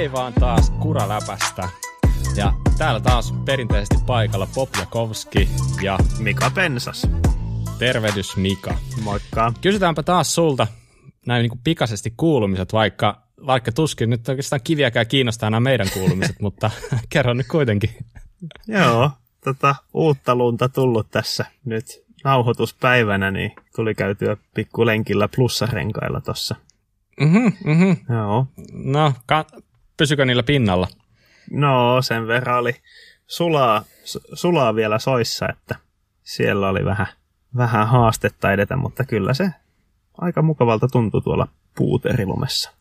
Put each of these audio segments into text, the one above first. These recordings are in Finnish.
Hei vaan taas Kuraläpästä. Ja täällä taas perinteisesti paikalla Pop Jakovski ja Mika Pensas. tervehdys Mika. Moikka. Kysytäänpä taas sulta näin niin kuin pikaisesti kuulumiset, vaikka, vaikka tuskin nyt oikeastaan kiviäkään kiinnostaa nämä meidän kuulumiset, mutta kerro nyt kuitenkin. Joo, tota, uutta lunta tullut tässä nyt nauhoituspäivänä, niin tuli käytyä pikkulenkillä plussarenkailla tossa. Mhm, mhm. Joo. No, ka- pysykö niillä pinnalla? No, sen verran oli sulaa, su- sulaa vielä soissa, että siellä oli vähän, vähän haastetta edetä, mutta kyllä se aika mukavalta tuntui tuolla puuterilumessa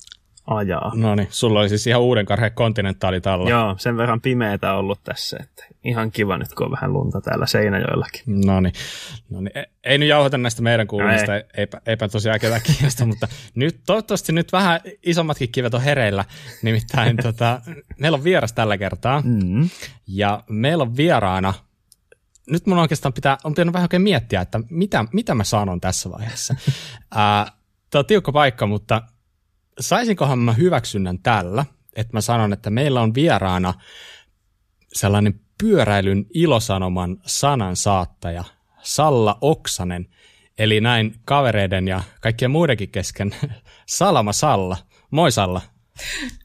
ajaa. No niin, sulla oli siis ihan uuden karheen kontinentaali talla. Joo, sen verran pimeätä ollut tässä, että ihan kiva nyt, kun on vähän lunta täällä Seinäjoellakin. No niin, no niin. Ei, ei nyt jauhata näistä meidän kuulumista, Ei. eipä, eipä tosiaan ketään kiinnosta, mutta nyt toivottavasti nyt vähän isommatkin kivet on hereillä. Nimittäin tota, meillä on vieras tällä kertaa Mm. ja meillä on vieraana, nyt mun oikeastaan pitää, on pitänyt vähän oikein miettiä, että mitä, mitä mä sanon tässä vaiheessa. Tämä on tiukka paikka, mutta saisinkohan mä hyväksynnän tällä, että mä sanon, että meillä on vieraana sellainen pyöräilyn ilosanoman sanansaattaja Salla Oksanen, eli näin kavereiden ja kaikkien muidenkin kesken Salama Salla. Moi Salla.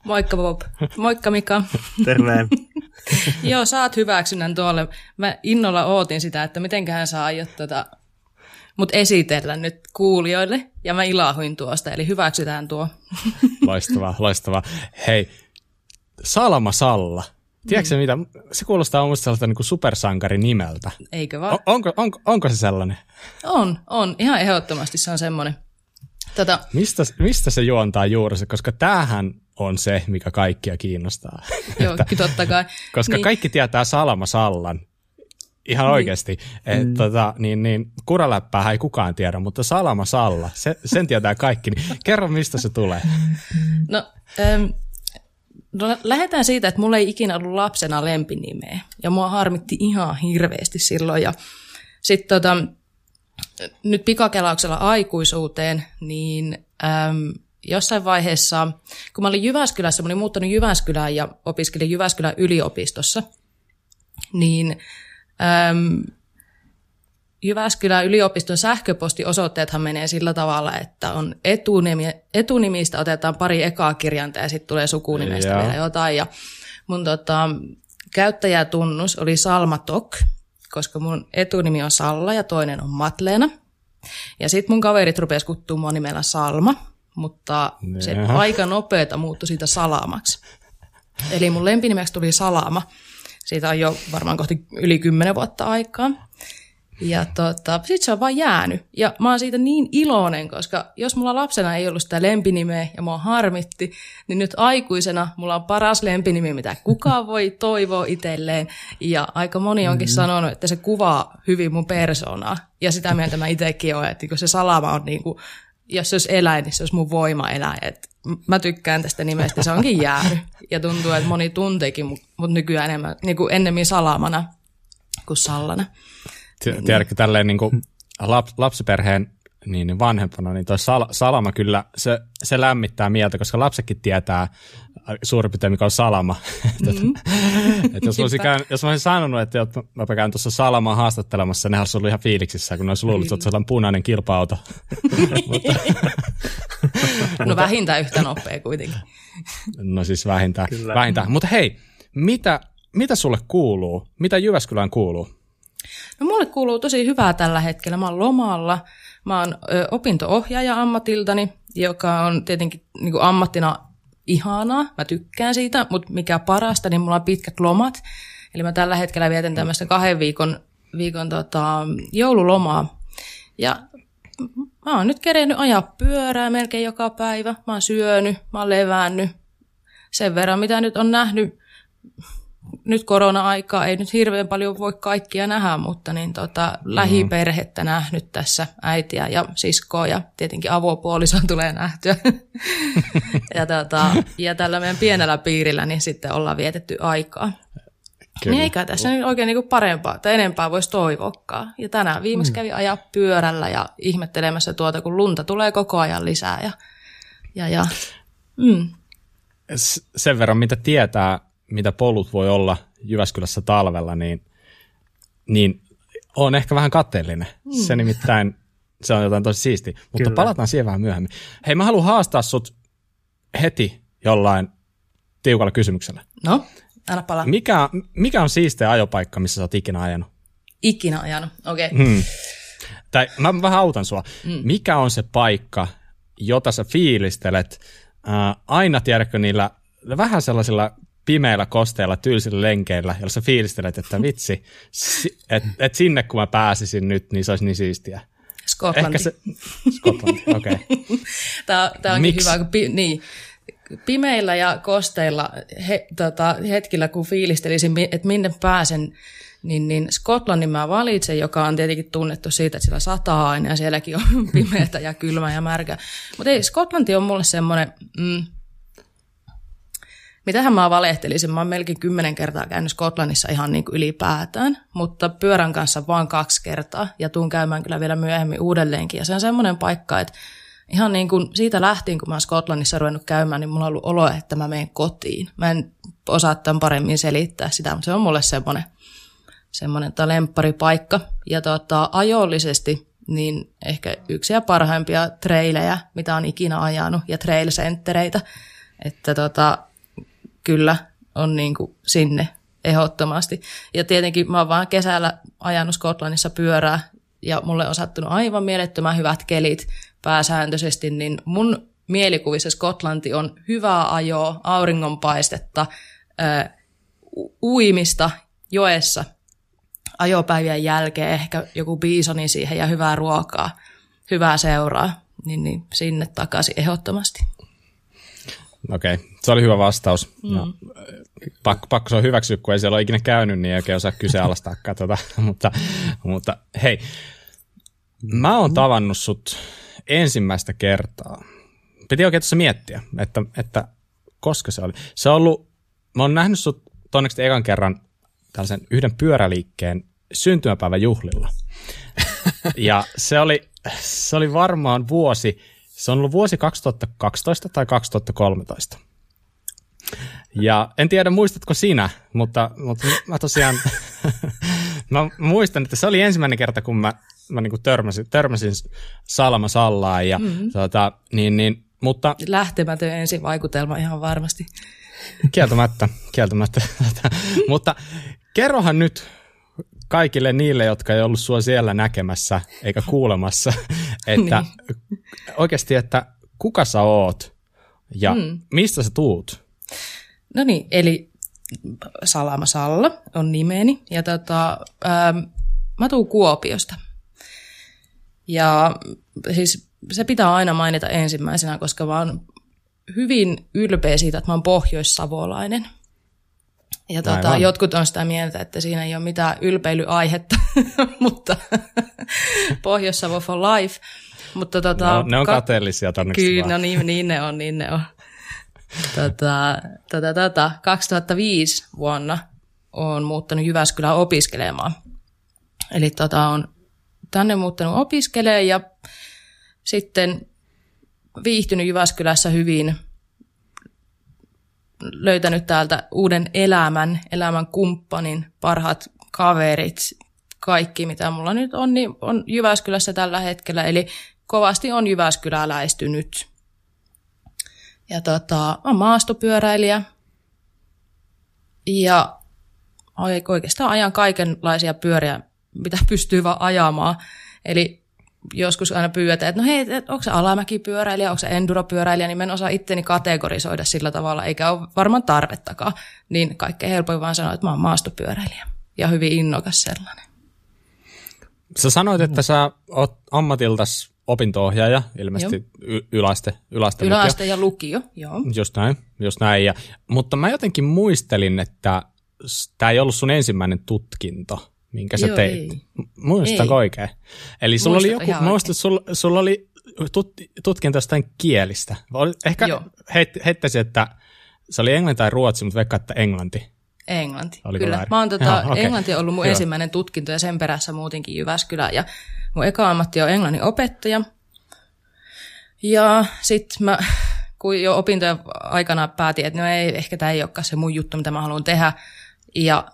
Moikka Bob. Moikka Mika. Terve. Joo, saat hyväksynnän tuolle. Mä innolla ootin sitä, että mitenköhän sä aiot tota, mut esitellä nyt kuulijoille. Ja mä ilahuin tuosta, eli hyväksytään tuo. Loistavaa, loistavaa. Hei, Salama Salla. Tiedätkö mm. mitä? Se kuulostaa mun sellaiselta niin supersankari nimeltä. Eikö vaan? O- onko, onko, onko se sellainen? On, on. Ihan ehdottomasti se on semmoinen. Tota, Mistä, mistä se juontaa juurensa? Koska tämähän on se, mikä kaikkia kiinnostaa. joo, totta kai. Koska niin. kaikki tietää Salama Sallan. Ihan niin. oikeasti. Et, mm. tota, niin, niin, kuraläppää ei kukaan tiedä, mutta Salama Salla, se, sen tietää kaikki. Niin kerro, mistä se tulee. No, ähm, no, lähdetään siitä, että mulla ei ikinä ollut lapsena lempinimeä. Ja mua harmitti ihan hirveästi silloin. Ja sitten tota, nyt pikakelauksella aikuisuuteen, niin äm, jossain vaiheessa, kun mä olin Jyväskylässä, mä olin muuttanut Jyväskylään ja opiskelin Jyväskylän yliopistossa, niin äm, Jyväskylän yliopiston sähköpostiosoitteethan menee sillä tavalla, että on etunimi, etunimistä otetaan pari ekaa kirjainta ja sitten tulee sukunimestä Joo. vielä jotain. Ja mun tota, käyttäjätunnus oli Salma Tok, koska mun etunimi on Salla ja toinen on Matleena. Ja sitten mun kaverit rupes kuttua mua nimellä Salma, mutta se Jaha. aika nopeeta muuttui siitä Salamaksi. Eli mun lempinimeksi tuli Salama. Siitä on jo varmaan kohti yli kymmenen vuotta aikaa. Ja tota, sit se on vaan jäänyt. Ja mä oon siitä niin iloinen, koska jos mulla lapsena ei ollut sitä lempinimeä ja mua harmitti, niin nyt aikuisena mulla on paras lempinimi, mitä kukaan voi toivoa itselleen. Ja aika moni onkin mm. sanonut, että se kuvaa hyvin mun persoonaa. Ja sitä mieltä mä itsekin olen, että se salama on niinku, jos se olisi eläin, niin se olisi mun voimaeläin. Et mä tykkään tästä nimestä, se onkin jäänyt. Ja tuntuu, että moni tunteekin mut, mut nykyään enemmän, niin kuin ennemmin salamana kuin sallana. Ti- Tiedätkö, tälleen niin kuin lap, lapsiperheen niin, niin vanhempana, niin toi sal, salama kyllä, se, se lämmittää mieltä, koska lapsetkin tietää äh, suurin piirtein, mikä on salama. Mm. Et jos, olisin käyn, jos mä olisin sanonut, että jot- mä käyn tuossa salamaa haastattelemassa, nehän olisi ollut ihan fiiliksissä, kun ne olisi luullut, että olet sellainen punainen kilpa-auto. No vähintään yhtä nopea kuitenkin. No siis vähintään. Kyllä. vähintään. Mutta hei, mitä, mitä sulle kuuluu? Mitä Jyväskylään kuuluu? No mulle kuuluu tosi hyvää tällä hetkellä. Mä oon lomalla. Mä oon opinto-ohjaaja ammatiltani, joka on tietenkin niin ammattina ihanaa. Mä tykkään siitä, mutta mikä parasta, niin mulla on pitkät lomat. Eli mä tällä hetkellä vietän tämmöistä kahden viikon, viikon tota, joululomaa. Ja mä oon nyt kerennyt ajaa pyörää melkein joka päivä. Mä oon syönyt, mä oon levännyt. Sen verran, mitä nyt on nähnyt nyt korona-aikaa ei nyt hirveän paljon voi kaikkia nähdä, mutta niin tota, lähiperhettä nähnyt tässä, äitiä ja siskoa ja tietenkin avopuoliso tulee nähtyä. ja, tota, ja tällä meidän pienellä piirillä niin sitten ollaan vietetty aikaa. Niin eikä tässä nyt oikein niinku parempaa tai enempää voisi toivokaan. Ja tänään viimeksi kävi ajaa pyörällä ja ihmettelemässä tuota, kun lunta tulee koko ajan lisää. Ja, ja, ja mm. sen verran, mitä tietää, mitä polut voi olla Jyväskylässä talvella, niin, niin on ehkä vähän kateellinen. Mm. Se nimittäin, se on jotain tosi siisti. Mutta Kyllä. palataan siihen vähän myöhemmin. Hei, mä haluan haastaa sut heti jollain tiukalla kysymyksellä. No, anna palaa. Mikä, mikä on siisteä ajopaikka, missä sä oot ikinä ajanut? Ikinä ajanut, okei. Okay. Hmm. Tai mä vähän autan sua. Hmm. Mikä on se paikka, jota sä fiilistelet äh, aina, tiedätkö, niillä vähän sellaisilla pimeillä, kosteilla, tylsillä lenkeillä, joilla sä fiilistelet, että vitsi, että et sinne kun mä pääsisin nyt, niin se olisi niin siistiä. Skotlanti. Ehkä se, Skotlanti, okei. Okay. tämä, tämä onkin Miks? hyvä, kun pi, niin, pimeillä ja kosteilla he, tota, hetkillä, kun fiilistelisin, että minne pääsen, niin, niin Skotlannin mä valitsen, joka on tietenkin tunnettu siitä, että siellä sataa aina ja sielläkin on pimeätä ja kylmä ja märkä. Mutta ei, Skotlanti on mulle semmoinen, mm, Mitähän mä valehtelisin, mä oon melkein kymmenen kertaa käynyt Skotlannissa ihan niin kuin ylipäätään, mutta pyörän kanssa vain kaksi kertaa ja tuun käymään kyllä vielä myöhemmin uudelleenkin. Ja se on semmoinen paikka, että ihan niin kuin siitä lähtien, kun mä oon Skotlannissa ruvennut käymään, niin mulla on ollut olo, että mä menen kotiin. Mä en osaa tämän paremmin selittää sitä, mutta se on mulle semmoinen, semmoinen paikka. Ja tota, ajollisesti niin ehkä yksi ja parhaimpia treilejä, mitä on ikinä ajanut, ja trail Että tota, kyllä on niin kuin sinne ehdottomasti. Ja tietenkin mä oon vaan kesällä ajanut Skotlannissa pyörää ja mulle on sattunut aivan mielettömän hyvät kelit pääsääntöisesti, niin mun mielikuvissa Skotlanti on hyvää ajoa, auringonpaistetta, uimista joessa ajopäivien jälkeen, ehkä joku biisoni siihen ja hyvää ruokaa, hyvää seuraa, niin, niin sinne takaisin ehdottomasti. Okei, okay. se oli hyvä vastaus. Mm. No, pakko, pakko se on hyväksyä, kun ei siellä ole ikinä käynyt, niin ei oikein osaa kyseenalaistaa tota. mutta, mutta hei, mä oon tavannut sut ensimmäistä kertaa. Piti oikein tuossa miettiä, että, että koska se oli. Se on ollut, mä oon nähnyt sut tonneksi ekan kerran tällaisen yhden pyöräliikkeen syntymäpäivän juhlilla. ja se oli, se oli varmaan vuosi se on ollut vuosi 2012 tai 2013. Ja en tiedä, muistatko sinä, mutta, mutta mä tosiaan, mä muistan, että se oli ensimmäinen kerta, kun mä, mä niin törmäsin, törmäsin Salma Sallaan. Ja, mm-hmm. tota, niin, niin, mutta, Lähtemätön ensivaikutelma ihan varmasti. Kieltämättä, kieltämättä. mutta kerrohan nyt kaikille niille, jotka ei ollut sua siellä näkemässä eikä kuulemassa, että niin. oikeasti, että kuka sä oot ja mm. mistä sä tuut? No niin, eli Salama Salla on nimeni ja tota, ähm, mä tuun Kuopiosta. Ja siis se pitää aina mainita ensimmäisenä, koska mä oon hyvin ylpeä siitä, että mä oon pohjoissavolainen – ja tuota, jotkut on sitä mieltä, että siinä ei ole mitään ylpeilyaihetta, mutta Pohjois-Savo for life. Mutta tota, no, ne on ka- kateellisia Kyllä, no niin, niin ne on, niin ne on. Tota, tota, tota, 2005 vuonna on muuttanut Jyväskylään opiskelemaan. Eli tota, on tänne muuttanut opiskelemaan ja sitten viihtynyt Jyväskylässä hyvin – löytänyt täältä uuden elämän, elämän kumppanin, parhaat kaverit, kaikki mitä mulla nyt on, niin on Jyväskylässä tällä hetkellä, eli kovasti on Jyväskyläläistynyt. Ja tota, on maastopyöräilijä ja oikeastaan ajan kaikenlaisia pyöriä, mitä pystyy vaan ajamaan. Eli joskus aina pyydetään, että no hei, onko se alamäkipyöräilijä, onko se enduropyöräilijä, niin mä en osaa itteni kategorisoida sillä tavalla, eikä ole varmaan tarvettakaan. Niin kaikkein helpoin vaan sanoa, että mä oon maastopyöräilijä ja hyvin innokas sellainen. Sä sanoit, että sä oot ammatiltas opinto-ohjaaja, ilmeisesti y- yläaste, yläaste, yläaste ja lukio, joo. Just näin, just näin. Ja, mutta mä jotenkin muistelin, että tämä ei ollut sun ensimmäinen tutkinto minkä sä Joo, teit. Ei. Muistanko ei. oikein? Eli sulla oli joku, muistat, sulla, sulla oli tut, tutkinto jostain kielistä. Ehkä heit, heittäisin, että se oli englanti tai ruotsi, mutta vaikka että englanti. Englanti, Oliko kyllä. Väärin? Mä oon tota, Jaha, okay. Englanti on ollut mun Hyvä. ensimmäinen tutkinto ja sen perässä muutenkin Jyväskylä. Ja mun eka ammatti on englannin opettaja. Ja sit mä kun jo opintojen aikana päätin, että no ei, ehkä tämä ei olekaan se mun juttu, mitä mä haluan tehdä. Ja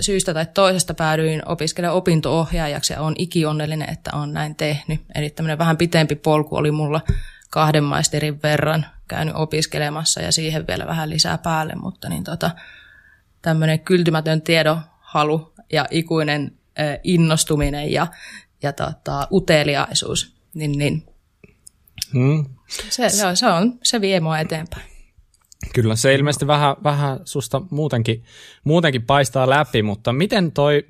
syystä tai toisesta päädyin opiskelemaan opinto-ohjaajaksi ja olen ikionnellinen, että olen näin tehnyt. Eli tämmöinen vähän pitempi polku oli mulla kahden maisterin verran käynyt opiskelemassa ja siihen vielä vähän lisää päälle, mutta niin tota, tämmöinen kyltymätön tiedonhalu ja ikuinen äh, innostuminen ja, ja tota, uteliaisuus, niin, niin hmm. se, se, on, se vie mua eteenpäin. Kyllä, se ilmeisesti vähän, vähän susta muutenkin, muutenkin paistaa läpi, mutta miten toi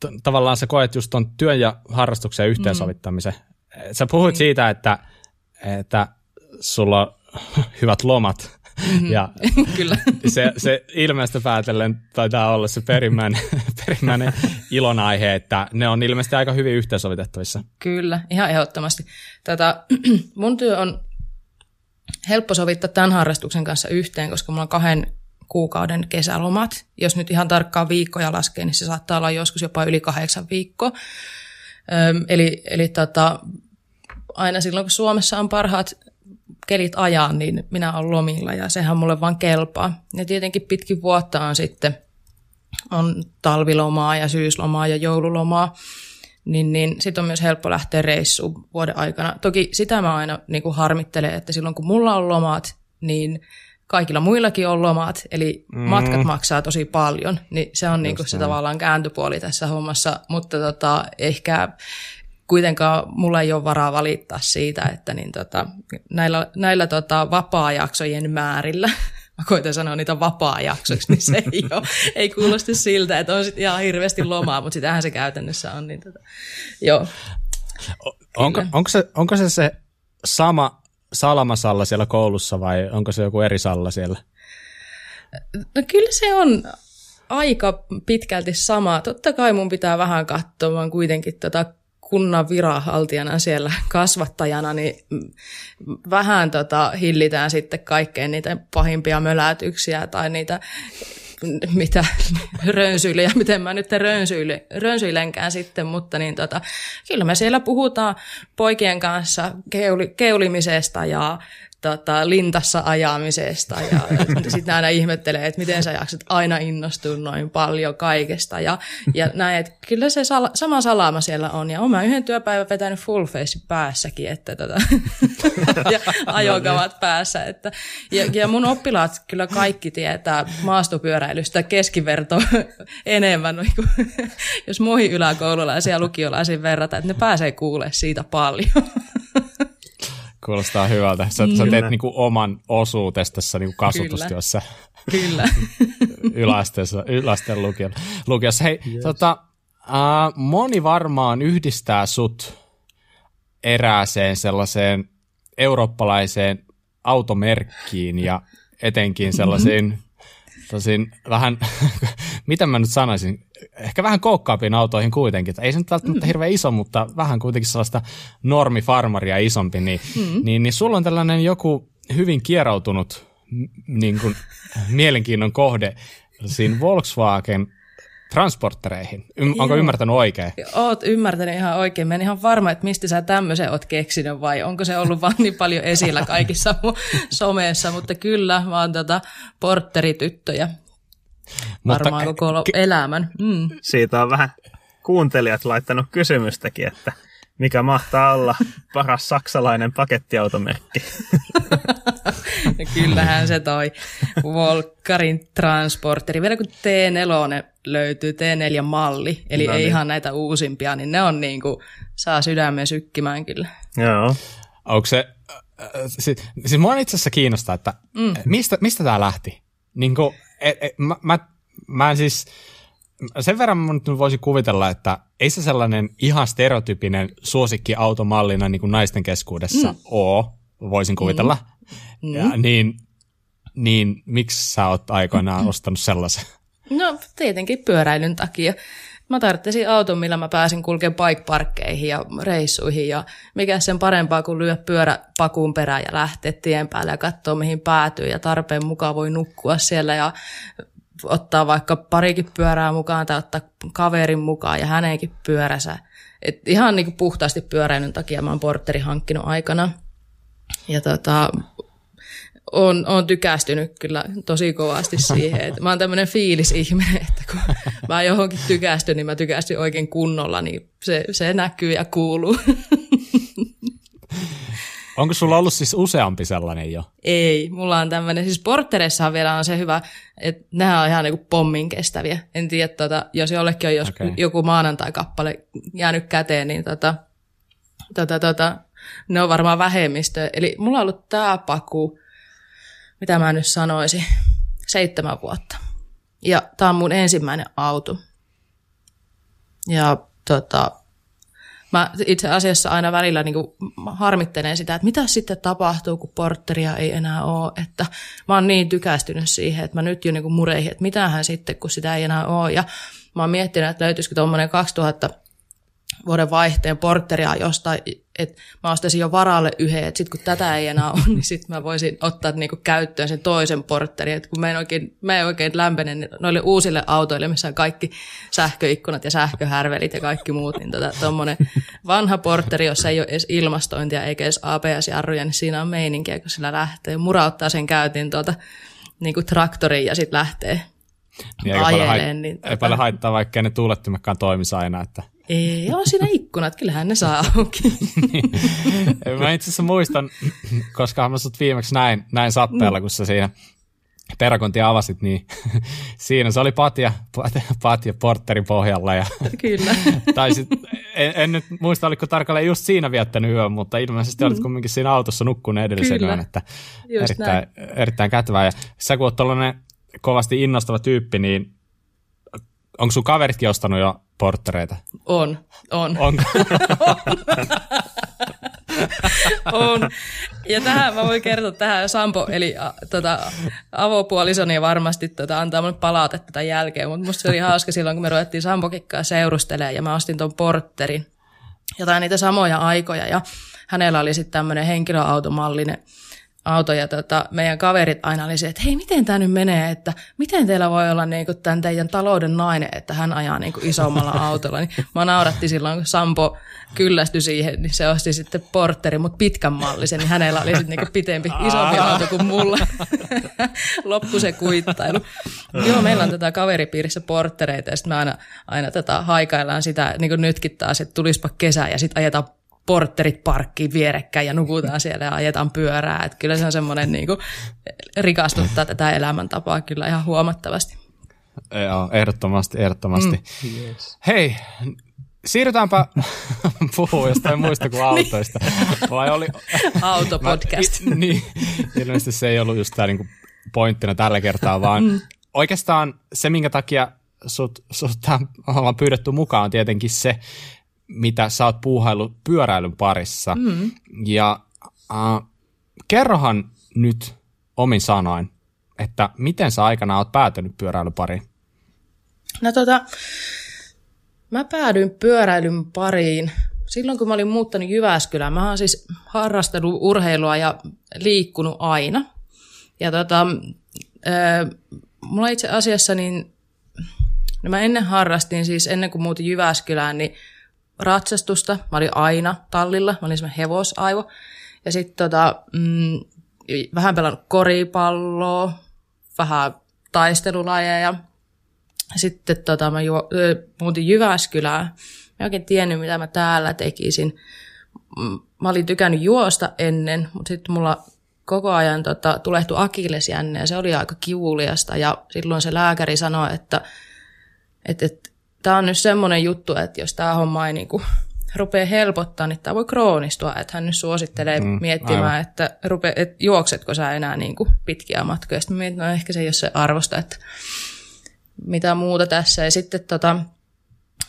t- tavallaan sä koet just ton työn ja harrastuksen yhteensovittamisen? Mm. Sä puhuit niin. siitä, että, että sulla on hyvät lomat, Mm-hmm. Ja Kyllä. Se, se ilmeisesti päätellen taitaa olla se perimmäinen, perimmäinen ilonaihe, että ne on ilmeisesti aika hyvin yhteensovitettavissa. Kyllä, ihan ehdottomasti. Tätä, mun työ on helppo sovittaa tämän harrastuksen kanssa yhteen, koska mulla on kahden kuukauden kesälomat. Jos nyt ihan tarkkaan viikkoja laskee, niin se saattaa olla joskus jopa yli kahdeksan viikkoa. Eli eli tota, aina silloin, kun Suomessa on parhaat kelit ajaa, niin minä olen lomilla ja sehän mulle vaan kelpaa. Ja tietenkin pitkin vuotta on sitten on talvilomaa ja syyslomaa ja joululomaa, niin, niin sitten on myös helppo lähteä reissuun vuoden aikana. Toki sitä mä aina niin kuin harmittelen, että silloin kun mulla on lomat, niin kaikilla muillakin on lomat, eli mm. matkat maksaa tosi paljon, niin se on niin kuin se tavallaan kääntöpuoli tässä hommassa, mutta tota, ehkä kuitenkaan mulla ei ole varaa valittaa siitä, että niin tota, näillä, näillä tota, vapaa-jaksojen määrillä, mä koitan sanoa niitä vapaa-jaksoiksi, niin se ei, ole, ei kuulosti siltä, että on sit ihan hirveästi lomaa, mutta sitähän se käytännössä on. Niin tota, joo. Onko, onko, se, onko se se sama salamasalla siellä koulussa vai onko se joku eri salla siellä? No kyllä se on aika pitkälti sama. Totta kai mun pitää vähän katsoa, vaan kuitenkin tota kunnan viranhaltijana siellä kasvattajana, niin vähän tota hillitään sitten kaikkein niitä pahimpia mölätyksiä tai niitä mitä rönsyilyjä, miten mä nyt rönsyile, rönsyilenkään sitten, mutta niin tota, kyllä me siellä puhutaan poikien kanssa keuli, keulimisesta ja tota, lintassa ajamisesta ja sitten aina ihmettelee, että miten sä jaksat aina innostua noin paljon kaikesta. Ja, ja näin, että kyllä se sala, sama salama siellä on. Ja olen yhden työpäivän vetänyt full face päässäkin, että tota, ja ajokavat päässä, että ja, ja mun oppilaat kyllä kaikki tietää maastopyöräilystä keskiverto enemmän, niin kuin, jos muihin yläkoululaisiin ja lukiolaisiin verrata, että ne pääsee kuulemaan siitä paljon. Kuulostaa hyvältä. Sä, sä teet niinku oman osuutesi tässä niinku kasvatustyössä. Kyllä. Yläasteessa, yläasteen lukiossa. Hei, yes. tota, uh, moni varmaan yhdistää sut erääseen sellaiseen eurooppalaiseen automerkkiin ja etenkin sellaisiin mm-hmm. Tosin vähän, mitä mä nyt sanoisin, ehkä vähän koukkaampiin autoihin kuitenkin. Ei se nyt välttämättä mm. hirveän iso, mutta vähän kuitenkin sellaista normifarmaria isompi. Niin, mm. niin, niin sulla on tällainen joku hyvin kierautunut niin kuin, mielenkiinnon kohde siinä Volkswagen transportereihin. Ym- onko ymmärtänyt oikein? Oot ymmärtänyt ihan oikein. Mä en ihan varma, että mistä sä tämmöisen oot keksinyt vai onko se ollut vaan niin paljon esillä kaikissa someissa, mutta kyllä, vaan tota porterityttöjä varmaan koko ke- elämän. Mm. Siitä on vähän kuuntelijat laittanut kysymystäkin, että mikä mahtaa olla paras saksalainen pakettiautomerkki. Kyllähän se toi Volkarin transporteri. Vielä kun T4 löytyy, T4-malli, eli no ei niin. ihan näitä uusimpia, niin ne on niin kuin, saa sydämen sykkimään kyllä. Joo. Onko se, äh, siis, siis mua itse asiassa kiinnostaa, että mm. mistä, mistä tämä lähti? Niin kuin, et, et, mä, mä, mä en siis, sen verran mä nyt voisin kuvitella, että ei se sellainen ihan stereotypinen suosikki automallina niin kuin naisten keskuudessa mm. ole, voisin kuvitella. Mm. Ja, niin, niin miksi sä oot aikoinaan ostanut sellaisen? No tietenkin pyöräilyn takia. Mä tarvitsin auton, millä mä pääsin kulkemaan bike ja reissuihin ja mikä sen parempaa kuin lyö pyörä pakuun perään ja lähteä tien päälle ja katsoa mihin päätyy ja tarpeen mukaan voi nukkua siellä ja ottaa vaikka parikin pyörää mukaan tai ottaa kaverin mukaan ja hänenkin pyöränsä. Et ihan niin puhtaasti pyöräilyn takia mä oon portteri hankkinut aikana. Ja tota, on, on tykästynyt kyllä tosi kovasti siihen. Että mä oon tämmöinen fiilisihminen, että kun mä johonkin tykästyn, niin mä tykästyn oikein kunnolla, niin se, se näkyy ja kuuluu. Onko sulla ollut siis useampi sellainen jo? Ei, mulla on tämmöinen, siis portereissa vielä on se hyvä, että nämä on ihan niin kuin pommin kestäviä. En tiedä, tota, jos jollekin on jos okay. joku maanantai-kappale jäänyt käteen, niin tota, tota, tota, ne on varmaan vähemmistö. Eli mulla on ollut tämä paku, mitä mä nyt sanoisin, seitsemän vuotta. Ja tämä on mun ensimmäinen auto. Ja tota, mä itse asiassa aina välillä niin harmittelen sitä, että mitä sitten tapahtuu, kun porteria ei enää ole. Että mä oon niin tykästynyt siihen, että mä nyt jo niin mureihin, että mitähän sitten, kun sitä ei enää ole. Ja mä oon miettinyt, että löytyisikö tuommoinen 2000 vuoden vaihteen porteria jostain, että mä ostaisin jo varalle yhden, että sitten kun tätä ei enää ole, niin sitten mä voisin ottaa niinku käyttöön sen toisen porterin, että kun mä en oikein, mä en oikein lämpene noille uusille autoille, missä on kaikki sähköikkunat ja sähköhärvelit ja kaikki muut, niin tota, vanha porteri, jossa ei ole edes ilmastointia eikä edes ABS-jarruja, niin siinä on meininkiä, kun sillä lähtee, murauttaa sen käytin tuota, niinku traktoriin ja sitten lähtee niin, ajeleen. Niin, ei paljon tota- haittaa, vaikka ne tuulettimetkaan toimisi aina, että ei ole siinä ikkunat, kyllähän ne saa auki. niin. Mä itse asiassa muistan, koska mä sut viimeksi näin, näin sappeella, kun sä siinä perakontia avasit, niin siinä se oli patja, patja, porterin pohjalla. Ja, Kyllä. tai sit, en, en, nyt muista, oliko tarkalleen just siinä viettänyt yön, mutta ilmeisesti mm. olit kumminkin siinä autossa nukkunut edellisen yön, että just erittäin, erittäin kätevää. Ja sä kun oot kovasti innostava tyyppi, niin onko sun kaveritkin ostanut jo porttereita? On, on. Onko? on. Ja tähän mä voin kertoa tähän Sampo, eli a, tota, avopuolisoni varmasti tota, antaa mulle palautetta tämän jälkeen, mutta musta se oli hauska silloin, kun me ruvettiin Sampokikkaa seurustelemaan ja mä ostin ton porterin jotain niitä samoja aikoja ja hänellä oli sitten tämmöinen henkilöautomallinen auto ja tota, meidän kaverit aina oli se, että hei, miten tämä nyt menee, että miten teillä voi olla niinku tämän teidän talouden nainen, että hän ajaa niinku isommalla autolla. Niin mä nauratti silloin, kun Sampo kyllästyi siihen, niin se osti sitten porteri, mutta pitkän mallisen, niin hänellä oli sitten niinku pitempi, isompi auto kuin mulla. Loppu se kuittailu. Joo, meillä on tätä kaveripiirissä portereita ja sitten me aina, aina tätä haikaillaan sitä, niin kuin nytkin taas, että tulispa kesä ja sitten ajetaan porterit parkkiin vierekkäin ja nukutaan siellä ja ajetaan pyörää. Että kyllä se on semmoinen niin kuin, rikastuttaa tätä elämäntapaa kyllä ihan huomattavasti. Joo, ehdottomasti, ehdottomasti. Mm. Yes. Hei, siirrytäänpä puhua jostain muista kuin autoista. Vai oli... Autopodcast. Mä, niin, ilmeisesti se ei ollut just tämä niin pointtina tällä kertaa, vaan mm. oikeastaan se, minkä takia sut, sut ollaan pyydetty mukaan, on tietenkin se, mitä sä oot puuhaillut pyöräilyn parissa. Mm. Ja äh, kerrohan nyt omin sanoin, että miten sä aikana oot päätynyt pyöräilyn pariin? No tota, mä päädyin pyöräilyn pariin silloin, kun mä olin muuttanut Jyväskylään. Mä oon siis harrastanut urheilua ja liikkunut aina. Ja tota, äh, mulla itse asiassa niin, no mä ennen harrastin siis, ennen kuin muutin Jyväskylään, niin ratsastusta. Mä olin aina tallilla, mä olin semmoinen hevosaivo. Ja sitten tota, mm, vähän pelannut koripalloa, vähän taistelulajeja. Sitten tota, mä juo, muutin Jyväskylään. Mä en oikein tiennyt, mitä mä täällä tekisin. Mm, mä olin tykännyt juosta ennen, mutta sitten mulla koko ajan tota, tulehtui akillesjänne ja se oli aika kivuliasta. Ja silloin se lääkäri sanoi, että, että, että tämä on nyt semmoinen juttu, että jos tämä homma ei niin kuin rupeaa helpottaa, niin tämä voi kroonistua. Että hän nyt suosittelee mm, miettimään, aivan. että, rupe, että juoksetko sä enää niin kuin pitkiä matkoja. Sitten mietin, no ehkä se ei ole se arvosta, että mitä muuta tässä. Ja sitten tota,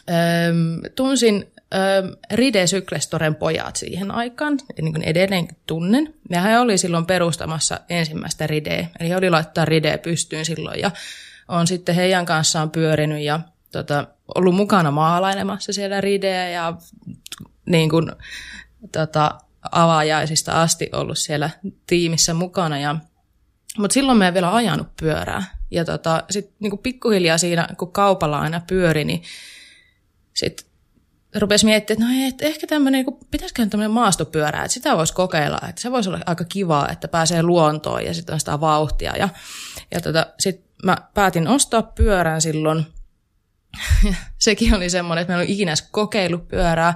ähm, tunsin ähm, Ride Syklestoren pojat siihen aikaan, niin kuin edelleenkin tunnen. Ja hän oli silloin perustamassa ensimmäistä Rideä, eli he oli laittaa Ride pystyyn silloin. Ja on sitten heidän kanssaan pyörinyt ja tota, ollut mukana maalailemassa siellä rideä ja niin kuin, tota, avaajaisista asti ollut siellä tiimissä mukana. Ja, mutta silloin me ei vielä ajanut pyörää. Ja tota, sitten niin pikkuhiljaa siinä, kun kaupalla aina pyöri, niin sitten rupesi miettimään, että no et, ehkä tämmöinen, niin pitäisiköhän tämmöinen maastopyörä, että sitä voisi kokeilla, että se voisi olla aika kivaa, että pääsee luontoon ja sitten on sitä vauhtia. Ja, ja tota, sitten mä päätin ostaa pyörän silloin, sekin oli semmoinen, että meillä oli ikinä kokeillut pyörää,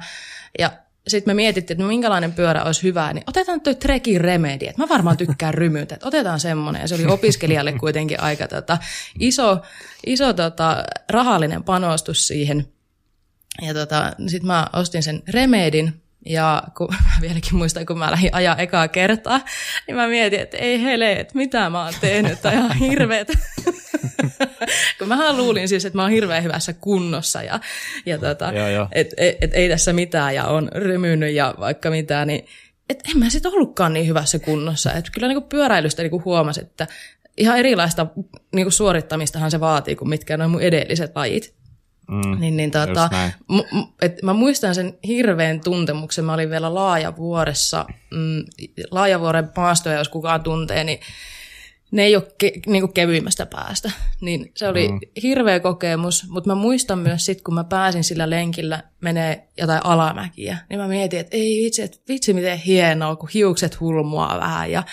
ja sitten me mietittiin, että minkälainen pyörä olisi hyvä, niin otetaan toi Trekin Remedi, että mä varmaan tykkään rymytä, että otetaan semmoinen. Ja se oli opiskelijalle kuitenkin aika tota, iso, iso tota, rahallinen panostus siihen. Ja tota, sitten mä ostin sen Remedin, ja kun mä vieläkin muistan, kun mä lähdin ajaa ekaa kertaa, niin mä mietin, että ei hele, että mitä mä oon tehnyt, tai ihan hirveet. kun mä luulin siis, että mä oon hirveän hyvässä kunnossa ja, ja tota, että et, et, ei tässä mitään ja on rymynyt ja vaikka mitään, niin et en mä sitten ollutkaan niin hyvässä kunnossa. Et kyllä niinku pyöräilystä niinku huomasi, että ihan erilaista niinku suorittamistahan se vaatii kuin mitkä on mun edelliset lajit. Mm, niin, niin tota, m- m- et mä muistan sen hirveän tuntemuksen. Mä olin vielä Laajavuoressa, mm, Laajavuoren maastoja, jos kukaan tuntee, niin ne ei ole ke, niin kuin kevyimmästä päästä. Niin se oli mm. hirveä kokemus, mutta mä muistan myös sit, kun mä pääsin sillä lenkillä menee jotain alamäkiä, niin mä mietin, että ei vitsi, että vitsi miten hienoa, kun hiukset hulmua vähän ja,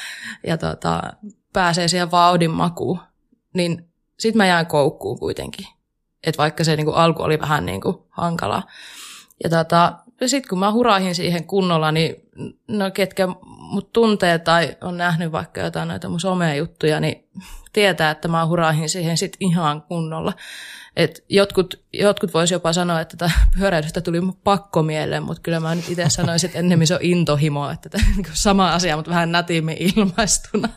ja tota, pääsee siihen vauhdin makuun. Niin sit mä jään koukkuun kuitenkin. Et vaikka se niin kuin, alku oli vähän niin kuin, hankalaa. Ja tota, sitten kun mä hurahin siihen kunnolla, niin no ketkä mut tuntee tai on nähnyt vaikka jotain noita mun somejuttuja, niin tietää, että mä hurahin siihen sit ihan kunnolla. Et jotkut, jotkut vois jopa sanoa, että tätä pyöräilystä tuli pakko mieleen, mutta kyllä mä nyt itse sanoisin, että ennemmin se on intohimo, että tämä on sama asia, mutta vähän nätimmin ilmaistuna.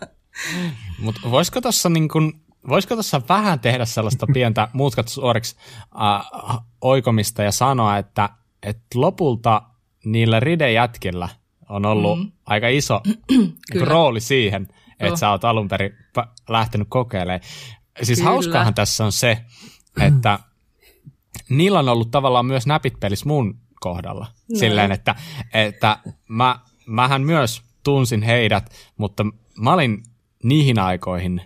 Mutta voisiko tuossa niin kun, voisiko tuossa vähän tehdä sellaista pientä muutkat suoriksi äh, oikomista ja sanoa, että, että lopulta niillä ridejätkillä – on ollut mm. aika iso niin rooli siihen, että oh. sä oot alun perin lähtenyt kokeilemaan. Siis Kyllä. hauskaahan tässä on se, että niillä on ollut tavallaan myös näpit pelissä mun kohdalla. No. Silleen, että, että mä, mähän myös tunsin heidät, mutta mä olin niihin aikoihin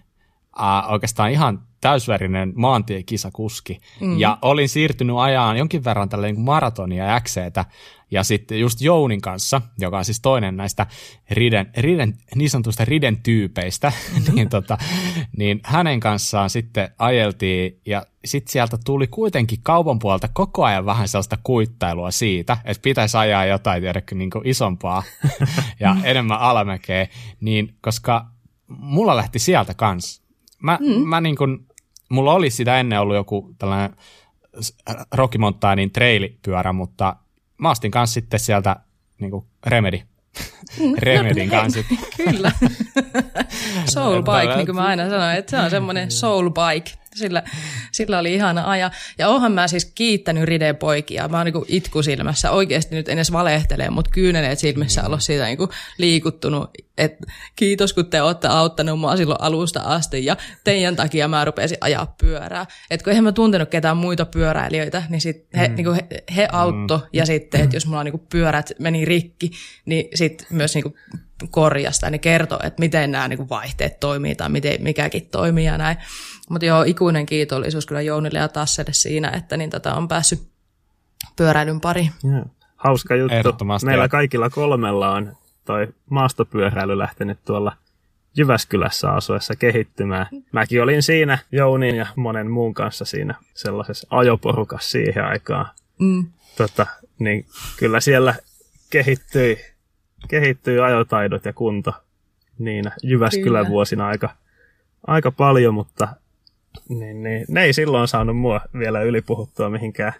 äh, oikeastaan ihan täysverinen maantiekisakuski. Mm. Ja olin siirtynyt ajaan jonkin verran tälle niin maratonia ja XCtä. Ja sitten just Jounin kanssa, joka on siis toinen näistä riden, riden, niin sanotusta riden tyypeistä, niin, tota, niin hänen kanssaan sitten ajeltiin ja sitten sieltä tuli kuitenkin kaupan puolelta koko ajan vähän sellaista kuittailua siitä, että pitäisi ajaa jotain tiedäkö, niin isompaa ja enemmän alamäkeä, niin koska mulla lähti sieltä kanssa. Mä, mm. mä niin kuin, mulla oli sitä ennen ollut joku tällainen Rocky Mountainin trailipyörä, mutta mä ostin kanssa sitten sieltä niin kuin Remedy. Mm. Remedin kanssa. Kyllä. soul bike, niin kuin mä aina sanoin, että se on semmoinen soul bike sillä, sillä oli ihana aja. Ja oonhan mä siis kiittänyt Riden poikia. Mä oon niin itku silmässä. Oikeasti nyt en edes valehtele, mutta kyyneleet silmissä ollut siitä niin liikuttunut. Et kiitos, kun te olette auttanut mua silloin alusta asti. Ja teidän takia mä rupesin ajaa pyörää. Et kun eihän mä tuntenut ketään muita pyöräilijöitä, niin sit he, mm. niin he, he auttoi. Mm. Ja sitten, että jos mulla niin pyörät meni rikki, niin sitten myös niin korjasta, niin kertoo, että miten nämä niin vaihteet toimii tai miten mikäkin toimii ja näin. Mutta joo, ikuinen kiitollisuus kyllä Jounille ja Tasselle siinä, että niin tätä on päässyt pyöräilyn pari. Ja. Hauska juttu. Meillä kaikilla kolmella on toi maastopyöräily lähtenyt tuolla Jyväskylässä asuessa kehittymään. Mäkin olin siinä Jounin ja monen muun kanssa siinä sellaisessa ajoporukassa siihen aikaan. Mm. Tota, niin kyllä siellä kehittyi, kehittyi ajotaidot ja kunto niin Jyväskylän kyllä. vuosina aika, aika paljon, mutta niin, niin, ne ei silloin saanut mua vielä ylipuhuttua mihinkään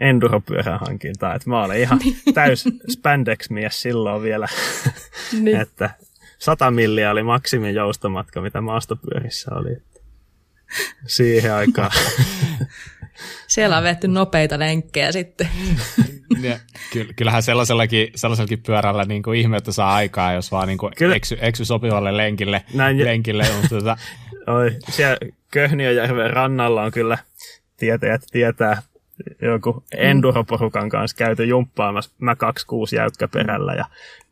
enduropyörän hankintaan. Että mä olen ihan niin. täys spandex-mies silloin vielä, niin. että 100 milliä oli maksimin joustomatka, mitä maastopyörissä oli. Siihen aikaan. Siellä on vetty nopeita lenkkejä sitten. Ja, kyllähän sellaisellakin, sellaisellakin pyörällä niin kuin ihmettä saa aikaa, jos vaan niin kuin eksy, eksy sopivalle lenkille. Näin, lenkille mutta tota... Oi, siellä Köhniöjärven rannalla on kyllä tietäjät tietää joku enduroporukan kanssa käyty jumppaamassa mä 26 jäykkäperällä ja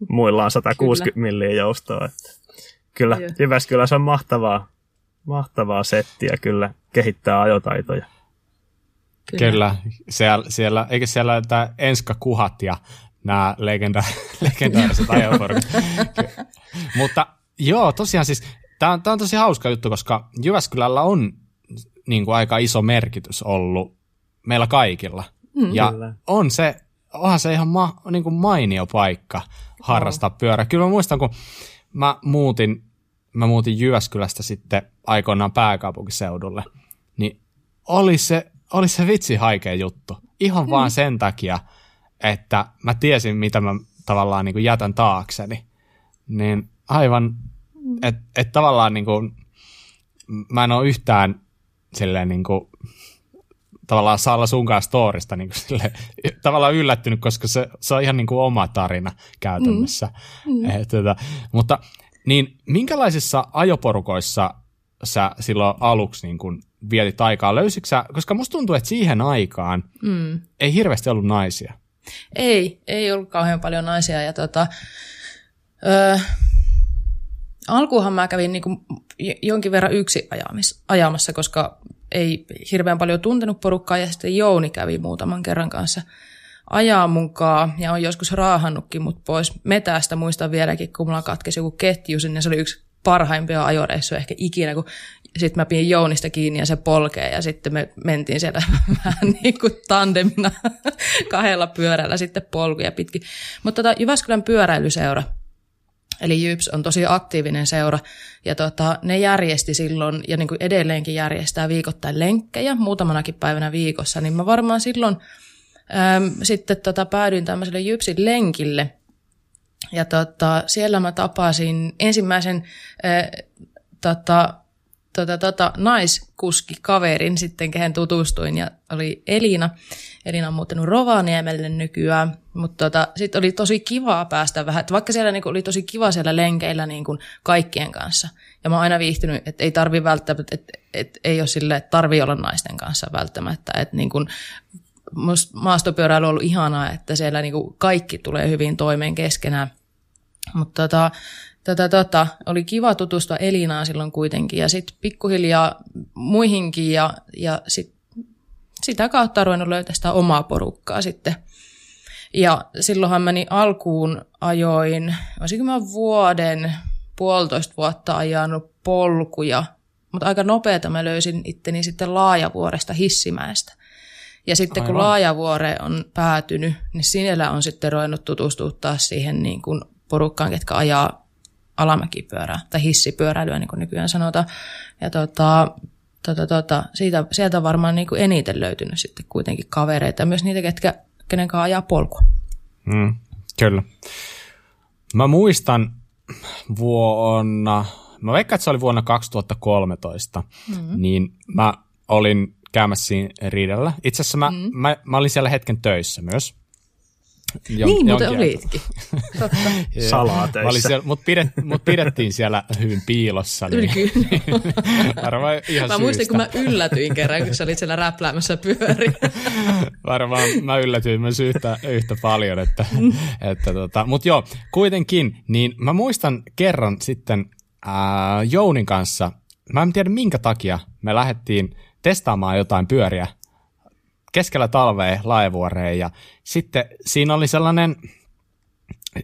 muilla on 160 kyllä. milliä joustoa. Että kyllä Jyväskylässä on mahtavaa, mahtavaa settiä kyllä kehittää ajotaitoja. Kyllä, Kyllä. Siellä, siellä, eikö siellä tämä Enska Kuhat ja nämä legenda, legendaariset ajoporukit. Mutta joo, tosiaan siis tämä on, tämä on tosi hauska juttu, koska Jyväskylällä on niin kuin aika iso merkitys ollut meillä kaikilla. Mm, ja kyllä. on se, onhan se ihan ma, niin kuin mainio paikka harrastaa pyörää. Kyllä mä muistan, kun mä muutin, mä muutin Jyväskylästä sitten aikoinaan pääkaupunkiseudulle, niin oli se, oli se vitsi haikea juttu. Ihan mm. vaan sen takia, että mä tiesin, mitä mä tavallaan niin kuin jätän taakseni. Niin aivan, että et tavallaan niin kuin, mä en ole yhtään silleen niin kuin, tavallaan Salla sunkaan storista niin kuin sille, tavallaan yllättynyt, koska se, se on ihan niin kuin oma tarina käytännössä. Mm. Mm. Et, tota, mutta niin minkälaisissa ajoporukoissa sä silloin aluksi niin kuin vietit aikaa? Löysitkö sä, koska musta tuntuu, että siihen aikaan mm. ei hirveästi ollut naisia. Ei, ei ollut kauhean paljon naisia. Ja tota, öö, alkuunhan mä kävin niin kuin jonkin verran yksi ajamis, ajamassa, koska ei hirveän paljon tuntenut porukkaa, ja sitten Jouni kävi muutaman kerran kanssa ajaa munkaan, ja on joskus raahannutkin mut pois metästä. Muistan vieläkin, kun mulla katkesi joku ketju sinne, se oli yksi parhaimpia ajoreissuja ehkä ikinä, kun sitten mä pidin Jounista kiinni ja se polkee ja sitten me mentiin siellä vähän niin kuin tandemina kahdella pyörällä sitten polkuja pitkin. Mutta tota, Jyväskylän pyöräilyseura, eli JYPS on tosi aktiivinen seura. Ja tota, ne järjesti silloin ja niin kuin edelleenkin järjestää viikoittain lenkkejä muutamanakin päivänä viikossa, niin mä varmaan silloin äm, sitten tota, päädyin tämmöiselle JYPSin lenkille. Ja tota, siellä mä tapasin ensimmäisen äh, tota, tota, tota, naiskuski kaverin sitten, kehen tutustuin, ja oli Elina. Elina on muuttanut Rovaniemelle nykyään, mutta tota, sitten oli tosi kivaa päästä vähän, että vaikka siellä niinku oli tosi kiva siellä lenkeillä niinku kaikkien kanssa, ja mä oon aina viihtynyt, että ei tarvi välttämättä, että et, ei ole sille, että tarvi olla naisten kanssa välttämättä, että niinku, maastopyöräily on ollut ihanaa, että siellä niinku kaikki tulee hyvin toimeen keskenään, mutta tota, tätä, tota, oli kiva tutustua Elinaan silloin kuitenkin. Ja sitten pikkuhiljaa muihinkin ja, ja sit, sitä kautta on ruvennut löytää sitä omaa porukkaa sitten. Ja silloinhan meni alkuun ajoin, olisinko mä vuoden, puolitoista vuotta ajanut polkuja, mutta aika nopeata mä löysin itteni sitten Laajavuoresta Hissimäestä. Ja sitten Aivan. kun Laajavuore on päätynyt, niin sinellä on sitten ruvennut tutustuttaa siihen niin kuin porukkaan, ketkä ajaa alamäkipyörää tai hissipyöräilyä, niin kuin nykyään sanotaan. Ja tota, tota, tota, siitä, sieltä on varmaan niin kuin eniten löytynyt sitten kuitenkin kavereita ja myös niitä, ketkä, kenen kanssa ajaa polkua. Mm, kyllä. Mä muistan vuonna, mä veikkaan, että se oli vuonna 2013, mm-hmm. niin mä olin käymässä siinä riidellä. Itse asiassa mä, mm-hmm. mä, mä olin siellä hetken töissä myös. Jon, niin, mutta olitkin. Salaa töissä. Siellä, mut, pidet, mut pidettiin siellä hyvin piilossa. Niin, varmaan ihan Mä muistin, kun mä yllätyin kerran, kun sä olit siellä räpläämässä pyöriä. varmaan mä yllätyin myös yhtä, yhtä paljon. Että, että tota, mutta joo, kuitenkin, niin mä muistan kerran sitten ää, Jounin kanssa, mä en tiedä minkä takia me lähdettiin testaamaan jotain pyöriä keskellä talvea laivuoreen ja sitten siinä oli sellainen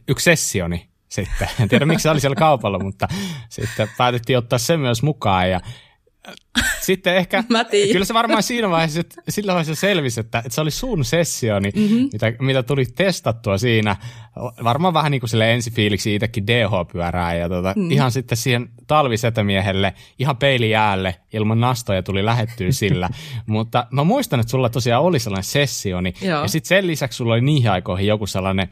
yksi sessioni sitten. En tiedä miksi se oli siellä kaupalla, mutta sitten päätettiin ottaa se myös mukaan ja sitten ehkä, kyllä se varmaan siinä vaiheessa, että sillä vaiheessa selvisi, että, että se oli sun sessioni, mm-hmm. mitä, mitä tuli testattua siinä. Varmaan vähän niin kuin sille ensifiiliksi itsekin DH-pyörää ja tota, mm. ihan sitten siihen talvisetämiehelle ihan peilijäälle ilman nastoja tuli lähettyä sillä. Mutta mä muistan, että sulla tosiaan oli sellainen sessioni Joo. ja sitten sen lisäksi sulla oli niihin aikoihin joku sellainen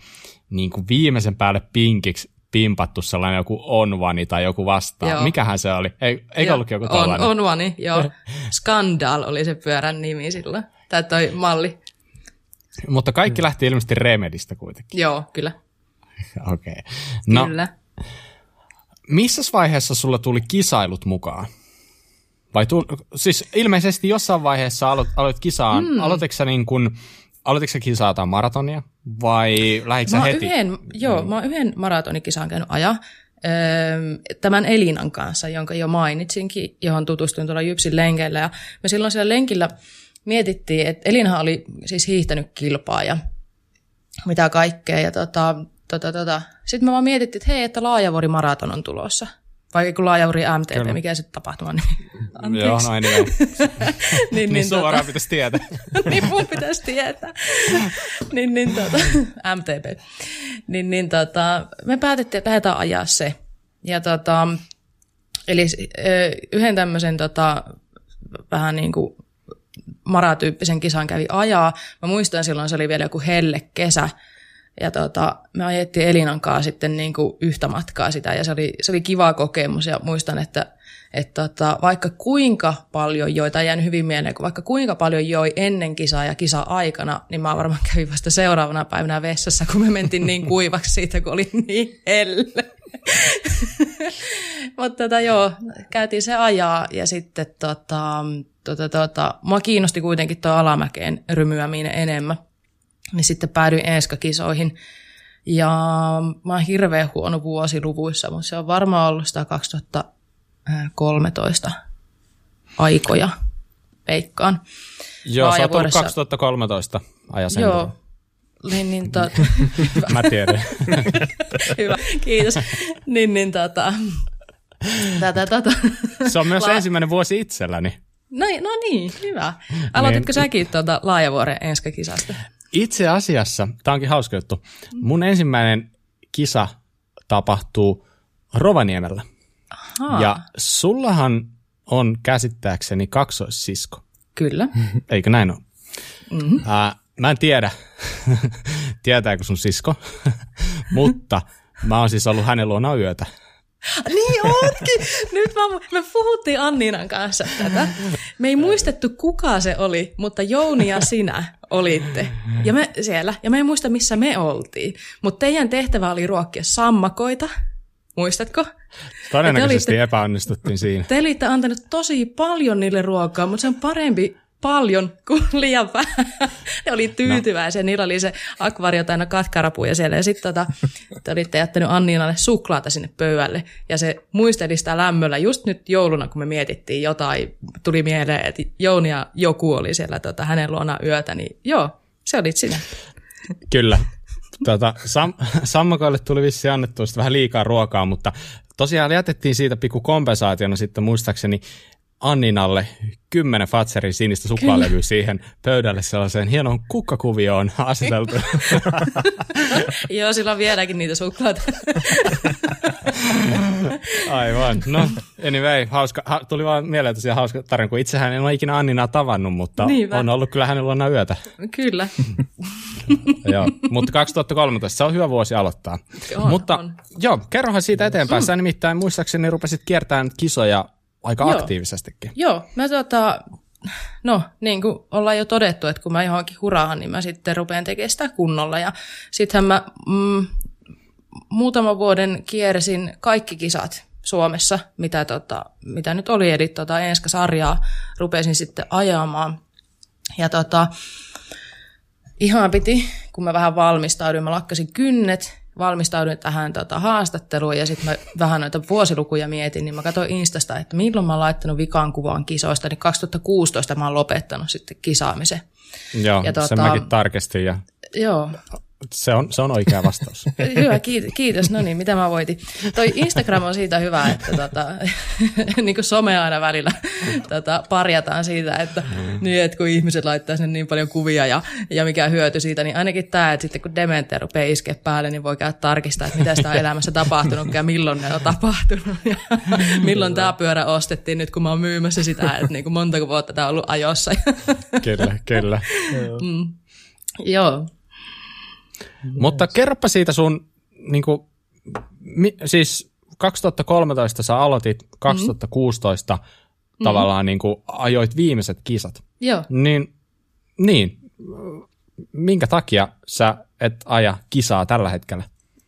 niin kuin viimeisen päälle pinkiksi pimpattu sellainen joku Onvani tai joku vastaan. Joo. Mikähän se oli? Ei, eikö joo, ollutkin joku tällainen? On, Onvani, joo. Skandal oli se pyörän nimi sillä, tai toi malli. Mutta kaikki mm. lähti ilmeisesti Remedistä kuitenkin. Joo, kyllä. Okei. Okay. No, kyllä. Missä vaiheessa sulla tuli kisailut mukaan? Vai tu- siis ilmeisesti jossain vaiheessa aloit, aloit kisaan. Mm. Aloititko sä niin kuin aloititko sä maratonia vai lähditkö sä heti? Yhden, joo, mm. mä oon yhden maratonikisaan käynyt aja. Tämän Elinan kanssa, jonka jo mainitsinkin, johon tutustuin tuolla Jypsin lenkeillä. Ja me silloin siellä lenkillä mietittiin, että Elinhan oli siis hiihtänyt kilpaa ja mitä kaikkea. Ja tota, tota, tota. Sitten me vaan mietittiin, että hei, että Laajavuori maraton on tulossa. Vai kun Laajavuori MTP, Kyllä. mikä se tapahtuma nimi? Joo, no anyway. niin, niin, niin suoraan tota, pitäisi tietää. niin mun pitäisi tietää. niin, niin tota, MTP. Niin, niin tota, me päätettiin, että lähdetään ajaa se. Ja tota, eli yhden tämmöisen tota, vähän niin kuin maratyyppisen kisan kävi ajaa. Mä muistan silloin, se oli vielä joku helle kesä. Ja tota, me ajettiin Elinan kanssa sitten niin kuin yhtä matkaa sitä ja se oli, se oli kiva kokemus ja muistan, että, että tota, vaikka kuinka paljon joi, tai jäänyt hyvin mieleen, vaikka kuinka paljon joi ennen kisaa ja kisa-aikana, niin mä varmaan kävin vasta seuraavana päivänä vessassa, kun me mentiin niin kuivaksi siitä, kun oli niin helle. Mutta tota, joo, käytiin se ajaa ja sitten tota, tota, tota, mua kiinnosti kuitenkin tuo alamäkeen rymyäminen enemmän. Niin sitten päädyin Eeska-kisoihin. Ja mä oon hirveän huono vuosiluvuissa, mutta se on varmaan ollut sitä 2013 aikoja, peikkaan. Joo, sä oot 2013 ajan Joo, niin, niin to... Mä tiedän. Hyvä, kiitos. Niin, niin tota... Tätä, tätä. Se on myös La... ensimmäinen vuosi itselläni. No, no niin, hyvä. Aloititko niin. säkin tuota Laajavuoren enskakisasta? Itse asiassa, tämä onkin hauska juttu, mun ensimmäinen kisa tapahtuu Rovaniemellä. Aha. Ja sullahan on käsittääkseni kaksoissisko. Kyllä. Eikö näin ole? Mm-hmm. Äh, mä en tiedä, tietääkö sun sisko, mutta mä oon siis ollut hänen luona yötä. Niin onkin! Nyt mä, me puhuttiin Anniinan kanssa tätä. Me ei muistettu, kuka se oli, mutta Jouni ja sinä olitte. Ja me siellä. Ja me ei muista, missä me oltiin. Mutta teidän tehtävä oli ruokkia sammakoita. Muistatko? Todennäköisesti olitte, epäonnistuttiin siinä. Te olitte antanut tosi paljon niille ruokaa, mutta se on parempi paljon kuin liian vähän. ne oli tyytyväisiä, no. niillä oli se akvario täynnä katkarapuja siellä. Ja sitten tota, te olitte jättänyt Anniinalle suklaata sinne pöydälle. Ja se muisteli sitä lämmöllä just nyt jouluna, kun me mietittiin jotain. Tuli mieleen, että Jouni ja joku oli siellä tota, hänen luona yötä. Niin joo, se olit sinä. Kyllä. Tota, Sam- Sammakoille tuli vissi annettu vähän liikaa ruokaa, mutta tosiaan jätettiin siitä pikku kompensaationa sitten muistaakseni Anninalle kymmenen Fatserin sinistä suklaalevyä siihen pöydälle sellaiseen hienoon kukkakuvioon aseteltu. Joo, sillä on vieläkin niitä suklaata. Aivan. No, anyway, hauska, ha, tuli vaan mieleen tosiaan hauska tarina, kun itsehän en ole ikinä Anninaa tavannut, mutta Niinpä. on ollut kyllä hänen luona yötä. Kyllä. joo, mutta 2013, se on hyvä vuosi aloittaa. On, mutta on. joo, kerrohan siitä eteenpäin. Sä nimittäin muistaakseni rupesit kiertämään kisoja aika Joo. aktiivisestikin. Joo, mä tota, no niin kuin ollaan jo todettu, että kun mä johonkin huraahan, niin mä sitten rupean tekemään sitä kunnolla. Ja sittenhän mä mm, muutaman vuoden kiersin kaikki kisat Suomessa, mitä, tota, mitä nyt oli, eli tota, Enska-sarjaa rupesin sitten ajamaan. Ja tota, ihan piti, kun mä vähän valmistauduin, mä lakkasin kynnet valmistauduin tähän tota, haastatteluun ja sitten mä vähän noita vuosilukuja mietin, niin mä katsoin Instasta, että milloin mä oon laittanut vikaan kuvaan kisoista, niin 2016 mä oon lopettanut sitten kisaamisen. Joo, ja, tota, sen mäkin tarkistin ja joo. Se on, se on oikea vastaus. hyvä, kiitos. No niin, mitä mä voitin. Toi Instagram on siitä hyvä, että tota, niin kuin some aina välillä tota, parjataan siitä, että, mm. niin, että kun ihmiset laittaa sinne niin paljon kuvia ja, ja mikä hyöty siitä, niin ainakin tämä, että sitten kun dementia rupeaa iskeä päälle, niin voi käydä tarkistaa, että mitä sitä on elämässä tapahtunut ja milloin ne on tapahtunut ja milloin tämä pyörä ostettiin nyt, kun mä oon myymässä sitä, että niin kuin montako vuotta tämä on ollut ajossa. kyllä, kyllä. Mm. Joo. Mutta kerropa siitä sun, niin kuin, mi, siis 2013 sä aloitit, 2016 mm. tavallaan niin kuin, ajoit viimeiset kisat. Joo. Niin, niin, minkä takia sä et aja kisaa tällä hetkellä?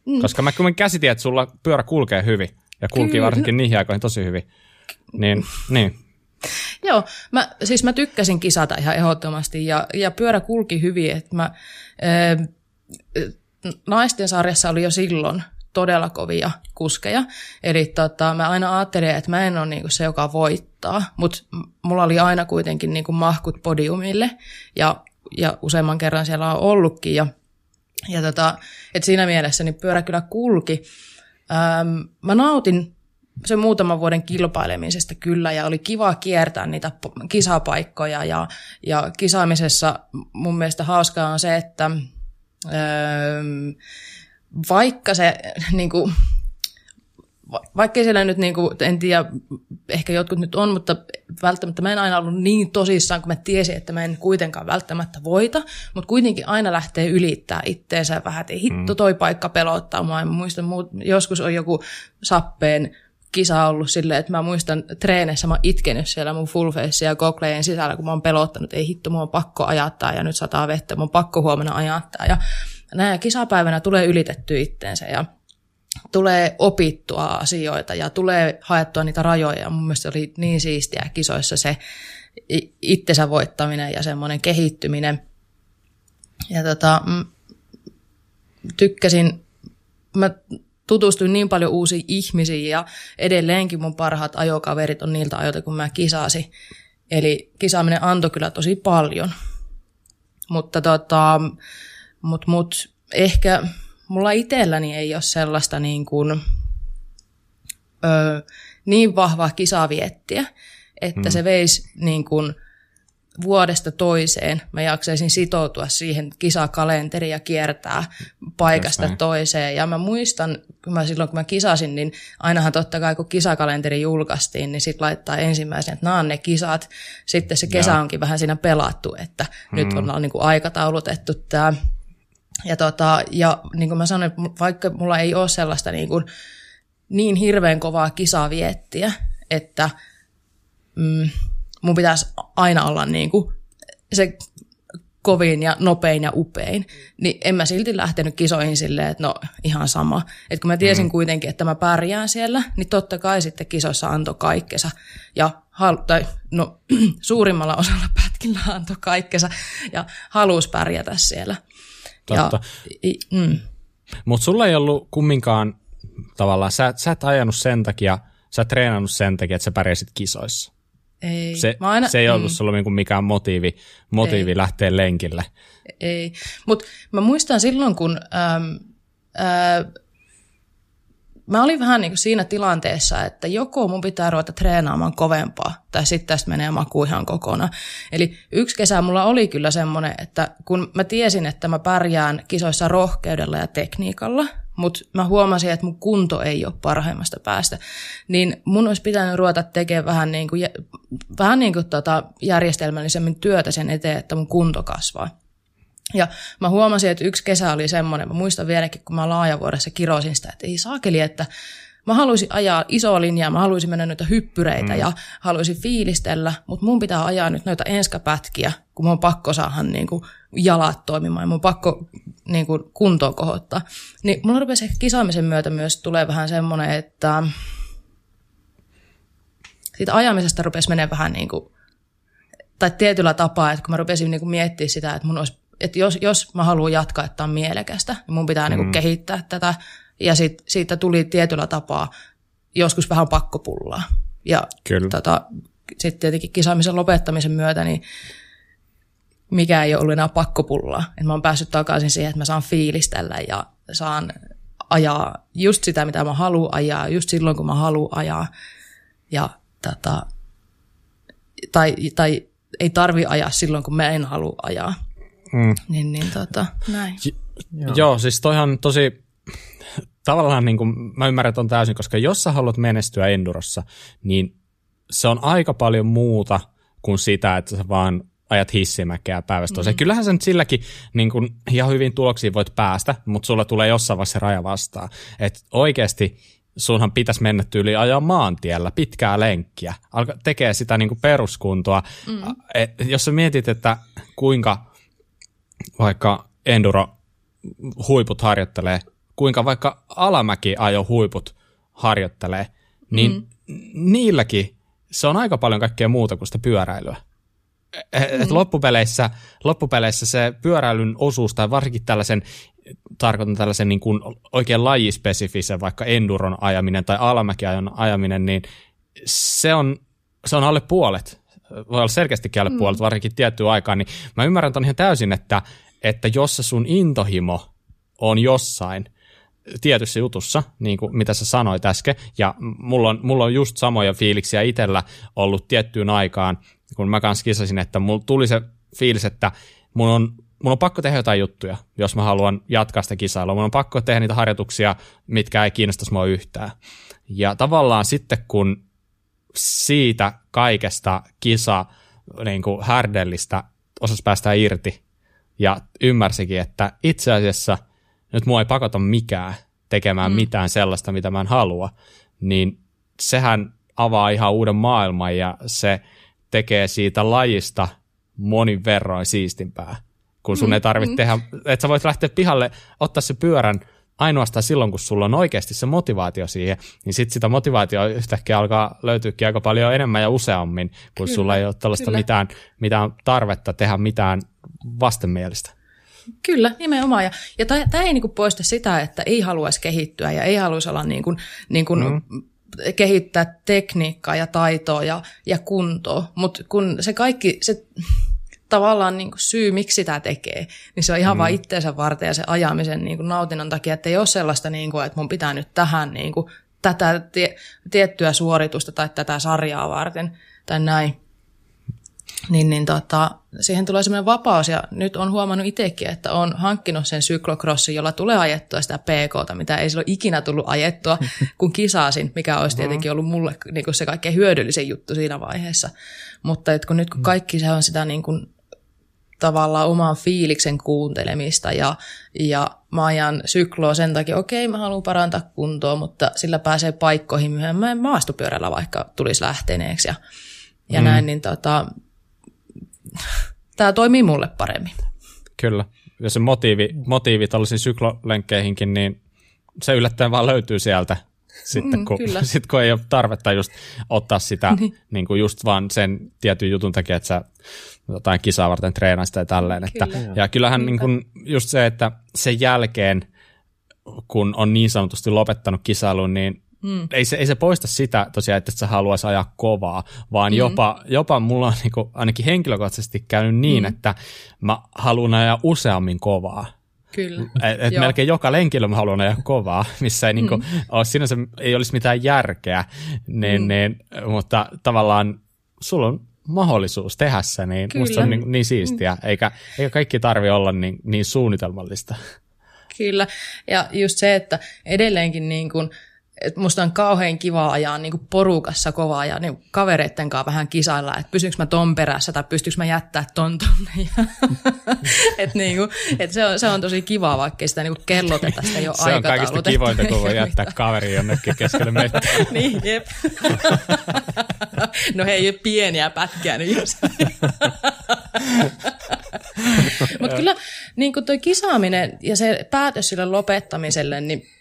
Mm. Koska mä kyllä käsitin, että sulla pyörä kulkee hyvin ja kulki kyllä. varsinkin niihin aikoihin tosi hyvin. Niin, niin. Joo, mä, siis mä tykkäsin kisata ihan ehdottomasti ja, ja pyörä kulki hyvin, että mä, naisten sarjassa oli jo silloin todella kovia kuskeja. Eli tota, mä aina ajattelin, että mä en ole niinku se, joka voittaa, mutta mulla oli aina kuitenkin niinku mahkut podiumille ja, ja useamman kerran siellä on ollutkin. Ja, ja tota, et siinä mielessä niin pyörä kyllä kulki. Ähm, mä nautin se muutaman vuoden kilpailemisesta kyllä ja oli kiva kiertää niitä kisapaikkoja ja, ja kisaamisessa mun mielestä hauskaa on se, että vaikka se niin kuin, vaikkei siellä nyt, niin kuin, en tiedä, ehkä jotkut nyt on, mutta välttämättä mä en aina ollut niin tosissaan, kun mä tiesin, että mä en kuitenkaan välttämättä voita, mutta kuitenkin aina lähtee ylittää itteensä vähän, että hitto mm. toi paikka pelottaa mua. Mä muistan, joskus on joku sappeen kisa ollut silleen, että mä muistan treeneissä, mä oon itkenyt siellä mun full face ja goglejen sisällä, kun mä oon pelottanut, ei hitto, mun on pakko ajattaa ja nyt sataa vettä, mun on pakko huomenna ajattaa. Ja näin kisapäivänä tulee ylitetty itteensä ja tulee opittua asioita ja tulee haettua niitä rajoja. Ja mun mielestä oli niin siistiä kisoissa se itsensä voittaminen ja semmoinen kehittyminen. Ja tota, tykkäsin, mä tutustuin niin paljon uusiin ihmisiin ja edelleenkin mun parhaat ajokaverit on niiltä ajoilta, kun mä kisasin. Eli kisaaminen antoi kyllä tosi paljon. Mutta tota, mut, mut, ehkä mulla itselläni ei ole sellaista niin, kuin, ö, niin vahvaa kisaviettiä, että hmm. se veisi niin kuin, vuodesta toiseen mä jaksaisin sitoutua siihen kisakalenteriin ja kiertää paikasta toiseen. Ja mä muistan, kun mä silloin kun mä kisasin, niin ainahan totta kai kun kisakalenteri julkaistiin, niin sitten laittaa ensimmäisen, että nämä on ne kisat. Sitten se kesä onkin vähän siinä pelattu, että mm. nyt on niin kuin aikataulutettu tämä. Ja, tota, ja niin kuin mä sanoin, vaikka mulla ei ole sellaista niin, kuin, niin hirveän kovaa kisaviettiä, että mm, mun pitäisi aina olla niin kuin se kovin ja nopein ja upein, niin en mä silti lähtenyt kisoihin silleen, että no ihan sama. Että kun mä tiesin mm. kuitenkin, että mä pärjään siellä, niin totta kai sitten kisoissa antoi kaikkensa. Ja hal- tai no, suurimmalla osalla pätkillä antoi kaikkensa ja halusi pärjätä siellä. Totta. Ja, mm. Mutta sulla ei ollut kumminkaan tavallaan, sä, sä et ajanut sen takia, sä et treenannut sen takia, että sä pärjäsit kisoissa. Ei. Se, aina, se ei ollut mm. sulla niinku mikään motiivi, motiivi ei. lähteä lenkille. Ei, mutta mä muistan silloin, kun äm, ää, mä olin vähän niin kuin siinä tilanteessa, että joko mun pitää ruveta treenaamaan kovempaa, tai sitten tästä menee maku ihan kokonaan. Eli yksi kesä mulla oli kyllä semmoinen, että kun mä tiesin, että mä pärjään kisoissa rohkeudella ja tekniikalla, mutta mä huomasin, että mun kunto ei ole parhaimmasta päästä, niin mun olisi pitänyt ruveta tekemään vähän, niin kuin, vähän niin kuin tota järjestelmällisemmin työtä sen eteen, että mun kunto kasvaa. Ja mä huomasin, että yksi kesä oli semmoinen, mä muistan vieläkin, kun mä laajavuodessa kirosin sitä, että ei saakeli, että mä haluaisin ajaa isoa linjaa, mä haluaisin mennä noita hyppyreitä mm. ja haluaisin fiilistellä, mutta mun pitää ajaa nyt noita enskapätkiä, kun mun on pakko saada niin kuin jalat toimimaan ja mun on pakko niin kuin kuntoon kohottaa. Niin mulla rupesi ehkä kisaamisen myötä myös tulee vähän semmoinen, että siitä ajamisesta rupesi menemään vähän niin kuin, tai tietyllä tapaa, että kun mä rupesin niin kuin miettimään sitä, että mun olisi että jos, jos mä haluan jatkaa, että on mielekästä, niin mun pitää niinku mm. niin kuin kehittää tätä. Ja sit, siitä tuli tietyllä tapaa joskus vähän pakkopullaa. Ja tota, sitten tietenkin kisaamisen lopettamisen myötä, niin mikä ei ole ollut enää pakkopullaa. Että mä oon päässyt takaisin siihen, että mä saan fiilistellä ja saan ajaa just sitä, mitä mä haluan ajaa, just silloin, kun mä haluan ajaa. Ja tota, tai, tai ei tarvi ajaa silloin, kun mä en halua ajaa. Mm. Niin, niin tota, näin. J- joo. joo, siis toihan tosi, tavallaan niin kuin, mä ymmärrän ton täysin, koska jos sä haluat menestyä endurossa, niin se on aika paljon muuta kuin sitä, että sä vaan ajat hissimäkeä päivästä toiseen. Mm. Kyllähän nyt silläkin niin kun, ihan hyvin tuloksiin voit päästä, mutta sulla tulee jossain vaiheessa raja vastaan. Että oikeasti sunhan pitäisi mennä tyyli ajaa maantiellä pitkää lenkkiä, alka tekee sitä niin peruskuntoa. Mm. Et, jos sä mietit, että kuinka vaikka enduro huiput harjoittelee, kuinka vaikka alamäki ajo huiput harjoittelee, niin mm. niilläkin se on aika paljon kaikkea muuta kuin sitä pyöräilyä. Et mm. loppupeleissä, loppupeleissä se pyöräilyn osuus tai varsinkin tällaisen tarkoitan tällaisen niin kuin oikein lajispesifisen, vaikka enduron ajaminen tai alamäkiajon ajaminen, niin se on, se on alle puolet. Voi olla selkeästi alle mm. puolet, varsinkin tiettyä aikaa, niin mä ymmärrän ton ihan täysin, että, että jos se sun intohimo on jossain tietyssä jutussa, niin kuin mitä sä sanoit äsken, ja mulla on, mulla on just samoja fiiliksiä itsellä ollut tiettyyn aikaan, kun mä kanssa kisasin, että mulla tuli se fiilis, että mun on, mun on pakko tehdä jotain juttuja, jos mä haluan jatkaa sitä kisailua. Mun on pakko tehdä niitä harjoituksia, mitkä ei kiinnostaisi mua yhtään. Ja tavallaan sitten, kun siitä kaikesta kisa niin kuin härdellistä osasi päästä irti ja ymmärsikin, että itse asiassa nyt mua ei pakota mikään tekemään mm. mitään sellaista, mitä mä en halua, niin sehän avaa ihan uuden maailman ja se tekee siitä lajista monin verroin siistimpää, kun sun mm, ei tarvitse mm. tehdä, että sä voit lähteä pihalle, ottaa se pyörän ainoastaan silloin, kun sulla on oikeasti se motivaatio siihen, niin sitten sitä motivaatio yhtäkkiä alkaa löytyykin aika paljon enemmän ja useammin, kun kyllä, sulla ei ole tällaista mitään, mitään tarvetta tehdä mitään vastenmielistä. Kyllä, nimenomaan. Ja, ja tämä ei niinku poista sitä, että ei haluaisi kehittyä ja ei haluaisi olla niinku, niinku mm. Kehittää tekniikkaa ja taitoa ja, ja kuntoa, mutta kun se kaikki, se tavallaan niin kuin syy, miksi sitä tekee, niin se on ihan mm. vain itteensä varten ja se ajamisen niin kuin nautinnon takia, että ei ole sellaista, niin kuin, että mun pitää nyt tähän niin kuin, tätä tie, tiettyä suoritusta tai tätä sarjaa varten tai näin. Niin, niin tota, siihen tulee semmoinen vapaus ja nyt on huomannut itsekin, että on hankkinut sen syklocrossin, jolla tulee ajettua sitä PKta, mitä ei silloin ikinä tullut ajettua, kun kisasin, mikä olisi tietenkin ollut mulle niin kuin se kaikkein hyödyllisen juttu siinä vaiheessa. Mutta et kun nyt kun kaikki se on sitä niin kuin tavallaan oman fiiliksen kuuntelemista ja, ja mä ajan sykloa sen takia, okei mä haluan parantaa kuntoa, mutta sillä pääsee paikkoihin myöhemmin maastopyörällä vaikka tulisi lähteneeksi ja, ja mm. näin, niin tota, tämä toimii mulle paremmin. Kyllä. Ja se motiivi, motiivi tällaisiin syklolenkkeihinkin, niin se yllättäen vaan löytyy sieltä sitten, mm, kun, sit, kun ei ole tarvetta just ottaa sitä niin. Niin kuin just vaan sen tietyn jutun takia, että sä jotain kisaa varten treenaa sitä ja tälleen. Että, Kyllä. Ja kyllähän niin kuin just se, että sen jälkeen, kun on niin sanotusti lopettanut kisailun, niin Mm. Ei, se, ei se poista sitä tosiaan, että sä haluaisi ajaa kovaa, vaan mm. jopa, jopa mulla on niin kuin, ainakin henkilökohtaisesti käynyt niin, mm. että mä haluan ajaa useammin kovaa. Kyllä. Et, et melkein joka lenkillä mä haluan ajaa kovaa, missä ei, mm. niinku, ole, sinänsä ei olisi mitään järkeä, niin, mm. niin, mutta tavallaan sulla on mahdollisuus tehdä se, niin Kyllä. musta se on niin, niin siistiä, mm. eikä, eikä kaikki tarvi olla niin, niin suunnitelmallista. Kyllä, ja just se, että edelleenkin niin kuin, et musta on kauhean kiva ajaa niin porukassa kovaa ja niin kavereitten kanssa vähän kisailla, että pysynkö mä ton perässä tai pystyykö mä jättää ton tonne. et niin kuin, et se, on, se on tosi kiva, vaikka sitä niin kelloteta sitä jo Se on kaikista kivointa, kun voi jättää kaveri jonnekin keskelle meitä. niin, jep. no hei, pieniä pätkiä nyt jos. Mutta kyllä niin toi kisaaminen ja se päätös sille lopettamiselle, niin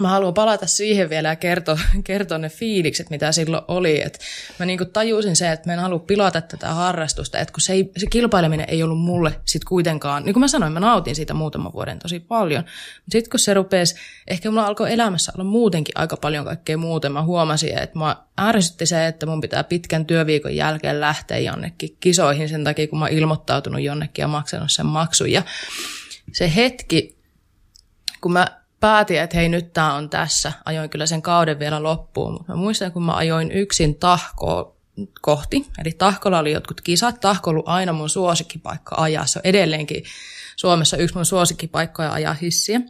mä haluan palata siihen vielä ja kertoa, kertoa ne fiilikset, mitä silloin oli. Et mä niinku tajusin se, että mä en halua pilata tätä harrastusta, että kun se, ei, se kilpaileminen ei ollut mulle sit kuitenkaan, niin kuin mä sanoin, mä nautin siitä muutaman vuoden tosi paljon. Mutta sitten kun se rupesi, ehkä mulla alkoi elämässä olla muutenkin aika paljon kaikkea muuta. Mä huomasin, että mä ärsytti se, että mun pitää pitkän työviikon jälkeen lähteä jonnekin kisoihin sen takia, kun mä oon ilmoittautunut jonnekin ja maksanut sen maksun. Ja se hetki, kun mä päätin, että hei nyt tämä on tässä. Ajoin kyllä sen kauden vielä loppuun, mutta mä muistan, kun mä ajoin yksin tahkoa kohti. Eli Tahkolla oli jotkut kisat. Tahko oli aina mun suosikkipaikka ajaa. Se on edelleenkin Suomessa yksi mun suosikkipaikkoja ajaa hissiä.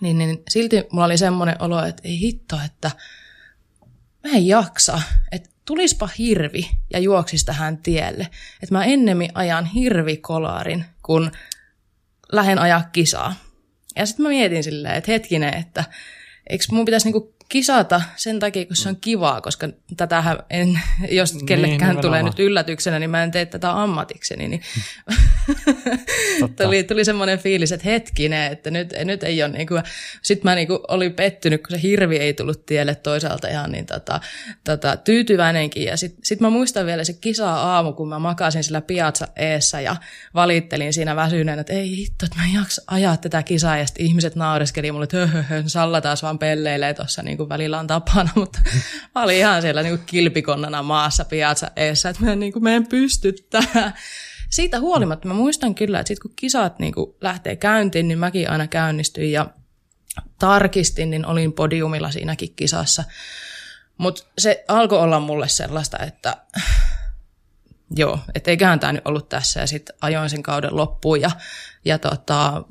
Niin, niin silti mulla oli semmoinen olo, että ei hitto, että mä en jaksa. Että tulispa hirvi ja juoksis tähän tielle. Että mä ennemmin ajan hirvikolarin, kun lähden ajaa kisaa. Ja sitten mä mietin silleen, että hetkinen, että eikö mun pitäisi niinku kisata sen takia, kun se on kivaa, koska tätähän en, jos kellekään niin, tulee nyt yllätyksenä, niin mä en tee tätä ammatikseni. Niin tuli, tuli semmoinen fiilis, että hetkinen, että nyt, nyt ei ole niin kuin, sit mä niin kuin olin pettynyt, kun se hirvi ei tullut tielle toisaalta ihan niin tota, tota, tyytyväinenkin. Ja sit, sit mä muistan vielä se kisa aamu, kun mä makasin sillä piazza eessä ja valittelin siinä väsyneen, että ei hitto, että mä en jaksa ajaa tätä kisaa. Ja sitten ihmiset naureskeli mulle, että höhö, Salla taas vaan pelleilee tuossa niin kuin välillä on tapana, mutta mä olin ihan siellä niin kuin kilpikonnana maassa piazza eessä, että mä en, niin kuin, mä en pysty tähän. Siitä huolimatta mä muistan kyllä, että sit kun kisat niin kuin lähtee käyntiin, niin mäkin aina käynnistyin ja tarkistin, niin olin podiumilla siinäkin kisassa. Mutta se alkoi olla mulle sellaista, että joo, että eiköhän tämä nyt ollut tässä ja sitten ajoin sen kauden loppuun ja, ja tota,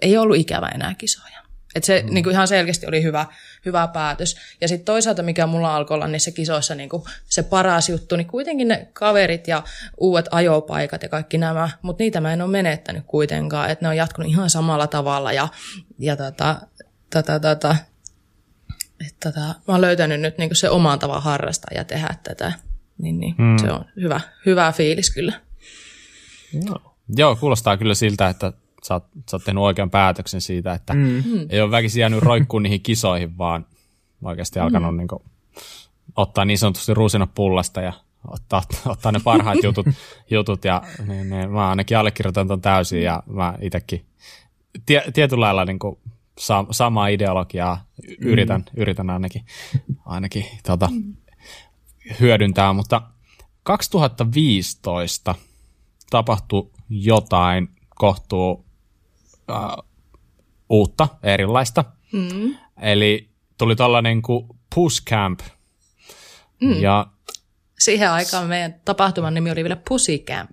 ei ollut ikävä enää kisoja. Et se mm. niin kuin ihan selkeästi oli hyvä, hyvä päätös. Ja sitten toisaalta, mikä mulla alkoi olla niissä kisoissa niin kuin se paras juttu, niin kuitenkin ne kaverit ja uudet ajopaikat ja kaikki nämä, mutta niitä mä en ole menettänyt kuitenkaan, että ne on jatkunut ihan samalla tavalla ja, ja tota, tota, tota, että tota, mä oon löytänyt nyt niin se oman tavan harrastaa ja tehdä tätä, niin, niin mm. se on hyvä, hyvä fiilis kyllä. Joo. Joo, kuulostaa kyllä siltä, että sä oot, sä oot tehnyt oikean päätöksen siitä, että mm. ei ole väkisin jäänyt roikkuun niihin kisoihin, vaan oikeasti alkanut mm. niin kuin, ottaa niin sanotusti ruusinat pullasta ja ottaa, ottaa ne parhaat jutut, jutut ja niin, niin, mä ainakin allekirjoitan ton täysin ja mä itsekin tie, tietyllä lailla niin kuin, sa, samaa ideologiaa yritän, mm. yritän ainakin, ainakin tota, hyödyntää, mutta 2015 tapahtui jotain kohtuu uh, uutta, erilaista. Mm. Eli tuli tällainen kuin Push Camp. Mm. Ja Siihen aikaan meidän tapahtuman nimi oli vielä Pussy Camp.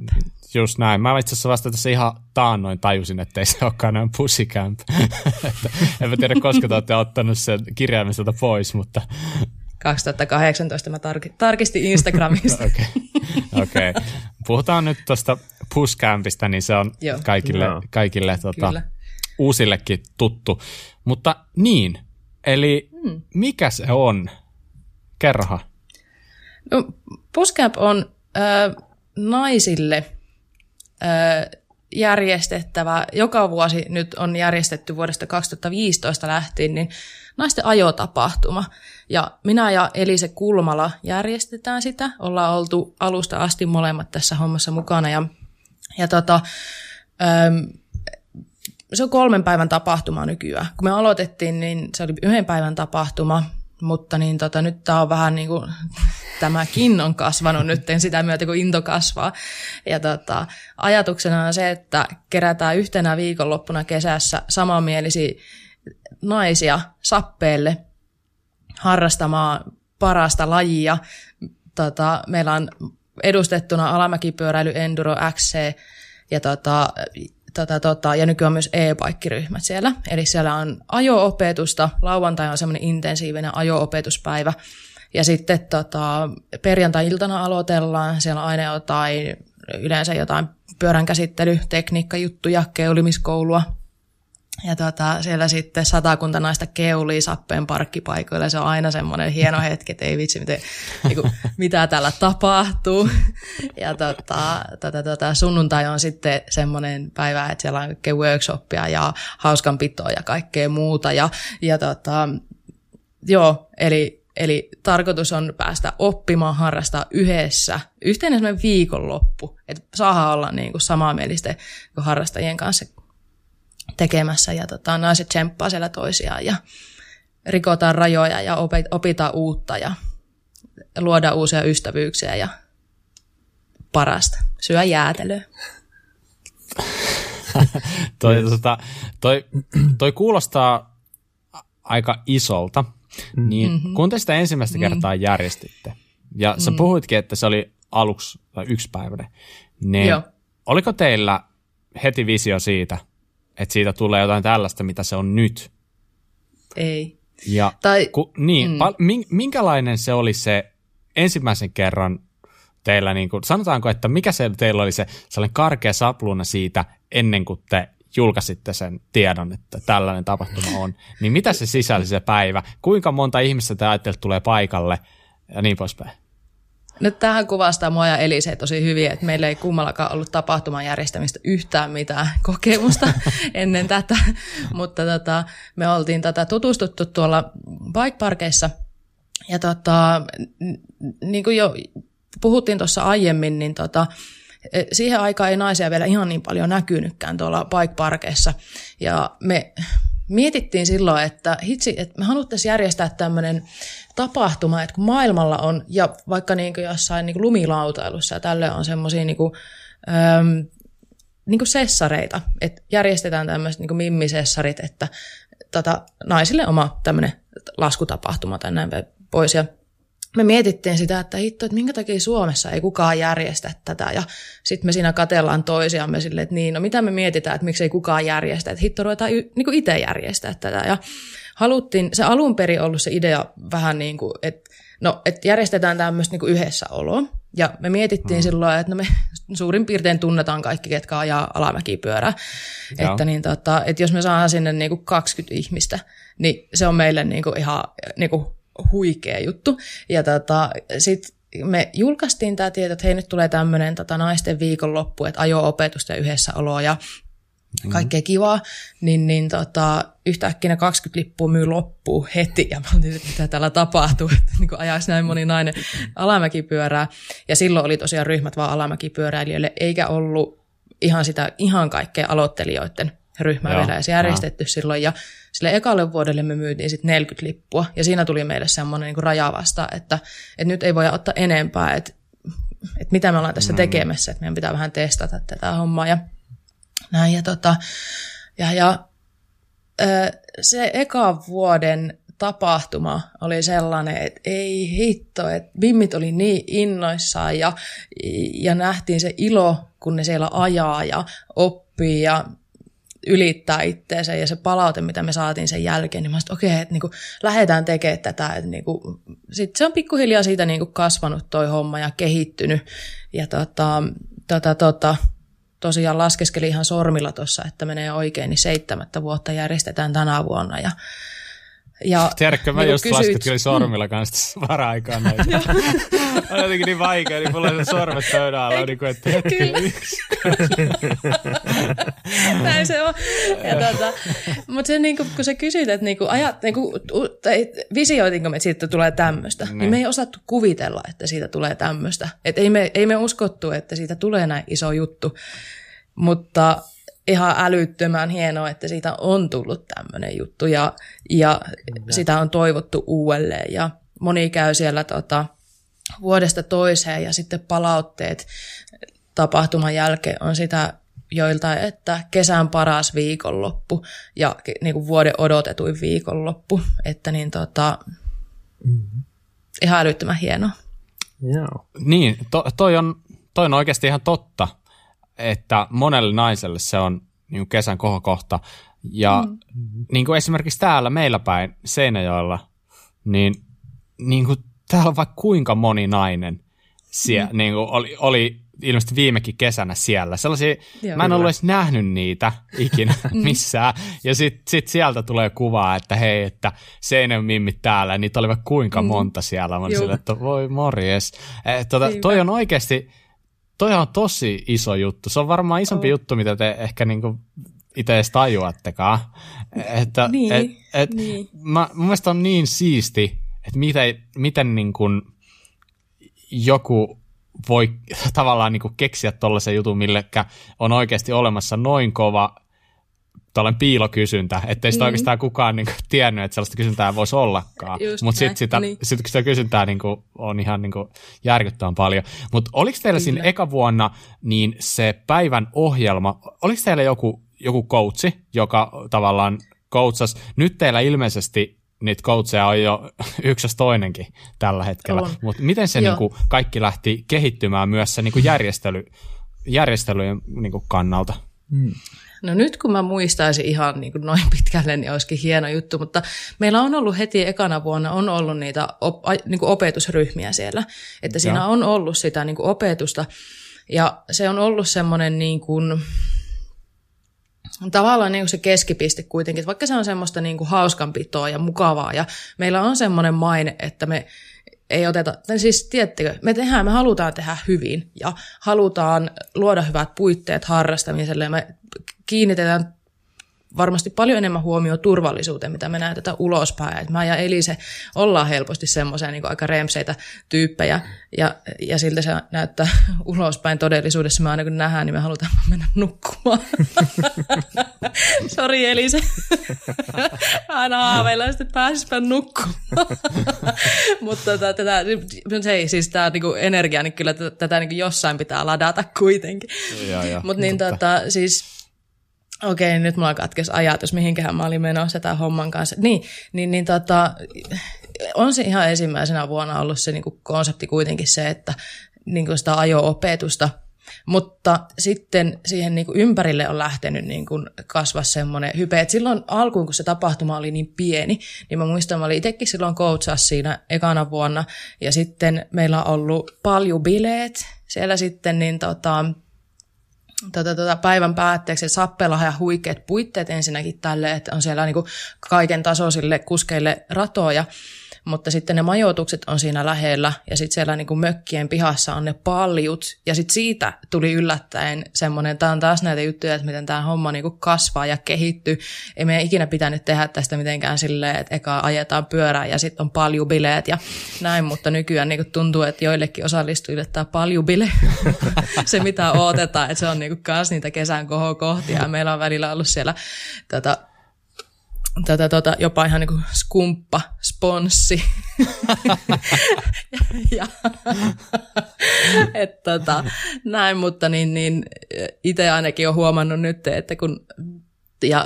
Just näin. Mä itse asiassa vasta tässä ihan taannoin tajusin, että ei se olekaan noin Pussy Camp. en mä tiedä, koska te olette ottanut sen kirjaimen pois, mutta... 2018 mä tar- tarkistin Instagramista. Okei. okay. okay. Puhutaan nyt tuosta Push Campista, niin se on Joo. kaikille, no. kaikille tota, uusillekin tuttu. Mutta niin, eli hmm. mikä se on? Kerrohan. No, Pushcamp on äh, naisille äh, järjestettävä, joka vuosi nyt on järjestetty vuodesta 2015 lähtien, niin naisten ajotapahtuma. Ja minä ja Elise Kulmala järjestetään sitä. Ollaan oltu alusta asti molemmat tässä hommassa mukana. Ja, ja tota, ähm, se on kolmen päivän tapahtuma nykyään. Kun me aloitettiin, niin se oli yhden päivän tapahtuma, mutta niin tota, nyt tämä on vähän niin kuin, tämäkin on kasvanut nyt sitä myötä, kun into kasvaa. Ja tota, ajatuksena on se, että kerätään yhtenä viikonloppuna kesässä samanmielisiä naisia sappeelle harrastamaan parasta lajia. Tota, meillä on edustettuna alamäkipyöräily Enduro XC ja tota, tota, tota, ja nykyään myös e-paikkiryhmät siellä. Eli siellä on ajo-opetusta, lauantai on semmoinen intensiivinen ajo-opetuspäivä, ja sitten tota, perjantai-iltana aloitellaan, siellä on aina jotain, yleensä jotain pyörän käsittely, tekniikkajuttuja, keulimiskoulua, ja tota, siellä sitten satakunta naista keulii sappeen parkkipaikoilla. Se on aina semmoinen hieno hetki, että ei vitsi, miten, niin kuin, mitä täällä tapahtuu. Ja tota, tota, tota, sunnuntai on sitten semmoinen päivä, että siellä on kaikkea workshoppia ja hauskanpitoa ja kaikkea muuta. Ja, ja tota, joo, eli Eli tarkoitus on päästä oppimaan, harrastaa yhdessä, yhteinen semmoinen viikonloppu, että saadaan olla niin kuin samanmielisten harrastajien kanssa tekemässä ja tota, naiset tsemppaa siellä toisiaan ja rikotaan rajoja ja opitaan uutta ja luodaan uusia ystävyyksiä ja parasta, syö jäätelöä. toi, tota, toi, toi kuulostaa aika isolta, niin mm-hmm. kun te sitä ensimmäistä mm-hmm. kertaa järjestitte, ja sä mm-hmm. puhuitkin, että se oli aluksi tai yksipäiväinen, niin Joo. oliko teillä heti visio siitä, että siitä tulee jotain tällaista, mitä se on nyt. Ei. Ja tai, ku, niin, mm. pal, minkälainen se oli se ensimmäisen kerran teillä, niin kuin, sanotaanko, että mikä se teillä oli se sellainen karkea sapluuna siitä ennen kuin te julkaisitte sen tiedon, että tällainen tapahtuma on, niin mitä se sisälsi se päivä? Kuinka monta ihmistä te ajattelet tulee paikalle ja niin poispäin? Nyt tähän kuvastaa mua ja Elise tosi hyvin, että meillä ei kummallakaan ollut tapahtuman järjestämistä yhtään mitään kokemusta ennen tätä, mutta tota, me oltiin tätä tutustuttu tuolla bike parkeissa. Ja tota, niin kuin jo puhuttiin tuossa aiemmin, niin tota, siihen aikaan ei naisia vielä ihan niin paljon näkynytkään tuolla bike parkeissa. Ja me mietittiin silloin, että hitsi, että me haluttaisiin järjestää tämmöinen tapahtuma, että kun maailmalla on, ja vaikka niin kuin jossain niin kuin lumilautailussa ja tälle on semmoisia niin kuin, äm, niin kuin sessareita, että järjestetään tämmöiset niin kuin mimmisessarit, että tota, naisille oma tämmöinen laskutapahtuma tai näin pois. Ja me mietittiin sitä, että hitto, että minkä takia Suomessa ei kukaan järjestä tätä. Ja sitten me siinä katellaan toisiamme silleen, että niin, no mitä me mietitään, että miksei kukaan järjestä. Että hitto, ruvetaan niin itse järjestää tätä. Ja haluttiin, se alun perin ollut se idea vähän niin kuin, että no, että järjestetään tämmöistä niin yhdessä oloa. Ja me mietittiin mm. silloin, että no me suurin piirtein tunnetaan kaikki, ketkä ajaa alamäkipyörää. Että, niin, tota, että jos me saadaan sinne niin kuin 20 ihmistä, niin se on meille niin kuin ihan niin kuin huikea juttu. Ja tota, sitten me julkaistiin tämä tieto, että hei nyt tulee tämmöinen tota, naisten viikonloppu, että ajo-opetusta ja yhdessä oloa ja. Kaikkea kivaa, niin, niin tota, yhtäkkiä ne 20 lippua myy loppuu heti, ja mä olin, että mitä täällä tapahtuu, että niin ajaisi näin moni nainen alamäkipyörää. Ja silloin oli tosiaan ryhmät vaan alamäkipyöräilijöille, eikä ollut ihan sitä ihan kaikkea aloittelijoiden ryhmää Joo, vielä edes järjestetty ja. silloin. Ja sille ekalle vuodelle me myytiin sitten 40 lippua, ja siinä tuli meille semmoinen niin raja vasta, että, että nyt ei voi ottaa enempää, että, että mitä me ollaan tässä mm. tekemässä, että meidän pitää vähän testata tätä hommaa. Ja, näin, ja, tota, ja, ja se eka vuoden tapahtuma oli sellainen, että ei hitto, että bimmit oli niin innoissaan ja, ja nähtiin se ilo, kun ne siellä ajaa ja oppii ja ylittää itteensä ja se palaute, mitä me saatiin sen jälkeen, niin mä sanoin, okei, että niinku, lähdetään tekemään tätä. Että niinku, sitten se on pikkuhiljaa siitä niinku kasvanut toi homma ja kehittynyt. Ja tota, tota, tota, tosiaan laskeskeli ihan sormilla tuossa, että menee oikein, niin seitsemättä vuotta järjestetään tänä vuonna. Ja ja Tiedätkö, mä niin just kysyit... laskettelin sormilla kanssa vara-aikaan näitä. on jotenkin niin vaikea, niin mulla on se sormet pöydän alla, niin kuin, että Kyllä. Näin se on. Ja tuota, mutta se, niin kuin, kun sä kysyt, että niin kuin, ajat, niin kuin, tai visioitinko me, että siitä tulee tämmöistä, niin. niin me ei osattu kuvitella, että siitä tulee tämmöistä. Että ei me, ei me uskottu, että siitä tulee näin iso juttu. Mutta ihan älyttömän hienoa, että siitä on tullut tämmöinen juttu ja, ja sitä on toivottu uudelleen ja moni käy siellä tota, vuodesta toiseen ja sitten palautteet tapahtuman jälkeen on sitä joilta, että kesän paras viikonloppu ja niin kuin vuoden odotetuin viikonloppu, että niin tota, mm-hmm. ihan älyttömän hienoa. Joo. Niin, to, toi, on, toi on oikeasti ihan totta että monelle naiselle se on niin kesän kohokohta. Ja mm. niin kuin esimerkiksi täällä meillä päin Seinäjoella, niin, niin kuin täällä on vaikka kuinka moni nainen siellä, mm. niin kuin oli, oli ilmeisesti viimekin kesänä siellä. Sellaisia, Joo, mä en ollut edes nähnyt niitä ikinä mm. missään. Ja sitten sit sieltä tulee kuvaa, että hei, että Seinän mimmit täällä, niitä oli vaikka kuinka mm. monta siellä. Mä olin että voi morjes. Eh, tota, toi on oikeasti, toi on tosi iso juttu. Se on varmaan isompi oh. juttu, mitä te ehkä niinku itse edes tajuattekaan. Että, niin, et, et, niin. Mä, mun mielestä on niin siisti, että miten, miten niin kuin joku voi tavallaan niin kuin keksiä tuollaisen jutun, millekä on oikeasti olemassa noin kova tällainen piilokysyntä, ettei sitä mm. oikeastaan kukaan niin kuin, tiennyt, että sellaista kysyntää voisi ollakaan. Mutta sitten sitä, niin. sit, sitä kysyntää niin kuin, on ihan niin kuin, järkyttävän paljon. Mutta oliko teillä Kyllä. siinä eka vuonna niin se päivän ohjelma, oliko teillä joku, joku coachi, joka tavallaan coachas, nyt teillä ilmeisesti niitä coacheja on jo yksi toinenkin tällä hetkellä, mutta miten se niin kuin, kaikki lähti kehittymään myös se niin kuin järjestely, järjestelyjen niin kuin kannalta? Mm. No nyt kun mä muistaisin ihan niin kuin noin pitkälle, niin olisikin hieno juttu, mutta meillä on ollut heti ekana vuonna on ollut niitä op, niin kuin opetusryhmiä siellä, että siinä ja. on ollut sitä niin kuin opetusta ja se on ollut semmoinen niin kuin, tavallaan niin kuin se keskipiste kuitenkin, että vaikka se on semmoista niin kuin hauskanpitoa ja mukavaa ja meillä on semmoinen maine, että me ei oteta, siis tiedättekö, me tehdään, me halutaan tehdä hyvin ja halutaan luoda hyvät puitteet harrastamiselle ja me kiinnitetään varmasti paljon enemmän huomioon turvallisuuteen, mitä me näytetään ulospäin. Et mä ja Elise ollaan helposti semmoisia niin aika remseitä tyyppejä, ja, ja siltä se näyttää ulospäin todellisuudessa. Me aina kun nähdään, niin me halutaan mennä nukkumaan. Sori Elise. aina haaveillaan, että pääsisipä nukkumaan. Mutta tota, tätä, se ei, siis tämä niinku energia, niin kyllä tätä niinku jossain pitää ladata kuitenkin. Mutta niin tota, siis okei, nyt mulla katkesi ajatus, mihinkähän mä olin menossa tämän homman kanssa. Niin, niin, niin tota, on se ihan ensimmäisenä vuonna ollut se niin konsepti kuitenkin se, että niin sitä ajo-opetusta, mutta sitten siihen niin ympärille on lähtenyt niin kasvaa semmoinen hype, että silloin alkuun, kun se tapahtuma oli niin pieni, niin mä muistan, mä olin itsekin silloin coachas siinä ekana vuonna, ja sitten meillä on ollut paljon bileet siellä sitten, niin tota, tota, tota, päivän päätteeksi sappela ja huikeat puitteet ensinnäkin tälle, että on siellä niinku kaiken tasoisille kuskeille ratoja mutta sitten ne majoitukset on siinä lähellä ja sitten siellä niin kuin mökkien pihassa on ne paljut. Ja sitten siitä tuli yllättäen semmoinen, tämä on taas näitä juttuja, että miten tämä homma niin kuin kasvaa ja kehittyy. Ei meidän ikinä pitänyt tehdä tästä mitenkään silleen, että eka ajetaan pyörää ja sitten on paljon bileet ja näin, mutta nykyään niin kuin tuntuu, että joillekin osallistujille tämä paljon bile se mitä odotetaan, että se on niin kuin kans niitä kesän kohokohtia. Meillä on välillä ollut siellä tätä tätä tota, jopa ihan niin kuin skumppa, sponssi. ja, et, tota, näin, mutta niin, niin, itse ainakin olen huomannut nyt, että kun ja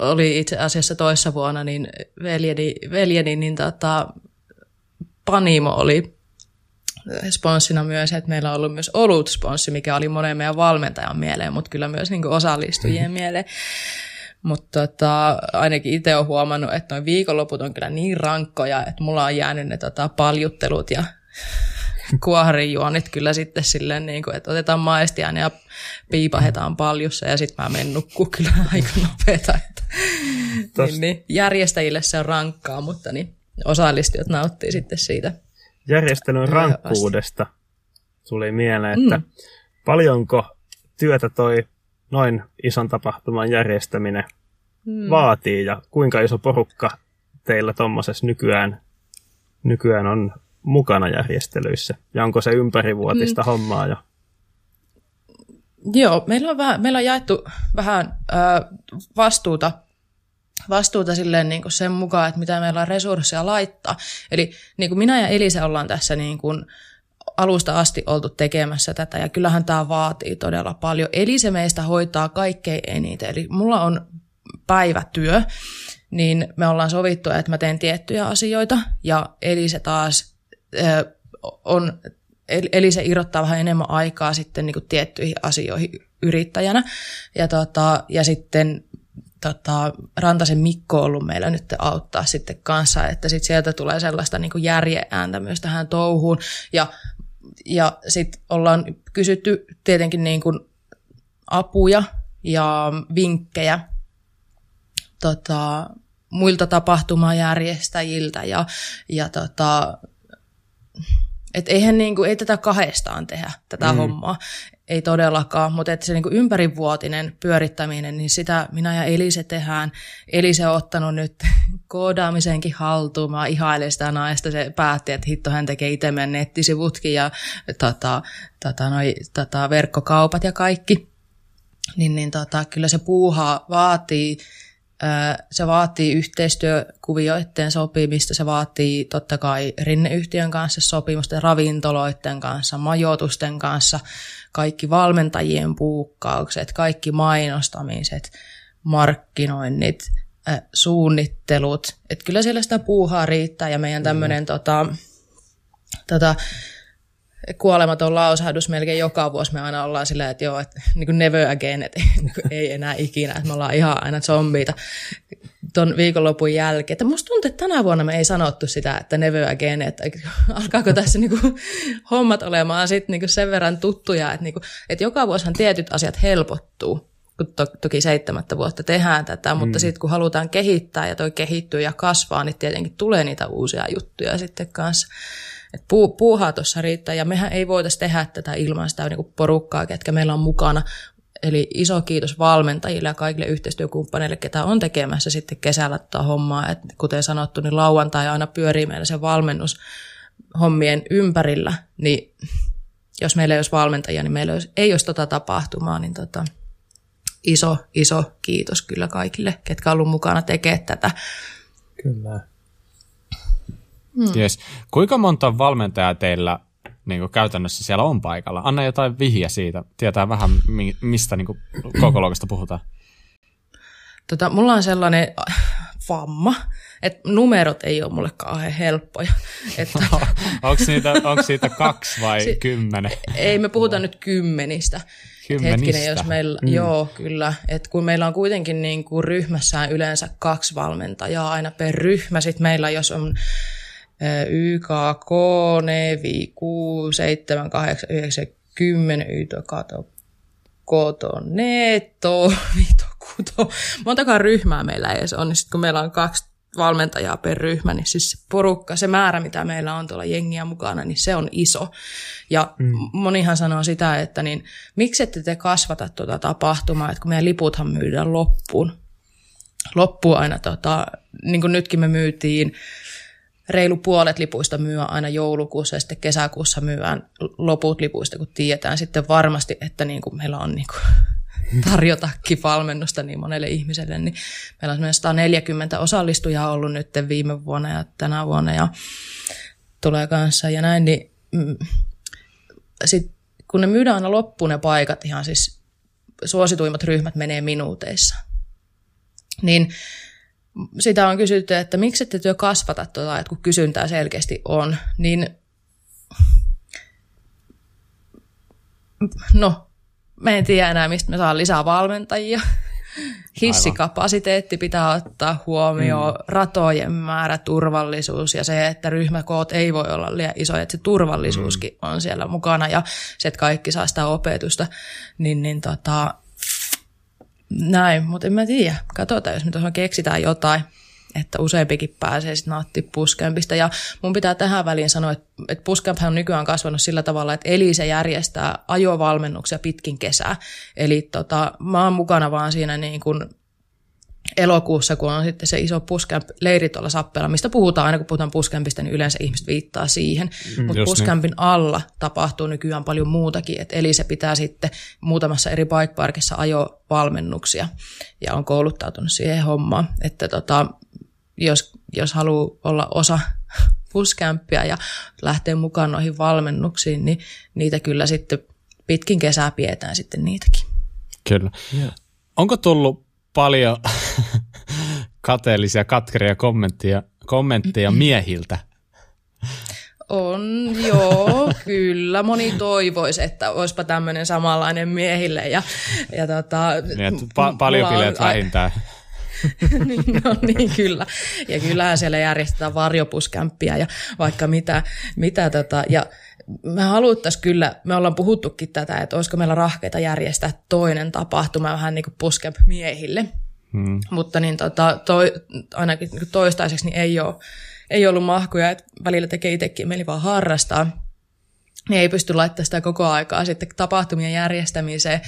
oli itse asiassa toissa vuonna, niin veljeni, veljeni niin tota, Panimo oli sponssina myös, että meillä on ollut myös olut-sponssi, mikä oli monen meidän valmentajan mieleen, mutta kyllä myös niin osallistujien mieleen. Mutta tota, ainakin itse olen huomannut, että noin viikonloput on kyllä niin rankkoja, että mulla on jäänyt ne tota, paljuttelut ja kuoharijuonit kyllä sitten silleen, niin kuin, että otetaan maistiaan ja piipahetaan paljussa ja sitten mä menen nukkuu kyllä aika nopeeta. Että, niin, niin, järjestäjille se on rankkaa, mutta niin, osallistujat nauttii sitten siitä. Järjestelyn rankkuudesta tuli mieleen, että mm. paljonko työtä toi noin ison tapahtuman järjestäminen hmm. vaatii ja kuinka iso porukka teillä tuommoisessa nykyään, nykyään on mukana järjestelyissä? Ja onko se ympärivuotista hmm. hommaa jo? Joo, meillä on, vähän, meillä on jaettu vähän äh, vastuuta vastuuta silleen niin kuin sen mukaan, että mitä meillä on resursseja laittaa. Eli niin kuin minä ja Elisa ollaan tässä niin kuin, alusta asti oltu tekemässä tätä ja kyllähän tämä vaatii todella paljon. Eli se meistä hoitaa kaikkein eniten. Eli mulla on päivätyö, niin me ollaan sovittu, että mä teen tiettyjä asioita ja eli se taas äh, on, eli se irrottaa vähän enemmän aikaa sitten niin kuin tiettyihin asioihin yrittäjänä. Ja, tota, ja sitten tota, Rantasen Mikko on ollut meillä nyt auttaa sitten kanssa, että sit sieltä tulee sellaista niin järjeääntä myös tähän touhuun. Ja ja sitten ollaan kysytty tietenkin niin kuin apuja ja vinkkejä tota, muilta tapahtumajärjestäjiltä ja, ja tota, et eihän niin kuin, ei tätä kahdestaan tehdä, tätä mm. hommaa ei todellakaan, mutta että se niin ympärivuotinen pyörittäminen, niin sitä minä ja Elise tehdään. Elise on ottanut nyt koodaamisenkin haltuun. Mä ihailen sitä naista. Se päätti, että hitto hän tekee itse meidän nettisivutkin ja tota, tota, noi, tota, verkkokaupat ja kaikki. Niin, niin tota, kyllä se puuhaa vaatii se vaatii yhteistyökuvioiden sopimista, se vaatii totta kai rinneyhtiön kanssa sopimusta, ravintoloiden kanssa, majoitusten kanssa, kaikki valmentajien puukkaukset, kaikki mainostamiset, markkinoinnit, suunnittelut. Että kyllä siellä sitä puuhaa riittää ja meidän tämmöinen mm. tota, tota, kuolematon lausahdus melkein joka vuosi me aina ollaan silleen, että joo, että niin kuin never again, että ei enää ikinä, että me ollaan ihan aina zombiita ton viikonlopun jälkeen. Että musta tuntuu, että tänä vuonna me ei sanottu sitä, että never again, että alkaako tässä niin kuin, hommat olemaan sit niin kuin sen verran tuttuja, että, niin kuin, että joka vuosihan tietyt asiat helpottuu. kun to, toki seitsemättä vuotta tehdään tätä, mutta mm. sitten kun halutaan kehittää ja toi kehittyy ja kasvaa, niin tietenkin tulee niitä uusia juttuja sitten kanssa. Et puu, puuhaa tuossa riittää ja mehän ei voitaisiin tehdä tätä ilman sitä niin porukkaa, ketkä meillä on mukana. Eli iso kiitos valmentajille ja kaikille yhteistyökumppaneille, ketä on tekemässä sitten kesällä tätä hommaa. Et kuten sanottu, niin lauantai aina pyörii meillä se valmennus hommien ympärillä, niin jos meillä ei olisi valmentajia, niin meillä ei olisi tota tapahtumaa, niin tota, iso, iso kiitos kyllä kaikille, ketkä on ollut mukana tekemään tätä. Kyllä. Hmm. Yes. Kuinka monta valmentajaa teillä niin kuin käytännössä siellä on paikalla? Anna jotain vihja siitä. Tietää vähän, mistä niin kuin, koko luokasta puhutaan. Tota, mulla on sellainen vamma, että numerot ei ole mulle kauhean helppoja. Että... onko, niitä, onko siitä kaksi vai si- kymmenen? Ei, me puhutaan nyt kymmenistä. Kymmenistä. Hetkinen, jos meillä, mm. joo, kyllä. Et kun meillä on kuitenkin niin kuin ryhmässään yleensä kaksi valmentajaa aina per ryhmä, sitten meillä jos on YKK, Nevi, 6, 7, 8, 9, 10, YTO, Kato, Koto, Neto, Vito, Kuto. Montakaan ryhmää meillä ei edes on, niin sit kun meillä on kaksi valmentajaa per ryhmä, niin siis se porukka, se määrä, mitä meillä on tuolla jengiä mukana, niin se on iso. Ja mm. monihan sanoo sitä, että niin, miksi ette te kasvata tuota tapahtumaa, että kun meidän liputhan myydään loppuun. Loppuun aina, tota, niin kuin nytkin me myytiin reilu puolet lipuista myy aina joulukuussa ja sitten kesäkuussa myyään loput lipuista, kun tiedetään sitten varmasti, että niin kuin meillä on niin kuin tarjotakin valmennusta niin monelle ihmiselle, niin meillä on 140 osallistujaa ollut nyt viime vuonna ja tänä vuonna ja tulee kanssa ja näin, niin mm, sit, kun ne myydään aina loppuun ne paikat, ihan siis suosituimmat ryhmät menee minuuteissa, niin sitä on kysytty, että miksi ette työ kasvata tuota, että kun kysyntää selkeästi on, niin no, me en tiedä enää, mistä me saa lisää valmentajia. Hissikapasiteetti pitää ottaa huomioon, mm. ratojen määrä, turvallisuus ja se, että ryhmäkoot ei voi olla liian isoja, että se turvallisuuskin mm. on siellä mukana ja se, että kaikki saa sitä opetusta, niin, niin tota, näin, mutta en mä tiedä. Katsotaan, jos me tuohon keksitään jotain, että useampikin pääsee sitten nauttimaan puskempista. Ja mun pitää tähän väliin sanoa, että, että on nykyään kasvanut sillä tavalla, että Elise järjestää ajovalmennuksia pitkin kesää. Eli tota, mä oon mukana vaan siinä niin kuin elokuussa, kun on sitten se iso puskemp-leiri tuolla Sappeella, mistä puhutaan aina, kun puhutaan puskempista, niin yleensä ihmiset viittaa siihen. Mm, Mutta puskämpin niin. alla tapahtuu nykyään paljon muutakin, et eli se pitää sitten muutamassa eri bike parkissa ajovalmennuksia ja on kouluttautunut siihen hommaan, että tota, jos, jos haluaa olla osa puskämpiä ja lähteä mukaan noihin valmennuksiin, niin niitä kyllä sitten pitkin kesää pidetään sitten niitäkin. Kyllä. Yeah. Onko tullut paljon kateellisia, katkeria kommentteja, kommentteja miehiltä. On, joo, kyllä. Moni toivoisi, että olisipa tämmöinen samanlainen miehille. Ja, ja tota, niin, pa- paljon bileet vähintään. niin, no niin, kyllä. Ja kyllähän siellä järjestetään varjopuskämppiä ja vaikka mitä. mitä tota, ja me haluttaisiin kyllä, me ollaan puhuttukin tätä, että olisiko meillä rahkeita järjestää toinen tapahtuma vähän niin kuin miehille. Hmm. Mutta niin tota, toi, ainakin niin toistaiseksi niin ei, ole, ei ollut mahkuja, että välillä tekee itsekin mieli vaan harrastaa niin ei pysty laittamaan sitä koko aikaa sitten tapahtumien järjestämiseen.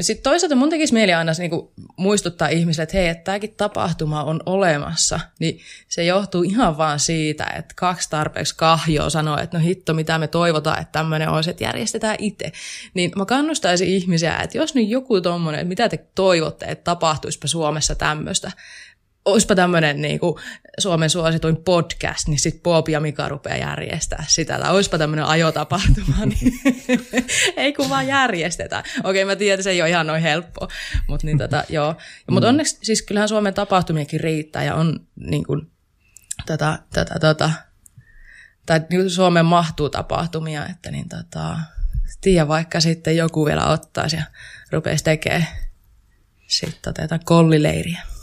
Sitten toisaalta mun tekisi mieli aina niin kuin muistuttaa ihmisille, että hei, että tämäkin tapahtuma on olemassa. Niin se johtuu ihan vaan siitä, että kaksi tarpeeksi kahjoa sanoo, että no hitto, mitä me toivotaan, että tämmöinen olisi, että järjestetään itse. Niin mä kannustaisin ihmisiä, että jos nyt joku tommonen, että mitä te toivotte, että tapahtuisipa Suomessa tämmöistä, olisipa tämmöinen niin kuin Suomen suosituin podcast, niin sitten Poopi ja Mika rupeaa järjestää sitä. Tai olisipa tämmöinen ajotapahtuma, niin ei kun vaan järjestetään. Okei, mä tiedän, että se ei ole ihan noin helppoa. Mutta niin tota, joo. Mm. Mutta onneksi siis kyllähän Suomen tapahtumiakin riittää ja on niin kuin, tota, tota, tota, tai niin kuin Suomeen mahtuu tapahtumia, että niin tota, tiedä vaikka sitten joku vielä ottaisi ja rupeaisi tekemään sitten tota, kollileiriä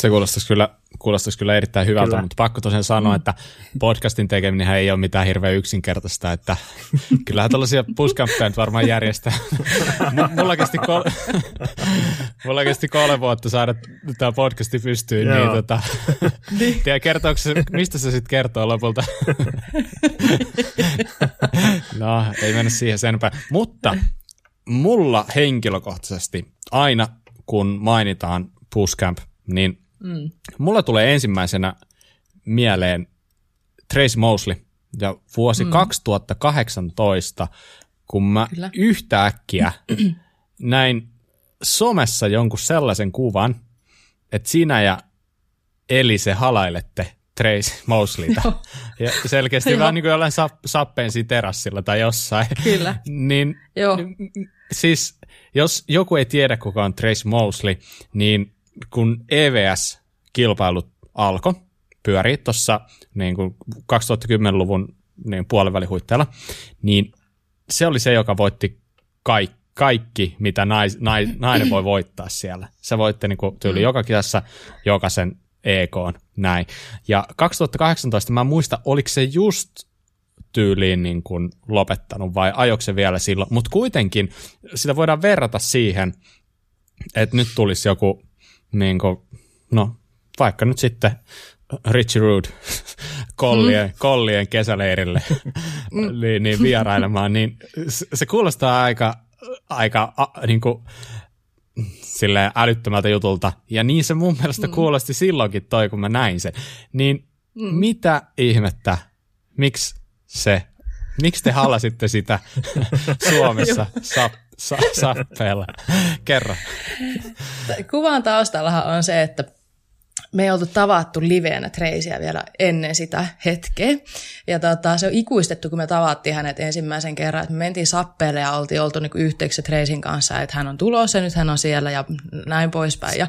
Se kuulostaisi kyllä, kuulostaisi kyllä erittäin hyvältä, Kyllä. mutta pakko tosiaan sanoa, mm. että podcastin tekeminen ei ole mitään hirveän yksinkertaista, että kyllähän tällaisia puskamppeja nyt varmaan järjestää. Mulla, kesti kol- mulla kesti kolme vuotta saada tämä podcasti pystyyn, niin tota, tiedä, kertooko se, mistä se sitten kertoo lopulta? no, ei mennä siihen sen enempää. Mutta mulla henkilökohtaisesti aina, kun mainitaan Pushcamp, niin mm. mulla tulee ensimmäisenä mieleen Trace Mosley ja vuosi mm. 2018, kun mä Kyllä. yhtäkkiä näin somessa jonkun sellaisen kuvan, että sinä ja Elise halailette Trace Mosleyta. ja selkeästi Joo. vähän niin kuin jollain sap- sappeen siinä terassilla tai jossain. Kyllä. niin Joo. siis jos joku ei tiedä, kuka on Trace Mosley, niin kun EVS-kilpailut alkoi, pyörii tuossa niin kuin 2010-luvun niin puolivälihuitteella, niin se oli se, joka voitti kaikki, kaikki mitä nais, nais, nainen voi voittaa siellä. Se voitti niin kuin, tyyli joka kisassa jokaisen EK, näin. Ja 2018 mä muista, oliko se just tyyliin niin kuin lopettanut vai ajoiko se vielä silloin, mutta kuitenkin sitä voidaan verrata siihen, että nyt tulisi joku, niin kuin, no vaikka nyt sitten Richie Rude kollien, mm. kollien kesäleirille niin, niin vierailemaan, niin se- se kuulostaa aika, aika a, niin kuin, silleen älyttömältä jutulta. Ja niin se mun mielestä mm. kuulosti silloinkin toi, kun mä näin sen. Niin mm. mitä ihmettä, miksi se, miksi te halasitte sitä Suomessa sap, sa, sappeella? Kerro. Kuvan taustallahan on se, että me ei oltu tavattu liveenä Treisiä vielä ennen sitä hetkeä. Ja tota, se on ikuistettu, kun me tavattiin hänet ensimmäisen kerran, että me mentiin sappeelle ja oltiin oltu niinku yhteyksissä Treisin kanssa, että hän on tulossa ja nyt hän on siellä ja näin poispäin. Ja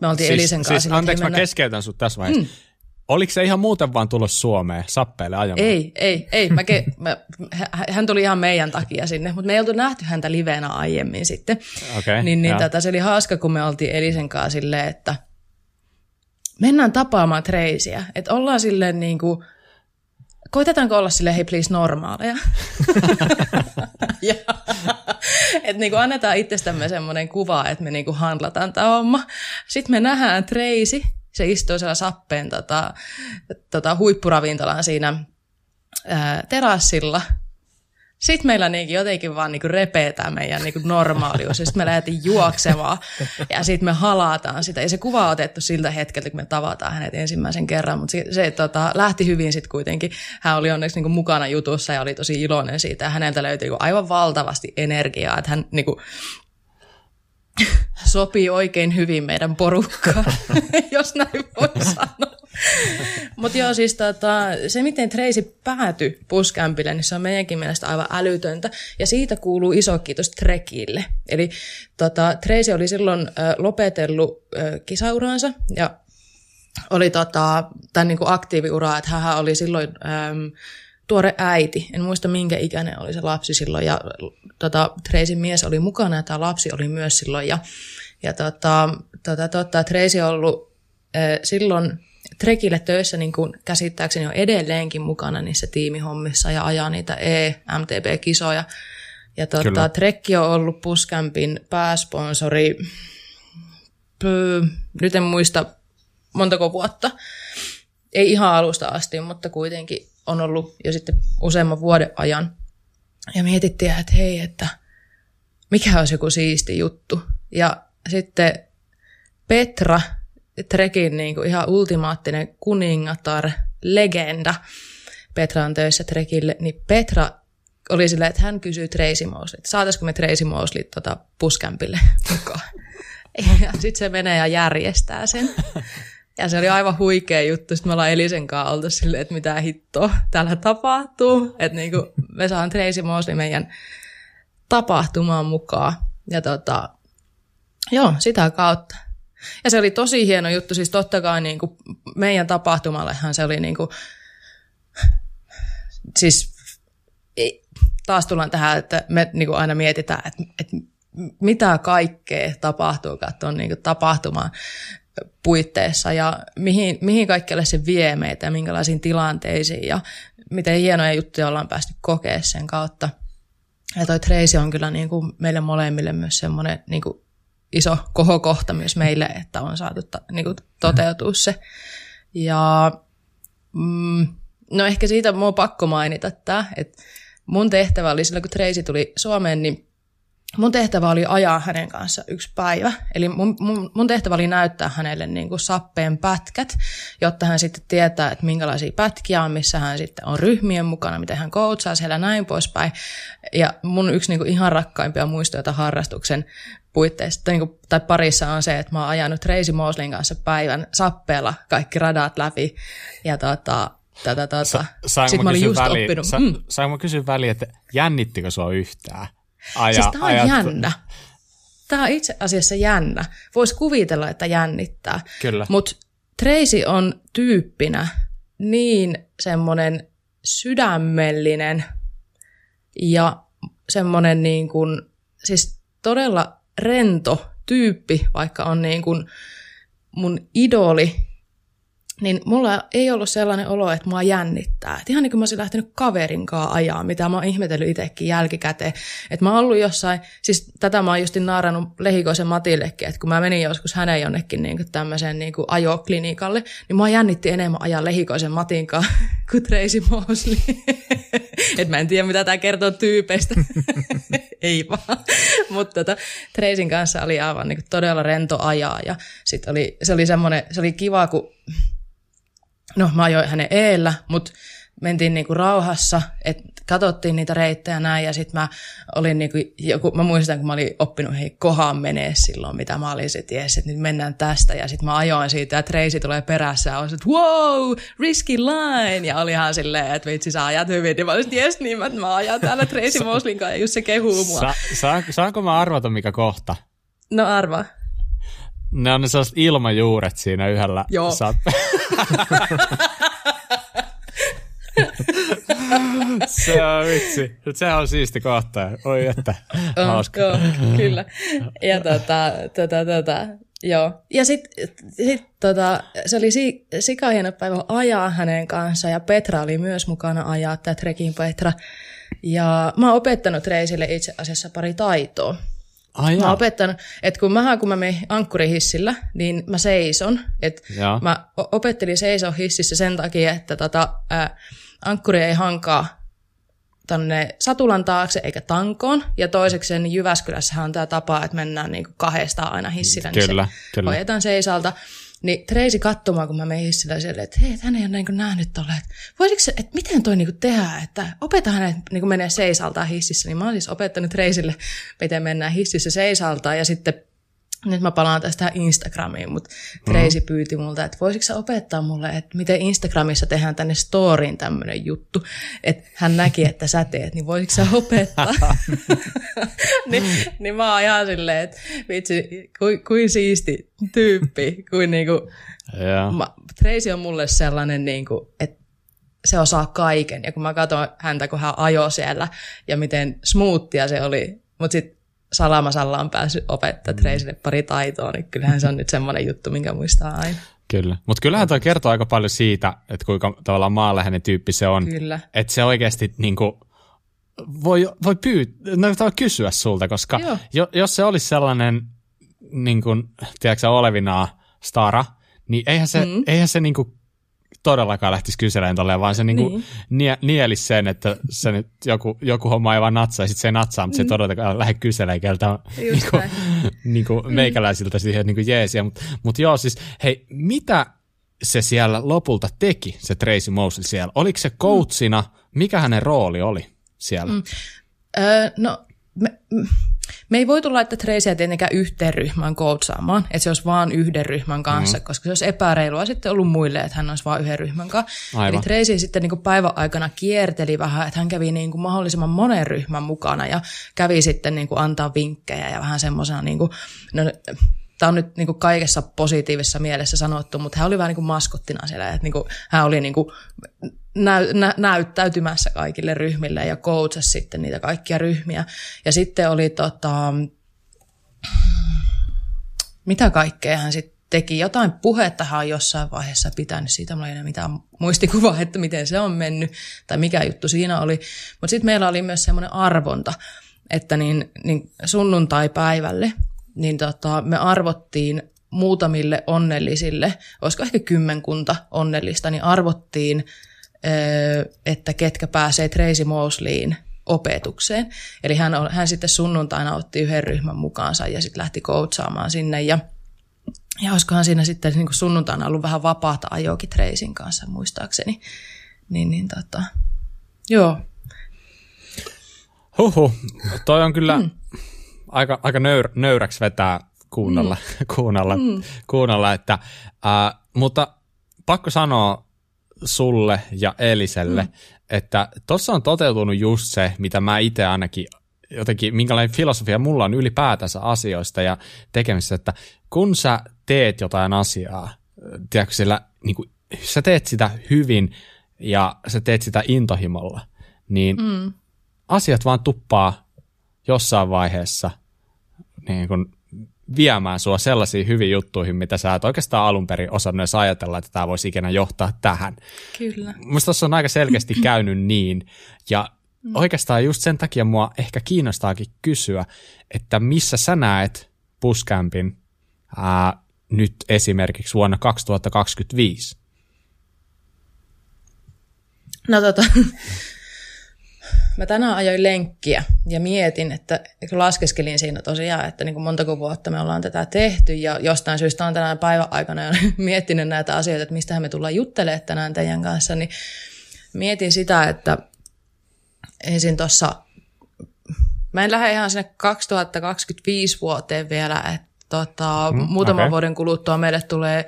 me oltiin Elisen kanssa. siis anteeksi, mä mennään- keskeytän sut tässä vaiheessa. Mm. Oliko se ihan muuten vaan tulos Suomeen sappeelle ajamaan? Ei, ei, ei. Mä ke, mä, hä- hän tuli ihan meidän takia sinne, mutta me ei oltu nähty häntä livenä aiemmin sitten. Okei, niin niin tätä, se oli hauska, kun me oltiin Elisen kanssa silleen, että mennään tapaamaan Treisiä. Että ollaan silleen niin kuin, koitetaanko olla silleen, hei please normaaleja. ja, että niin kuin annetaan itsestämme semmoinen kuva, että me niin kuin handlataan tämä homma. Sitten me nähdään Treisi, se istuu siellä sappeen tota, tota, huippuravintolan siinä ää, terassilla. Sitten meillä niinku jotenkin vaan niinku repeetään meidän niinku normaalius, ja sitten me lähdettiin juoksemaan, ja sitten me halataan sitä. Ja se kuva on otettu siltä hetkeltä, kun me tavataan hänet ensimmäisen kerran, mutta se, se tota, lähti hyvin sitten kuitenkin. Hän oli onneksi niinku mukana jutussa ja oli tosi iloinen siitä, ja häneltä löytyi niinku aivan valtavasti energiaa, että hän niinku, sopii oikein hyvin meidän porukkaan, jos näin voi sanoa. Mutta joo, siis tota, se miten Tracy päätyi puskämpille, niin se on meidänkin mielestä aivan älytöntä. Ja siitä kuuluu iso kiitos Trekille. Eli tota, Tracy oli silloin ö, lopetellut ö, kisauraansa ja oli tota, tämän niin kuin aktiiviuraa, että hän oli silloin äm, tuore äiti. En muista minkä ikäinen oli se lapsi silloin. Ja tota, Treisin mies oli mukana ja tämä lapsi oli myös silloin. Ja, ja tota, tota, tota, Tracy on ollut äh, silloin Trekille töissä niin kuin käsittääkseni on edelleenkin mukana niissä tiimihommissa ja ajaa niitä E-MTB-kisoja. Ja Kyllä. tota, Trekki on ollut Puskämpin pääsponsori, pö, nyt en muista montako vuotta. Ei ihan alusta asti, mutta kuitenkin on ollut jo sitten useamman vuoden ajan. Ja mietittiin, että hei, että mikä olisi joku siisti juttu. Ja sitten Petra, Trekin niin kuin ihan ultimaattinen kuningatar, legenda, Petra on töissä Trekille, niin Petra oli silleen, että hän kysyy Tracy Mosley, että saataisiko me Tracy Mosley tota puskämpille mukaan. Ja sitten se menee ja järjestää sen. Ja se oli aivan huikea juttu. Sitten me ollaan Elisen kanssa oltu silleen, että mitä hittoa täällä tapahtuu. Että niinku me saan Tracy Mosley meidän tapahtumaan mukaan. Ja tota, joo, sitä kautta. Ja se oli tosi hieno juttu. Siis totta kai niinku meidän tapahtumallehan se oli niinku, siis ei- taas tullaan tähän, että me niinku aina mietitään, että, että mitä kaikkea tapahtuu tuon niinku tapahtumaan puitteissa ja mihin, mihin kaikkialle se vie meitä ja minkälaisiin tilanteisiin ja miten hienoja juttuja ollaan päästy kokea sen kautta. Ja toi Tracy on kyllä niin kuin meille molemmille myös semmoinen niin kuin iso kohokohta myös meille, että on saatu ta, niin kuin toteutua se. Ja mm, no ehkä siitä mua on pakko mainita tämä, että mun tehtävä oli silloin, kun Tracy tuli Suomeen, niin mun tehtävä oli ajaa hänen kanssa yksi päivä. Eli mun, mun, mun tehtävä oli näyttää hänelle niin kuin sappeen pätkät, jotta hän sitten tietää, että minkälaisia pätkiä on, missä hän sitten on ryhmien mukana, miten hän coachaa siellä näin poispäin. Ja mun yksi niin kuin ihan rakkaimpia muistoja harrastuksen puitteissa tai, niin kuin, tai parissa on se, että mä oon ajanut Tracy Moslin kanssa päivän sappeella kaikki radat läpi. Ja tota, Tätä, tätä. Sa, Sitten mä olin just väliin, oppinut. Sa, mm. Saanko mä kysyä väliin, että jännittikö sua yhtään? Aja, siis tämä on ajat... jännä. Tämä on itse asiassa jännä. Voisi kuvitella, että jännittää. Kyllä. Mutta Tracy on tyyppinä niin semmoinen sydämellinen ja semmoinen niin kuin, siis todella rento tyyppi, vaikka on niin kuin mun idoli niin mulla ei ollut sellainen olo, että mua jännittää. Et ihan niin kuin mä olisin lähtenyt kaverinkaan ajaa, mitä mä oon ihmetellyt itsekin jälkikäteen. Että mä oon ollut jossain, siis tätä mä oon justin naarannut Lehikoisen Matillekin, että kun mä menin joskus hänen jonnekin niin tämmöiseen niin ajoklinikalle, niin mua jännitti enemmän ajaa Lehikoisen Matinkaan kuin Tracy Mosley. että mä en tiedä, mitä tämä kertoo tyypeistä. ei vaan. Mutta tota, Tracyn kanssa oli aivan niin todella rento ajaa ja sit oli, se oli semmoinen, se oli kiva, kun no mä ajoin hänen eellä, mutta mentiin niinku rauhassa, että katsottiin niitä reittejä näin ja sitten mä olin niinku, joku, mä muistan kun mä olin oppinut hei kohaan menee silloin, mitä mä olin se ties, että nyt mennään tästä ja sitten mä ajoin siitä ja Tracy tulee perässä ja olisin, että wow, risky line ja olihan silleen, että vitsi sä ajat hyvin ja mä olisin, jes niin mä, mä ajan täällä Tracy Moslin kanssa ja just se kehuu mua. Sa, sa, saanko mä arvata mikä kohta? No arva. Ne on ne sellaiset ilmajuuret siinä yhdellä Joo. Sappe. se on vitsi. Se on siisti kohta. Oi että, hauska. Joo, kyllä. Ja tota, tota, tota, joo. Ja sitten sit, tota, se oli si, sikahieno päivä ajaa hänen kanssaan ja Petra oli myös mukana ajaa, tämä Trekin Petra. Ja mä oon opettanut Reisille itse asiassa pari taitoa. Ai mä oon opettanut, että kun mä, kun mä menen ankkurihissillä, niin mä seison. Et mä opettelin seisoa hississä sen takia, että tota, ää, ankkuri ei hankaa tänne satulan taakse eikä tankoon. Ja toiseksi niin Jyväskylässä on tämä tapa, että mennään niin kahdestaan aina hissillä, niin kyllä, se kyllä. seisalta. Niin Treisi katsomaan, kun mä menin hissillä silleen, että hei, hän ei ole niin nähnyt tolle, voisiko että miten toi niin tehdä, että opeta hänet niin menee seisaltaan hississä. Niin mä oon siis opettanut Treisille, miten mennään hississä seisaltaan ja sitten nyt mä palaan tästä Instagramiin, mutta Tracy mm-hmm. pyyti multa, että voisitko sä opettaa mulle, että miten Instagramissa tehdään tänne storyin tämmöinen juttu, että hän näki, että sä teet, niin voisitko sä opettaa? niin, niin mä ihan silleen, että vitsi, kuin, kuin siisti tyyppi, kuin niinku, yeah. mä, Tracy on mulle sellainen, niinku, että se osaa kaiken. Ja kun mä katson häntä, kun hän ajoi siellä ja miten smoothia se oli, mutta sitten Salamasalla on päässyt opettaa Treisille pari taitoa, niin kyllähän se on nyt semmoinen juttu, minkä muistaa aina. Kyllä, mutta kyllähän toi kertoo aika paljon siitä, että kuinka tavallaan maanläheinen tyyppi se on. Kyllä. Että se oikeasti niin kuin, voi, voi pyytää, no, kysyä sulta, koska jo, jos se olisi sellainen, niin kuin, tiedätkö, olevinaa stara, niin eihän se, mm. eihän se niin kuin todellakaan lähtisi kyselemään tolleen, vaan se niinku niin. nie, nielisi sen, että se nyt joku, joku homma ei vaan natsaa, ja sitten se ei natsaa, mutta mm. se todellakaan lähde kyselemään keltä niinku, niinku mm. meikäläisiltä siihen niinku jeesiä. Mutta mut joo, siis hei, mitä se siellä lopulta teki, se Tracy Mosley siellä? Oliko se coachina? Mikä hänen rooli oli siellä? Mm. Öö, no, me, me ei voitu laittaa Tracyä tietenkään yhteen ryhmään koutsaamaan, että se olisi vain yhden ryhmän kanssa, mm. koska se olisi epäreilua sitten ollut muille, että hän olisi vain yhden ryhmän kanssa. Aivan. Eli Tracy sitten niin kuin päivän aikana kierteli vähän, että hän kävi niin kuin mahdollisimman monen ryhmän mukana ja kävi sitten niin kuin antaa vinkkejä ja vähän semmoisena, niin kuin, no, tämä on nyt niin kuin kaikessa positiivisessa mielessä sanottu, mutta hän oli vähän niin kuin maskottina siellä, että niin kuin, hän oli niin kuin näy, nä, näyttäytymässä kaikille ryhmille ja coachasi sitten niitä kaikkia ryhmiä. Ja sitten oli tota, mitä kaikkea hän sitten teki jotain puhettahan jossain vaiheessa pitänyt siitä, mulla ei enää mitään muistikuvaa, että miten se on mennyt tai mikä juttu siinä oli. Mutta sitten meillä oli myös semmoinen arvonta, että niin, niin sunnuntai-päivälle niin tota, me arvottiin muutamille onnellisille, olisiko ehkä kymmenkunta onnellista, niin arvottiin, että ketkä pääsee Tracy Mosleyin opetukseen. Eli hän, hän sitten sunnuntaina otti yhden ryhmän mukaansa ja sitten lähti coachaamaan sinne ja ja olisikohan siinä sitten niin sunnuntaina ollut vähän vapaata ajoakin Tracyn kanssa muistaakseni. Niin, niin tota, joo. Huhu, toi on kyllä mm. aika, aika nöyr, nöyräksi vetää kuunnella, mm. kuunnella, mm. kuunnella että, äh, mutta pakko sanoa sulle ja Eliselle, mm. että tuossa on toteutunut just se, mitä mä itse ainakin jotenkin, minkälainen filosofia mulla on ylipäätänsä asioista ja tekemistä, että kun sä teet jotain asiaa, tiedätkö, sillä, niin kuin, sä teet sitä hyvin ja sä teet sitä intohimolla, niin mm. asiat vaan tuppaa jossain vaiheessa niin kuin, viemään sua sellaisiin hyviin juttuihin, mitä sä et oikeastaan alun perin osannut edes ajatella, että tämä voisi ikinä johtaa tähän. Kyllä. Musta tuossa on aika selkeästi käynyt niin, ja mm. oikeastaan just sen takia mua ehkä kiinnostaakin kysyä, että missä sä näet puskämpin ää, nyt esimerkiksi vuonna 2025? No tota, mä tänään ajoin lenkkiä ja mietin, että laskeskelin siinä tosiaan, että niin kuin montako vuotta me ollaan tätä tehty ja jostain syystä on tänään päivän aikana miettinyt näitä asioita, että mistä me tullaan juttelemaan tänään teidän kanssa, niin mietin sitä, että ensin tuossa, mä en lähde ihan sinne 2025 vuoteen vielä, että tota, mm, muutaman okay. vuoden kuluttua meille tulee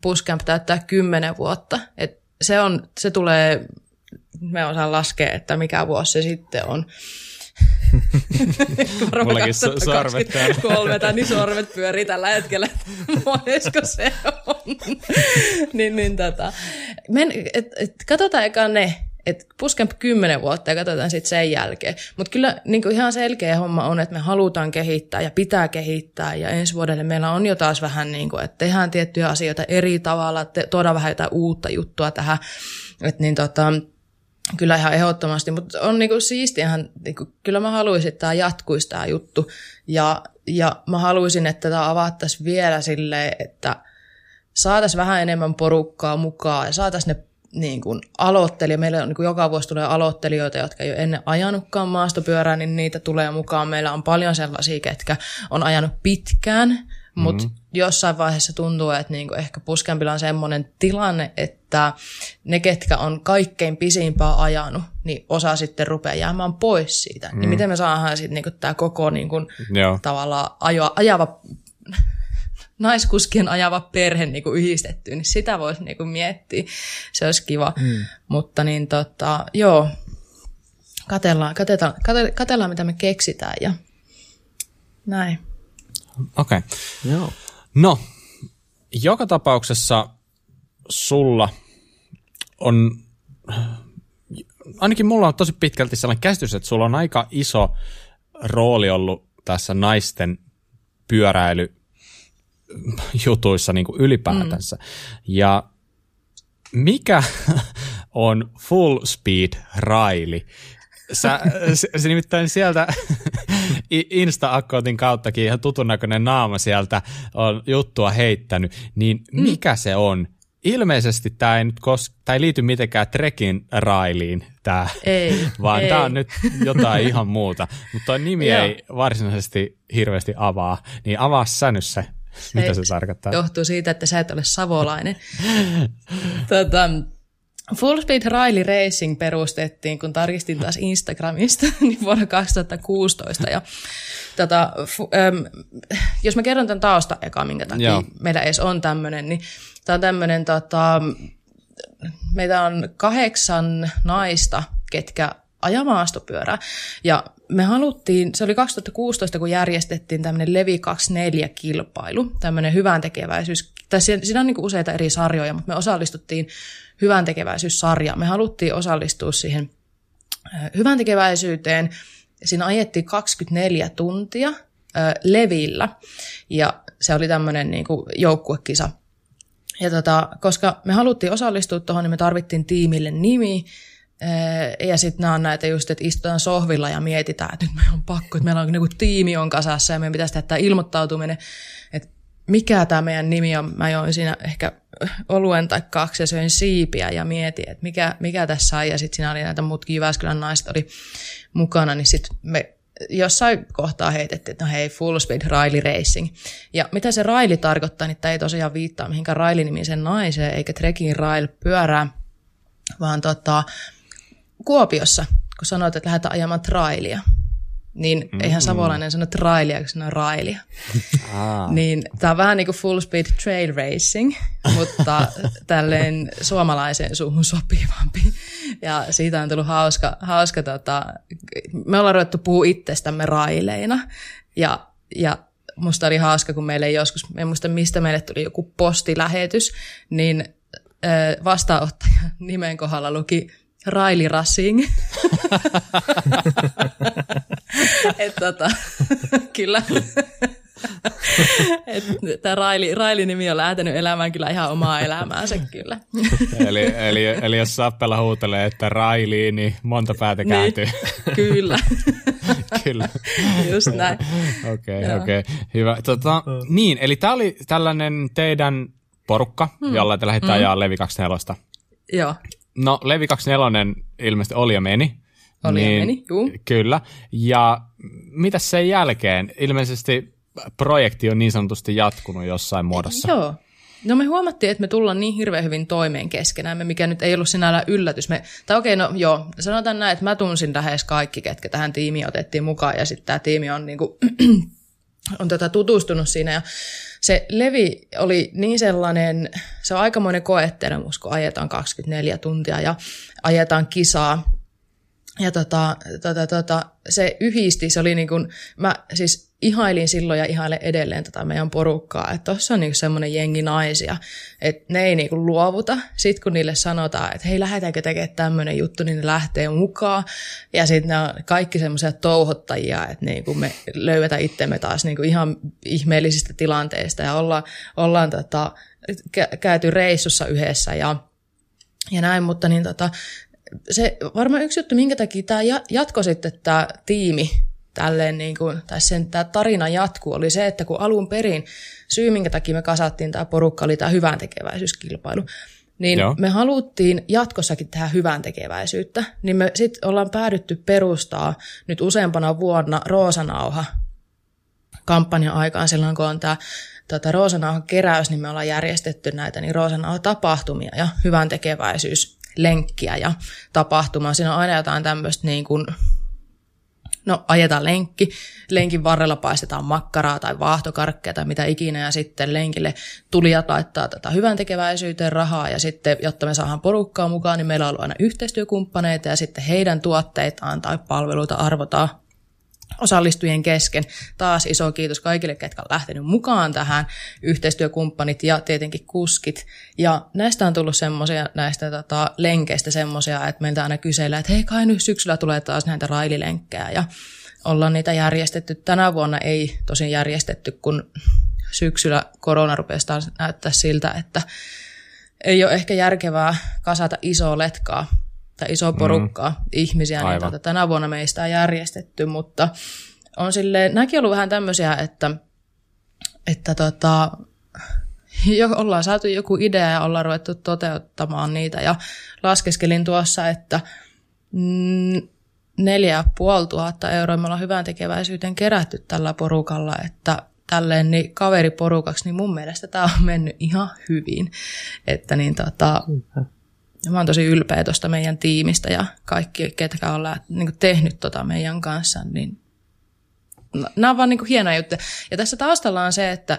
Puscamp täyttää kymmenen vuotta. Et se, on, se tulee, me osaan laskea, että mikä vuosi se sitten on. Mullakin so- sorvet täällä. Kolme, tai niin sorvet pyörii tällä hetkellä, monesko se on. niin, niin tota. Men, et, et, katsotaan eka ne, että pusken kymmenen vuotta ja katsotaan sitten sen jälkeen. Mutta kyllä niin kuin ihan selkeä homma on, että me halutaan kehittää ja pitää kehittää ja ensi vuodelle meillä on jo taas vähän niin kuin, että tehdään tiettyjä asioita eri tavalla, te, tuodaan vähän jotain uutta juttua tähän. Että niin tota, kyllä ihan ehdottomasti, mutta on niinku siistiähän, niinku, kyllä mä haluaisin, että tämä jatkuisi tämä juttu ja, ja mä haluaisin, että tämä avattaisiin vielä silleen, että saataisiin vähän enemmän porukkaa mukaan ja saataisiin ne niin kuin aloittelija. Meillä on niin kuin joka vuosi tulee aloittelijoita, jotka ei ole ennen ajanutkaan maastopyörää, niin niitä tulee mukaan. Meillä on paljon sellaisia, ketkä on ajanut pitkään, mutta mm-hmm. jossain vaiheessa tuntuu, että niin kuin ehkä puskempilla on semmoinen tilanne, että ne, ketkä on kaikkein pisimpää ajanut, niin osa sitten rupeaa jäämään pois siitä. Mm. Niin miten me saadaan sitten niin tämä koko niin kuin, tavallaan ajo, ajava naiskuskien ajava perhe niin kuin yhdistetty, niin sitä voisi niin kuin miettiä. Se olisi kiva. Mm. Mutta niin tota, joo, katellaan, katellaan, katellaan, mitä me keksitään ja näin. Okei. Okay. Joo. No, joka tapauksessa sulla on, ainakin mulla on tosi pitkälti sellainen käsitys, että sulla on aika iso rooli ollut tässä naisten pyöräily jutuissa niin kuin ylipäätänsä. Mm. Ja mikä on full speed raili? Sä, se, se nimittäin sieltä Insta-akkootin kauttakin ihan tutun näköinen naama sieltä on juttua heittänyt, niin mm. mikä mm. se on? Ilmeisesti tämä ei, nyt kos- ei liity mitenkään trekin railiin, tää, ei, vaan tämä on nyt jotain ihan muuta. Mutta tuo nimi ei varsinaisesti hirveästi avaa, niin avaa sä nyt se mitä se tarkoittaa? Johtuu siitä, että sä et ole savolainen. tota, Full Speed Riley Racing perustettiin, kun tarkistin taas Instagramista, niin vuonna 2016. Ja, tota, fu, äm, jos mä kerron tämän tausta eka, minkä takia Joo. meillä edes on tämmöinen, niin tämä on tämmöinen, tota, meitä on kahdeksan naista, ketkä ajaa maastopyörää. Ja me haluttiin, se oli 2016, kun järjestettiin tämmöinen Levi 24-kilpailu, tämmöinen hyvän tekeväisyys, tai siinä on niin useita eri sarjoja, mutta me osallistuttiin hyvän tekeväisyyssarjaan. Me haluttiin osallistua siihen hyvän tekeväisyyteen. Siinä ajettiin 24 tuntia Levillä. Ja se oli tämmöinen niin joukkuekisa. Ja tota, koska me haluttiin osallistua tuohon, niin me tarvittiin tiimille nimi, ja sitten nämä on näitä just, että istutaan sohvilla ja mietitään, että nyt meillä on pakko, että meillä on niin tiimi on kasassa ja meidän pitäisi tehdä tämä ilmoittautuminen, että mikä tämä meidän nimi on. Mä join siinä ehkä oluen tai kaksi ja söin siipiä ja mietin, että mikä, mikä tässä on. Ja sitten siinä oli näitä muutkin Jyväskylän naiset oli mukana, niin sitten me jossain kohtaa heitettiin, että no hei, full speed Riley Racing. Ja mitä se Riley tarkoittaa, niin tämä ei tosiaan viittaa mihinkään Riley-nimiseen naiseen, eikä Trekin Rail pyörää, vaan tota, Kuopiossa, kun sanoit, että lähdetään ajamaan trailia, niin mm-hmm. eihän savolainen sano trailia, kun sanoo railia. Ah. niin tämä on vähän niin kuin full speed trail racing, mutta tälleen suomalaiseen suuhun sopivampi. Ja siitä on tullut hauska, hauska tota, me ollaan ruvettu puhua itsestämme raileina. Ja, ja musta oli hauska, kun meille joskus, en muista mistä meille tuli joku postilähetys, niin vastaanottaja nimen kohdalla luki Raili Racing. Et tota, kyllä. Tämä Raili, Raili-nimi on lähtenyt elämään kyllä ihan omaa elämäänsä kyllä. eli, eli, eli jos Sappela huutelee, että Raili, niin monta päätä niin, kääntyy. Niin, kyllä. kyllä. Just näin. Okei, okay, okei. Okay. Hyvä. Tota, niin, eli tämä oli tällainen teidän porukka, hmm. jolla te lähditte hmm. ajaa Levi 24. Joo. No, Levi 24 ilmeisesti oli ja meni. Oli niin, ja meni, juu. Kyllä. Ja mitä sen jälkeen? Ilmeisesti projekti on niin sanotusti jatkunut jossain muodossa. Joo. No me huomattiin, että me tullaan niin hirveän hyvin toimeen keskenään, mikä nyt ei ollut sinällä yllätys. Me, tai okei, no joo, sanotaan näin, että mä tunsin lähes kaikki, ketkä tähän tiimiin otettiin mukaan, ja sitten tämä tiimi on, niinku, on tota tutustunut siinä, ja se Levi oli niin sellainen, se on aikamoinen koettelemus, kun ajetaan 24 tuntia ja ajetaan kisaa. Ja tota, tota, tota, se yhdisti, se oli niin kuin, mä siis ihailin silloin ja ihailen edelleen tätä meidän porukkaa, että tuossa on niinku semmoinen jengi naisia, että ne ei niinku luovuta. Sitten kun niille sanotaan, että hei lähdetäänkö tekemään tämmöinen juttu, niin ne lähtee mukaan. Ja sitten ne on kaikki semmoisia touhottajia, että niinku me löydetään itsemme taas niinku ihan ihmeellisistä tilanteista ja olla, ollaan tota, käyty reissussa yhdessä ja, ja näin, mutta niin tota, se varmaan yksi juttu, minkä takia tämä jatko sitten tämä tiimi tälleen niin kuin, tai sen tämä tarina jatkuu, oli se, että kun alun perin syy, minkä takia me kasattiin tämä porukka, oli tämä hyvän tekeväisyyskilpailu, niin Joo. me haluttiin jatkossakin tehdä hyvän tekeväisyyttä, niin me sitten ollaan päädytty perustaa nyt useampana vuonna Roosanauha kampanjan aikaan silloin, kun on tämä tota, Roosanauhan keräys, niin me ollaan järjestetty näitä niin Roosanauha-tapahtumia ja hyvän tekeväisyys lenkkiä ja tapahtumaa. Siinä on aina jotain tämmöistä niin kuin no ajetaan lenkki, lenkin varrella paistetaan makkaraa tai vaahtokarkkeja tai mitä ikinä ja sitten lenkille tulijat laittaa tätä hyvän tekeväisyyteen rahaa ja sitten, jotta me saadaan porukkaa mukaan, niin meillä on ollut aina yhteistyökumppaneita ja sitten heidän tuotteitaan tai palveluita arvotaan osallistujien kesken. Taas iso kiitos kaikille, ketkä on lähtenyt mukaan tähän, yhteistyökumppanit ja tietenkin kuskit. Ja näistä on tullut semmoisia, näistä tota, lenkeistä semmoisia, että meiltä aina kysellään, että hei kai nyt syksyllä tulee taas näitä raililenkkejä ja ollaan niitä järjestetty. Tänä vuonna ei tosin järjestetty, kun syksyllä korona rupesi taas näyttää siltä, että ei ole ehkä järkevää kasata isoa letkaa tai iso porukkaa mm. ihmisiä, niin tuota, tänä vuonna meistä on järjestetty, mutta on sille, nämäkin ollut vähän tämmöisiä, että, että tota, jo, ollaan saatu joku idea ja ollaan ruvettu toteuttamaan niitä ja laskeskelin tuossa, että mm, neljä tuhatta euroa me ollaan hyvän tekeväisyyteen kerätty tällä porukalla, että tälleen niin kaveriporukaksi, niin mun mielestä tämä on mennyt ihan hyvin. Että niin tota, Mä oon tosi ylpeä tuosta meidän tiimistä ja kaikki, ketkä on niin tehnyt tota meidän kanssa, niin nämä on vaan niin hienoja juttuja. Ja tässä taustalla on se, että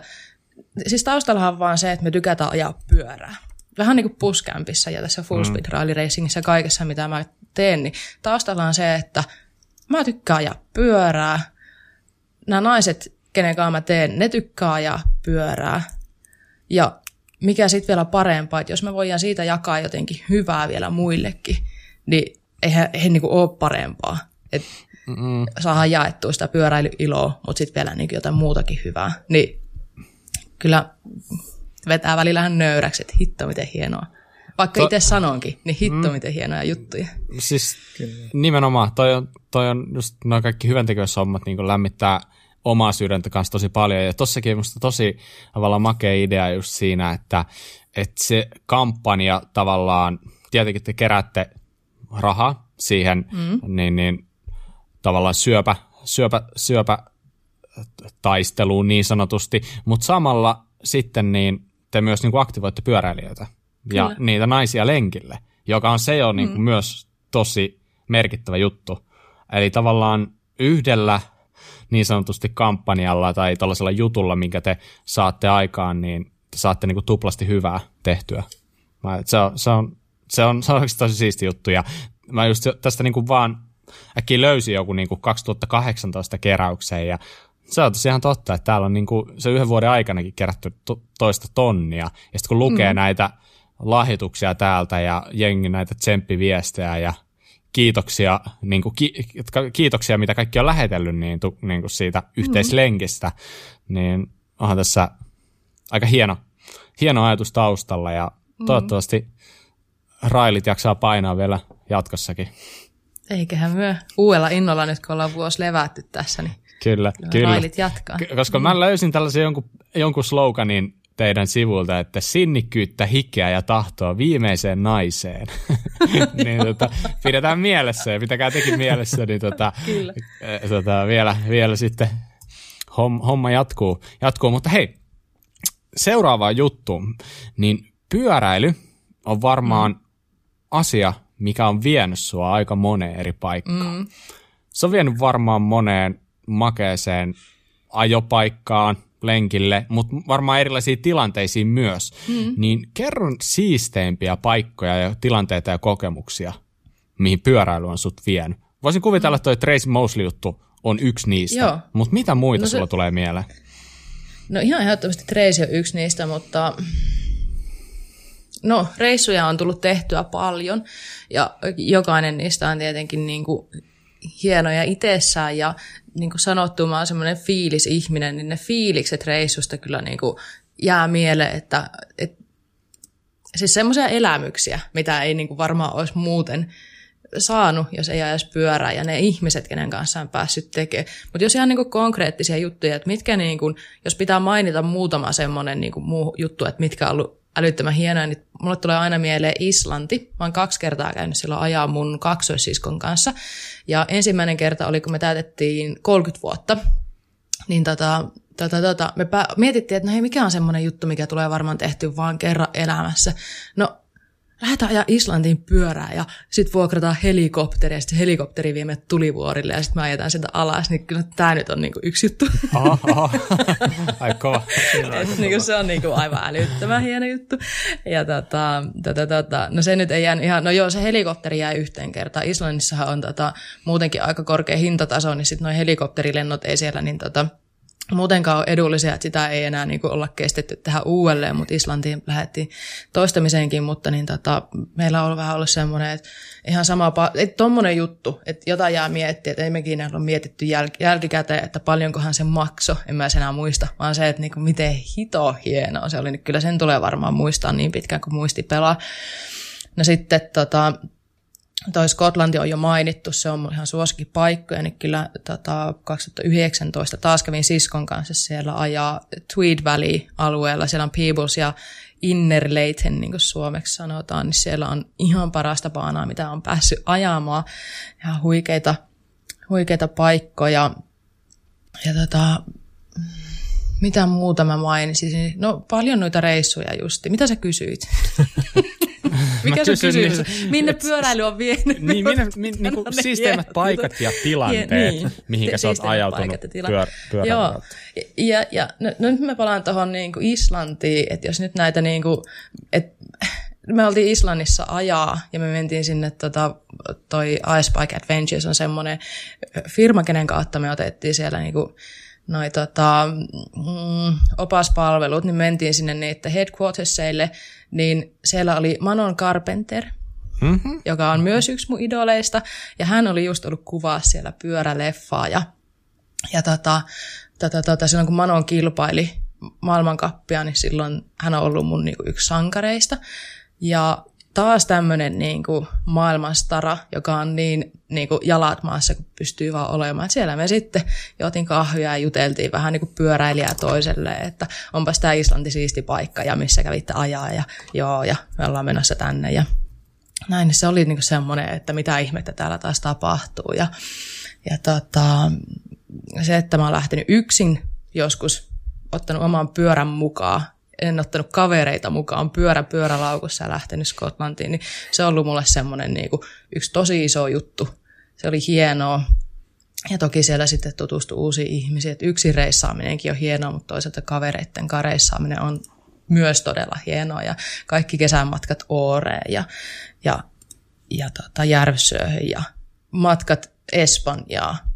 siis taustallahan on vaan se, että me tykätään ajaa pyörää. Vähän niin kuin puskämpissä ja tässä Full mm. Speed. Rally Racingissä ja kaikessa, mitä mä teen, niin taustalla on se, että mä tykkään ajaa pyörää. Nämä naiset, kenen kanssa mä teen, ne tykkää ajaa pyörää. Ja mikä sitten vielä parempaa, että jos me voidaan siitä jakaa jotenkin hyvää vielä muillekin, niin eihän, eihän niinku ole parempaa. Että saadaan jaettua sitä pyöräilyiloa, mutta sitten vielä niinku jotain muutakin hyvää. Niin kyllä vetää välillä nöyräksi, että hitto miten hienoa. Vaikka to... itse sanonkin, niin hitto mm. miten hienoja juttuja. Siis Kyllä. nimenomaan, toi on, toi on just noin kaikki hyvän hommat niin lämmittää omaa sydäntä kanssa tosi paljon. Ja tossakin musta tosi tavallaan makea idea just siinä, että, että se kampanja tavallaan, tietenkin te keräätte rahaa siihen, mm. niin, niin tavallaan syöpä, syöpä, syöpä taisteluun niin sanotusti, mutta samalla sitten niin te myös niin kuin aktivoitte pyöräilijöitä ja Kyllä. niitä naisia lenkille, joka on se jo niin kuin mm. myös tosi merkittävä juttu. Eli tavallaan yhdellä niin sanotusti kampanjalla tai tällaisella jutulla, minkä te saatte aikaan, niin te saatte niin kuin tuplasti hyvää tehtyä. Se on, se on, se on, se on tosi siisti juttu ja mä just tästä niin kuin vaan äkkiä löysin joku niin kuin 2018 keräykseen ja se on tosiaan totta, että täällä on niin kuin se yhden vuoden aikanakin kerätty to, toista tonnia. Ja sitten kun lukee mm. näitä lahjoituksia täältä ja jengi näitä tsemppiviestejä ja kiitoksia, niin kuin, ki, kiitoksia, mitä kaikki on lähetellyt niin, tu, niin kuin siitä yhteislenkistä, mm. niin onhan tässä aika hieno, hieno ajatus taustalla ja mm. toivottavasti railit jaksaa painaa vielä jatkossakin. Eiköhän myö uudella innolla nyt, kun ollaan vuosi levätty tässä, niin kyllä, kyllä. railit jatkaa. Koska mm. mä löysin tällaisen jonkun, jonkun sloganin teidän sivulta, että sinnikkyyttä, hikeä ja tahtoa viimeiseen naiseen. niin tota, pidetään mielessä ja pitäkää tekin mielessä, niin tota. Eh, tota, vielä, vielä sitten homma jatkuu, jatkuu. Mutta hei, seuraava juttu, niin pyöräily on varmaan mm. asia, mikä on vienyt sua aika moneen eri paikkaan. Mm. Se on vienyt varmaan moneen makeeseen ajopaikkaan, lenkille, mutta varmaan erilaisiin tilanteisiin myös. Mm. Niin kerron siisteimpiä paikkoja ja tilanteita ja kokemuksia, mihin pyöräily on sut vienyt. Voisin kuvitella, että toi Tracy Mosley-juttu on yksi niistä, mutta mitä muita no se... sulla tulee mieleen? No ihan ehdottomasti Tracy on yksi niistä, mutta no reissuja on tullut tehtyä paljon ja jokainen niistä on tietenkin niin kuin hienoja itsessään ja niin kuin sanottu, mä oon semmoinen fiilisihminen, niin ne fiilikset reissusta kyllä niin kuin jää mieleen, että, että siis semmoisia elämyksiä, mitä ei niin kuin varmaan olisi muuten saanut, jos ei ajaisi pyörää, ja ne ihmiset, kenen kanssa on päässyt tekemään. Mutta jos ihan niin kuin konkreettisia juttuja, että mitkä, niin kuin, jos pitää mainita muutama semmoinen niin kuin muu juttu, että mitkä on ollut älyttömän hienoja, niin mulle tulee aina mieleen Islanti. Mä oon kaksi kertaa käynyt silloin ajaa mun kaksoissiskon kanssa. Ja ensimmäinen kerta oli, kun me täytettiin 30 vuotta. Niin tota, tota, tota, me pä- mietittiin, että no hei, mikä on semmoinen juttu, mikä tulee varmaan tehty vaan kerran elämässä. No lähdetään ajaa Islantiin pyörää ja sitten vuokrataan helikopteri ja sitten helikopteri vie meidät tulivuorille ja sitten me ajetaan sieltä alas, niin kyllä tämä nyt on niinku yksi juttu. Aha, aha. Ai kova. Et, niinku, se on niinku aivan älyttömän hieno juttu. Ja tota, tota, tota, no se nyt ei jäänyt ihan, no joo se helikopteri jäi yhteen kertaan. Islannissahan on tota, muutenkin aika korkea hintataso, niin sitten nuo helikopterilennot ei siellä niin tota, muutenkaan ole edullisia, että sitä ei enää niin kuin olla kestetty tähän uudelleen, mutta Islantiin lähdettiin toistamiseenkin, mutta niin tota, meillä on ollut vähän ollut semmoinen, että ihan sama, että tommonen juttu, että jotain jää miettiä, että ei mekin ole mietitty jäl- jälkikäteen, että paljonkohan se makso, en mä enää muista, vaan se, että niin kuin miten hito hienoa se oli, niin kyllä sen tulee varmaan muistaa niin pitkään kuin muisti pelaa. No sitten tota, toi Skotlanti on jo mainittu, se on ihan paikkoja, niin kyllä tota, 2019 taas kävin siskon kanssa siellä ajaa Tweed Valley-alueella, siellä on Peebles ja Innerleithen, niin kuin suomeksi sanotaan, niin siellä on ihan parasta paanaa, mitä on päässyt ajamaan, ihan huikeita, huikeita paikkoja. Ja tota, mitä muuta mä mainisin? No paljon noita reissuja justi. Mitä sä kysyit? Mikä se kysymys? Niin, minne pyöräily on vienyt? Niin, minne, min, niin kuin siisteimmät paikat ja tilanteet, niin, mihinkä sä oot ajautunut pyör, Joo. Ja, ja no, no, nyt mä palaan tuohon niin Islantiin, että jos nyt näitä niin kuin, et, me oltiin Islannissa ajaa ja me mentiin sinne, tota, toi Ice Bike Adventures on semmoinen firma, kenen kautta me otettiin siellä niinku, noi, tota, mm, opaspalvelut, niin mentiin sinne niiden headquartersseille niin siellä oli Manon Carpenter, mm-hmm. joka on myös yksi mun idoleista, ja hän oli just ollut kuvaa siellä pyöräleffaa, ja, ja tota, tota, tota, silloin kun Manon kilpaili maailmankappia, niin silloin hän on ollut mun niin kuin yksi sankareista. Ja taas tämmöinen niin kuin maailmanstara, joka on niin, niin kuin jalat maassa, kun pystyy vaan olemaan. Et siellä me sitten jotin kahvia ja juteltiin vähän niin kuin pyöräilijää toiselle, että onpas tämä Islanti siisti paikka ja missä kävitte ajaa ja joo ja me ollaan menossa tänne ja näin. Niin se oli niin kuin semmoinen, että mitä ihmettä täällä taas tapahtuu ja, ja tota, se, että mä oon lähtenyt yksin joskus ottanut oman pyörän mukaan en ottanut kavereita mukaan pyörä pyörälaukussa ja lähtenyt Skotlantiin, niin se on ollut mulle semmoinen niin kuin yksi tosi iso juttu. Se oli hienoa. Ja toki siellä sitten tutustui uusiin ihmisiin, että yksi reissaaminenkin on hienoa, mutta toisaalta kavereiden kareissaaminen on myös todella hienoa. Ja kaikki kesämatkat Ooreen ja, ja, ja tota Järvsööhön ja matkat Espanjaa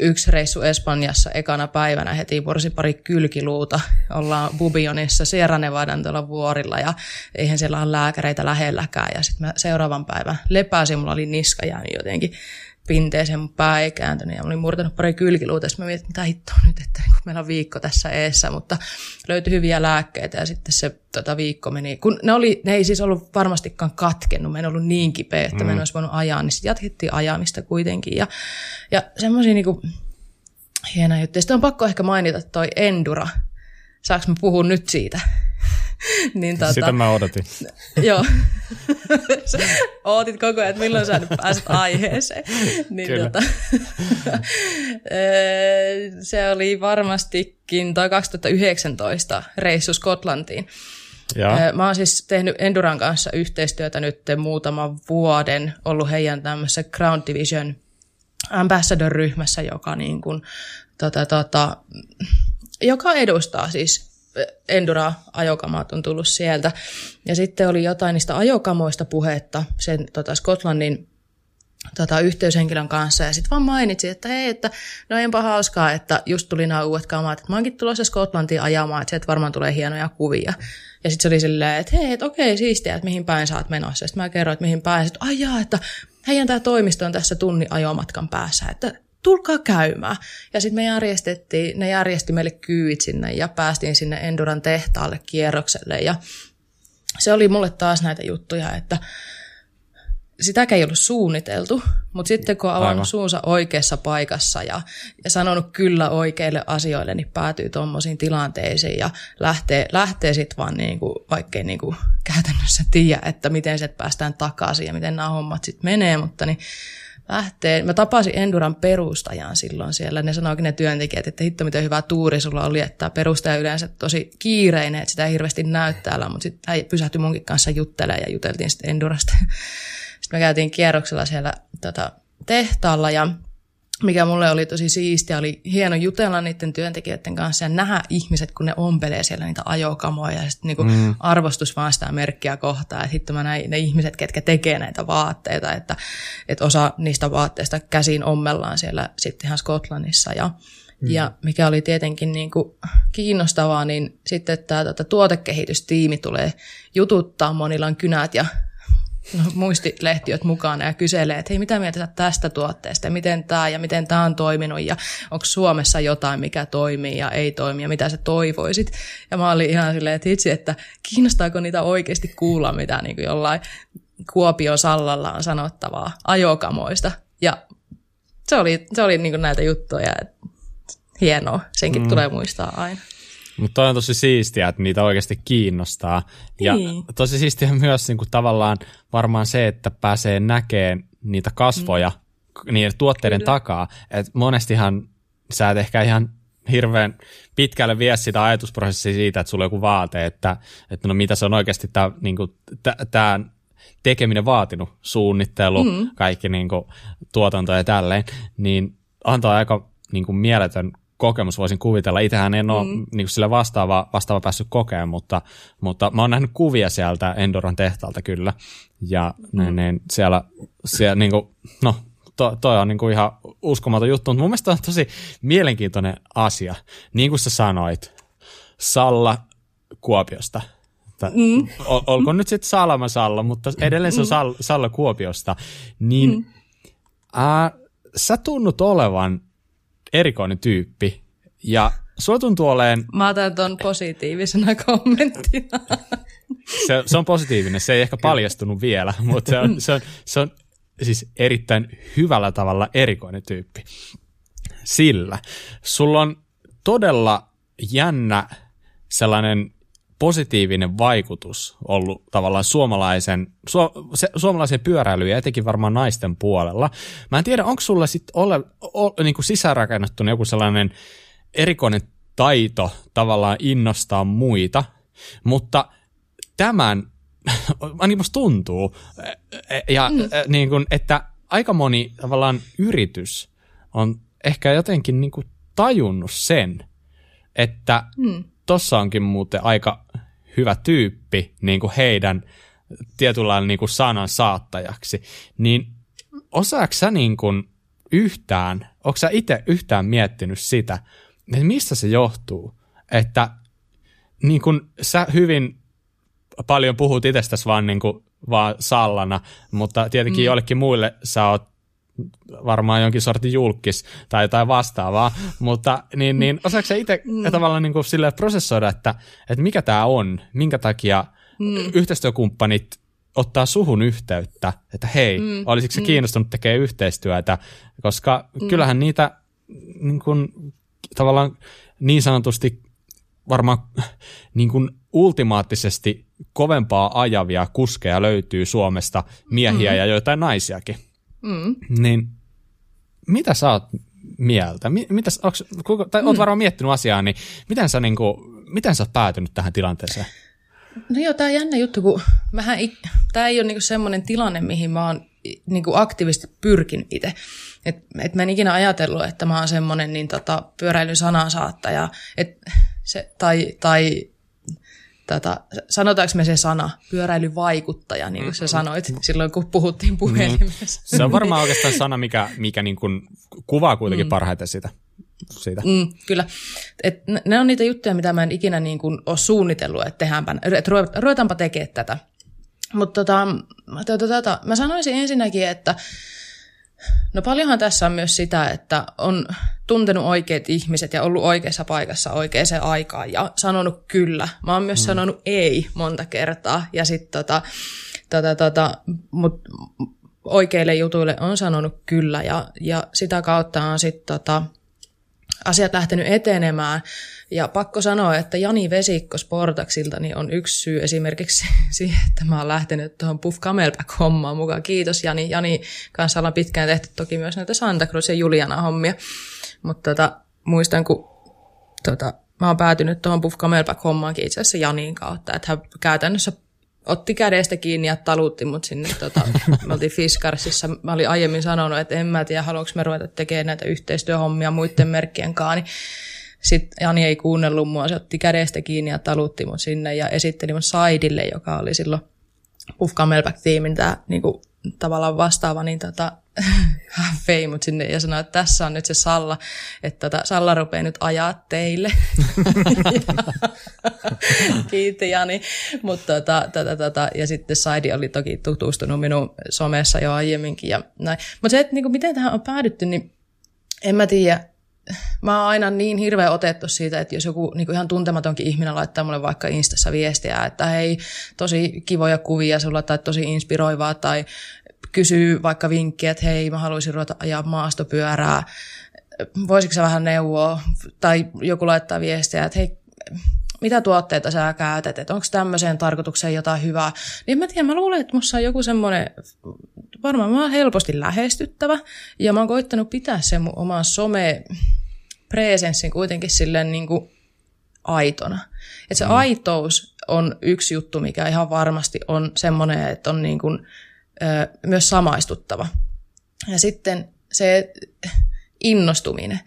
yksi reissu Espanjassa ekana päivänä heti pursi pari kylkiluuta. Ollaan Bubionissa Sierra Nevadan tuolla vuorilla ja eihän siellä ole lääkäreitä lähelläkään. Ja sitten seuraavan päivän lepäsin, mulla oli niska jäänyt jotenkin pinteeseen, mun pää ei kääntynyt ja mä olin murtanut pari kylkiluuta. Sitten mä mietin, mitä hittoa nyt, että niin meillä on viikko tässä eessä, mutta löytyi hyviä lääkkeitä ja sitten se tota, viikko meni. Kun ne, oli, ne ei siis ollut varmastikaan katkennut, mä en ollut niin kipeä, että mm. mä en olisi voinut ajaa, niin sitten jatkettiin ajamista kuitenkin. Ja, ja semmoisia niin hienoja juttuja. Sitten on pakko ehkä mainita toi Endura. Saanko mä puhua nyt siitä? niin, tota, Sitä mä odotin. joo. Ootit koko ajan, että milloin sä nyt pääset aiheeseen. niin, Kyllä. Tota, se oli varmastikin toi 2019 reissu Skotlantiin. Ja. Mä oon siis tehnyt Enduran kanssa yhteistyötä nyt muutaman vuoden, ollut heidän tämmöisessä Crown Division ambassador-ryhmässä, joka, niin kuin, tota, tota, joka edustaa siis Endura-ajokamat on tullut sieltä. Ja sitten oli jotain niistä ajokamoista puhetta sen tota Skotlannin tota, yhteyshenkilön kanssa ja sitten vaan mainitsi, että hei, että no enpä hauskaa, että just tuli nämä uudet kamat, että mä oonkin tulossa Skotlantiin ajamaan, että sieltä varmaan tulee hienoja kuvia. Ja sitten se oli silleen, että hei, että okei, siistiä, että mihin päin sä oot menossa. Sitten mä kerroin, että mihin päin. Sitten, ai jaa, että heidän tämä toimisto on tässä tunnin ajomatkan päässä, että tulkaa käymään. Ja sitten me järjestettiin, ne järjesti meille kyyit sinne ja päästiin sinne Enduran tehtaalle kierrokselle. Ja se oli mulle taas näitä juttuja, että sitäkään ei ollut suunniteltu, mutta sitten kun on avannut Aivan. suunsa oikeassa paikassa ja, ja sanonut kyllä oikeille asioille, niin päätyy tuommoisiin tilanteisiin ja lähtee, lähtee sitten vaan niin kuin, vaikkei niin kuin käytännössä tiedä, että miten se päästään takaisin ja miten nämä hommat sitten menee, mutta niin lähtee. Mä tapasin Enduran perustajan silloin siellä. Ne sanoikin ne työntekijät, että hitto miten hyvä tuuri sulla oli, että perustaja yleensä tosi kiireinen, että sitä ei hirveästi näy täällä, mutta sitten hän pysähtyi munkin kanssa juttelemaan ja juteltiin sitten Endurasta. Sitten me käytiin kierroksella siellä tota, tehtaalla ja mikä mulle oli tosi siistiä, oli hieno jutella niiden työntekijöiden kanssa ja nähdä ihmiset, kun ne ompelee siellä niitä ajokamoja ja sitten niinku mm. arvostus vaan sitä merkkiä kohtaan, että hitto mä näin, ne ihmiset, ketkä tekee näitä vaatteita, että, että osa niistä vaatteista käsin ommellaan siellä sitten ihan Skotlannissa ja Mm. Ja mikä oli tietenkin niin kuin kiinnostavaa, niin sitten tämä tuota, tuotekehitystiimi tulee jututtaa, monilla on kynät ja muistilehtiöt mukana ja kyselee, että hei, mitä mieltä sä tästä tuotteesta ja miten tämä ja miten tämä on toiminut ja onko Suomessa jotain, mikä toimii ja ei toimi ja mitä sä toivoisit. Ja mä olin ihan silleen, että itse, että kiinnostaako niitä oikeasti kuulla, mitä niin kuin jollain Kuopio Sallalla on sanottavaa ajokamoista. Ja se oli, se oli niin kuin näitä juttuja, että hienoa, senkin mm. tulee muistaa aina. Mutta on tosi siistiä, että niitä oikeasti kiinnostaa. Ja niin. tosi siistiä myös niin kuin tavallaan varmaan se, että pääsee näkemään niitä kasvoja mm. niiden tuotteiden Kyllä. takaa. Et monestihan sä et ehkä ihan hirveän pitkälle vie sitä ajatusprosessia siitä, että sulla on joku vaate, että, että no mitä se on oikeasti tämä niin tekeminen vaatinut, suunnittelu, mm. kaikki niin kuin, tuotanto ja tälleen, niin antaa aika niin kuin, mieletön kokemus voisin kuvitella. Itsehän en ole mm. niin sille vastaava, vastaava päässyt kokemaan, mutta, mutta mä oon nähnyt kuvia sieltä Endoran tehtaalta kyllä. Ja mm. ne, siellä, siellä niin kuin, no, to, toi on niin kuin ihan uskomaton juttu, mutta mun mielestä on tosi mielenkiintoinen asia. Niin kuin sä sanoit, Salla Kuopiosta. Mm. Ol, olko nyt sitten Salama Salla, mutta edelleen se on mm. Salla, Salla Kuopiosta. Niin mm. ää, sä tunnut olevan erikoinen tyyppi. Ja sulla tuntuu oleen... Mä otan ton positiivisena kommenttina. Se, se on positiivinen, se ei ehkä paljastunut vielä, mutta se on, se on, se on siis erittäin hyvällä tavalla erikoinen tyyppi. Sillä sulla on todella jännä sellainen positiivinen vaikutus ollut tavallaan suomalaisen, su, se, suomalaisen pyöräilyyn ja etenkin varmaan naisten puolella. Mä en tiedä, onko sulla sitten ole, ole, niin kuin sisäänrakennettuna joku sellainen erikoinen taito tavallaan innostaa muita, mutta tämän, ainakin musta tuntuu, ja, mm. niin kuin, että aika moni tavallaan yritys on ehkä jotenkin niin kuin tajunnut sen, että mm. tossa onkin muuten aika hyvä tyyppi niin kuin heidän tietynlailla niin kuin sanan saattajaksi, niin osaako sä niin kuin yhtään, onko sä itse yhtään miettinyt sitä, että mistä se johtuu, että niin kuin sä hyvin paljon puhut itsestäsi vaan, niin kuin, vaan sallana, mutta tietenkin mm. jollekin muille sä oot varmaan jonkin sortin julkis tai jotain vastaavaa, mutta niin, niin osaako sä itse mm. tavallaan niin kuin prosessoida, että, että mikä tämä on, minkä takia mm. yhteistyökumppanit ottaa suhun yhteyttä, että hei, mm. olisiko se mm. kiinnostunut tekemään yhteistyötä, koska mm. kyllähän niitä niin kuin, tavallaan niin sanotusti varmaan niin kuin ultimaattisesti kovempaa ajavia kuskeja löytyy Suomesta, miehiä mm. ja joitain naisiakin. Mm. Niin mitä sä oot mieltä? Mitäs, onks, tai oot mm. varmaan miettinyt asiaa, niin miten sä, niin kuin, miten sä oot päätynyt tähän tilanteeseen? No joo, tämä on jännä juttu, kun vähän, tämä ei ole niinku semmoinen tilanne, mihin mä oon niinku aktiivisesti pyrkin itse. Et, et mä en ikinä ajatellut, että mä oon semmoinen niin tota, pyöräilyn sanansaattaja, et se, tai, tai tota, sanotaanko me se sana, pyöräilyvaikuttaja, niin kuin sä sanoit silloin, kun puhuttiin puhelimessa. Mm. Se on varmaan oikeastaan sana, mikä, mikä niin kuin kuvaa kuitenkin mm. parhaiten sitä. Siitä. Mm, kyllä. Et ne on niitä juttuja, mitä mä en ikinä niin kuin ole suunnitellut, että tehdäänpä, että ruvetaanpa tekemään tätä. Mutta tota, tota, tota, mä sanoisin ensinnäkin, että No paljonhan tässä on myös sitä, että on tuntenut oikeat ihmiset ja ollut oikeassa paikassa oikeaan aikaan ja sanonut kyllä. Mä oon myös mm. sanonut ei monta kertaa ja sitten tota, tota, tota, mut oikeille jutuille on sanonut kyllä ja, ja sitä kautta on sitten tota, asiat lähtenyt etenemään. Ja pakko sanoa, että Jani Vesikko Sportaksilta niin on yksi syy esimerkiksi siihen, että mä oon lähtenyt tuohon Puff Camelback-hommaan mukaan. Kiitos Jani. Jani kanssa ollaan pitkään tehty toki myös näitä Santa Cruz ja Juliana hommia. Mutta tota, muistan, kun tota, mä oon päätynyt tuohon Puff Camelback-hommaankin itse asiassa Janin kautta. Että hän käytännössä otti kädestä kiinni ja talutti mut sinne, tota, me oltiin Fiskarsissa, mä olin aiemmin sanonut, että en mä tiedä, haluanko me ruveta tekemään näitä yhteistyöhommia muiden merkkien kanssa, niin sitten Jani ei kuunnellut mua, se otti kädestä kiinni ja talutti mut sinne ja esitteli mun Saidille, joka oli silloin Puff Camelback-tiimin tämä niinku, tavallaan vastaava, niin tota, hän vei mut sinne ja sanoi, että tässä on nyt se Salla, että tota, Salla rupeaa nyt ajaa teille. Kiitti Jani. Mut, tota, tota, tota, ja sitten Saidi oli toki tutustunut minun somessa jo aiemminkin. Ja näin. Mutta se, että niin kuin, miten tähän on päädytty, niin en mä tiedä. Mä oon aina niin hirveän otettu siitä, että jos joku niin kuin ihan tuntematonkin ihminen laittaa mulle vaikka Instassa viestiä, että hei, tosi kivoja kuvia sulla tai tosi inspiroivaa tai kysyy vaikka vinkkiä, että hei, mä haluaisin ruveta ajaa maastopyörää, voisitko sä vähän neuvoa, tai joku laittaa viestiä, että hei, mitä tuotteita sä käytät, että onko tämmöiseen tarkoitukseen jotain hyvää. Niin mä tiedän, mä luulen, että musta on joku semmoinen, varmaan mä oon helposti lähestyttävä, ja mä oon koittanut pitää sen mun oman some presenssin kuitenkin silleen niin kuin aitona. Että se mm. aitous on yksi juttu, mikä ihan varmasti on semmoinen, että on niin kuin, myös samaistuttava. Ja sitten se innostuminen.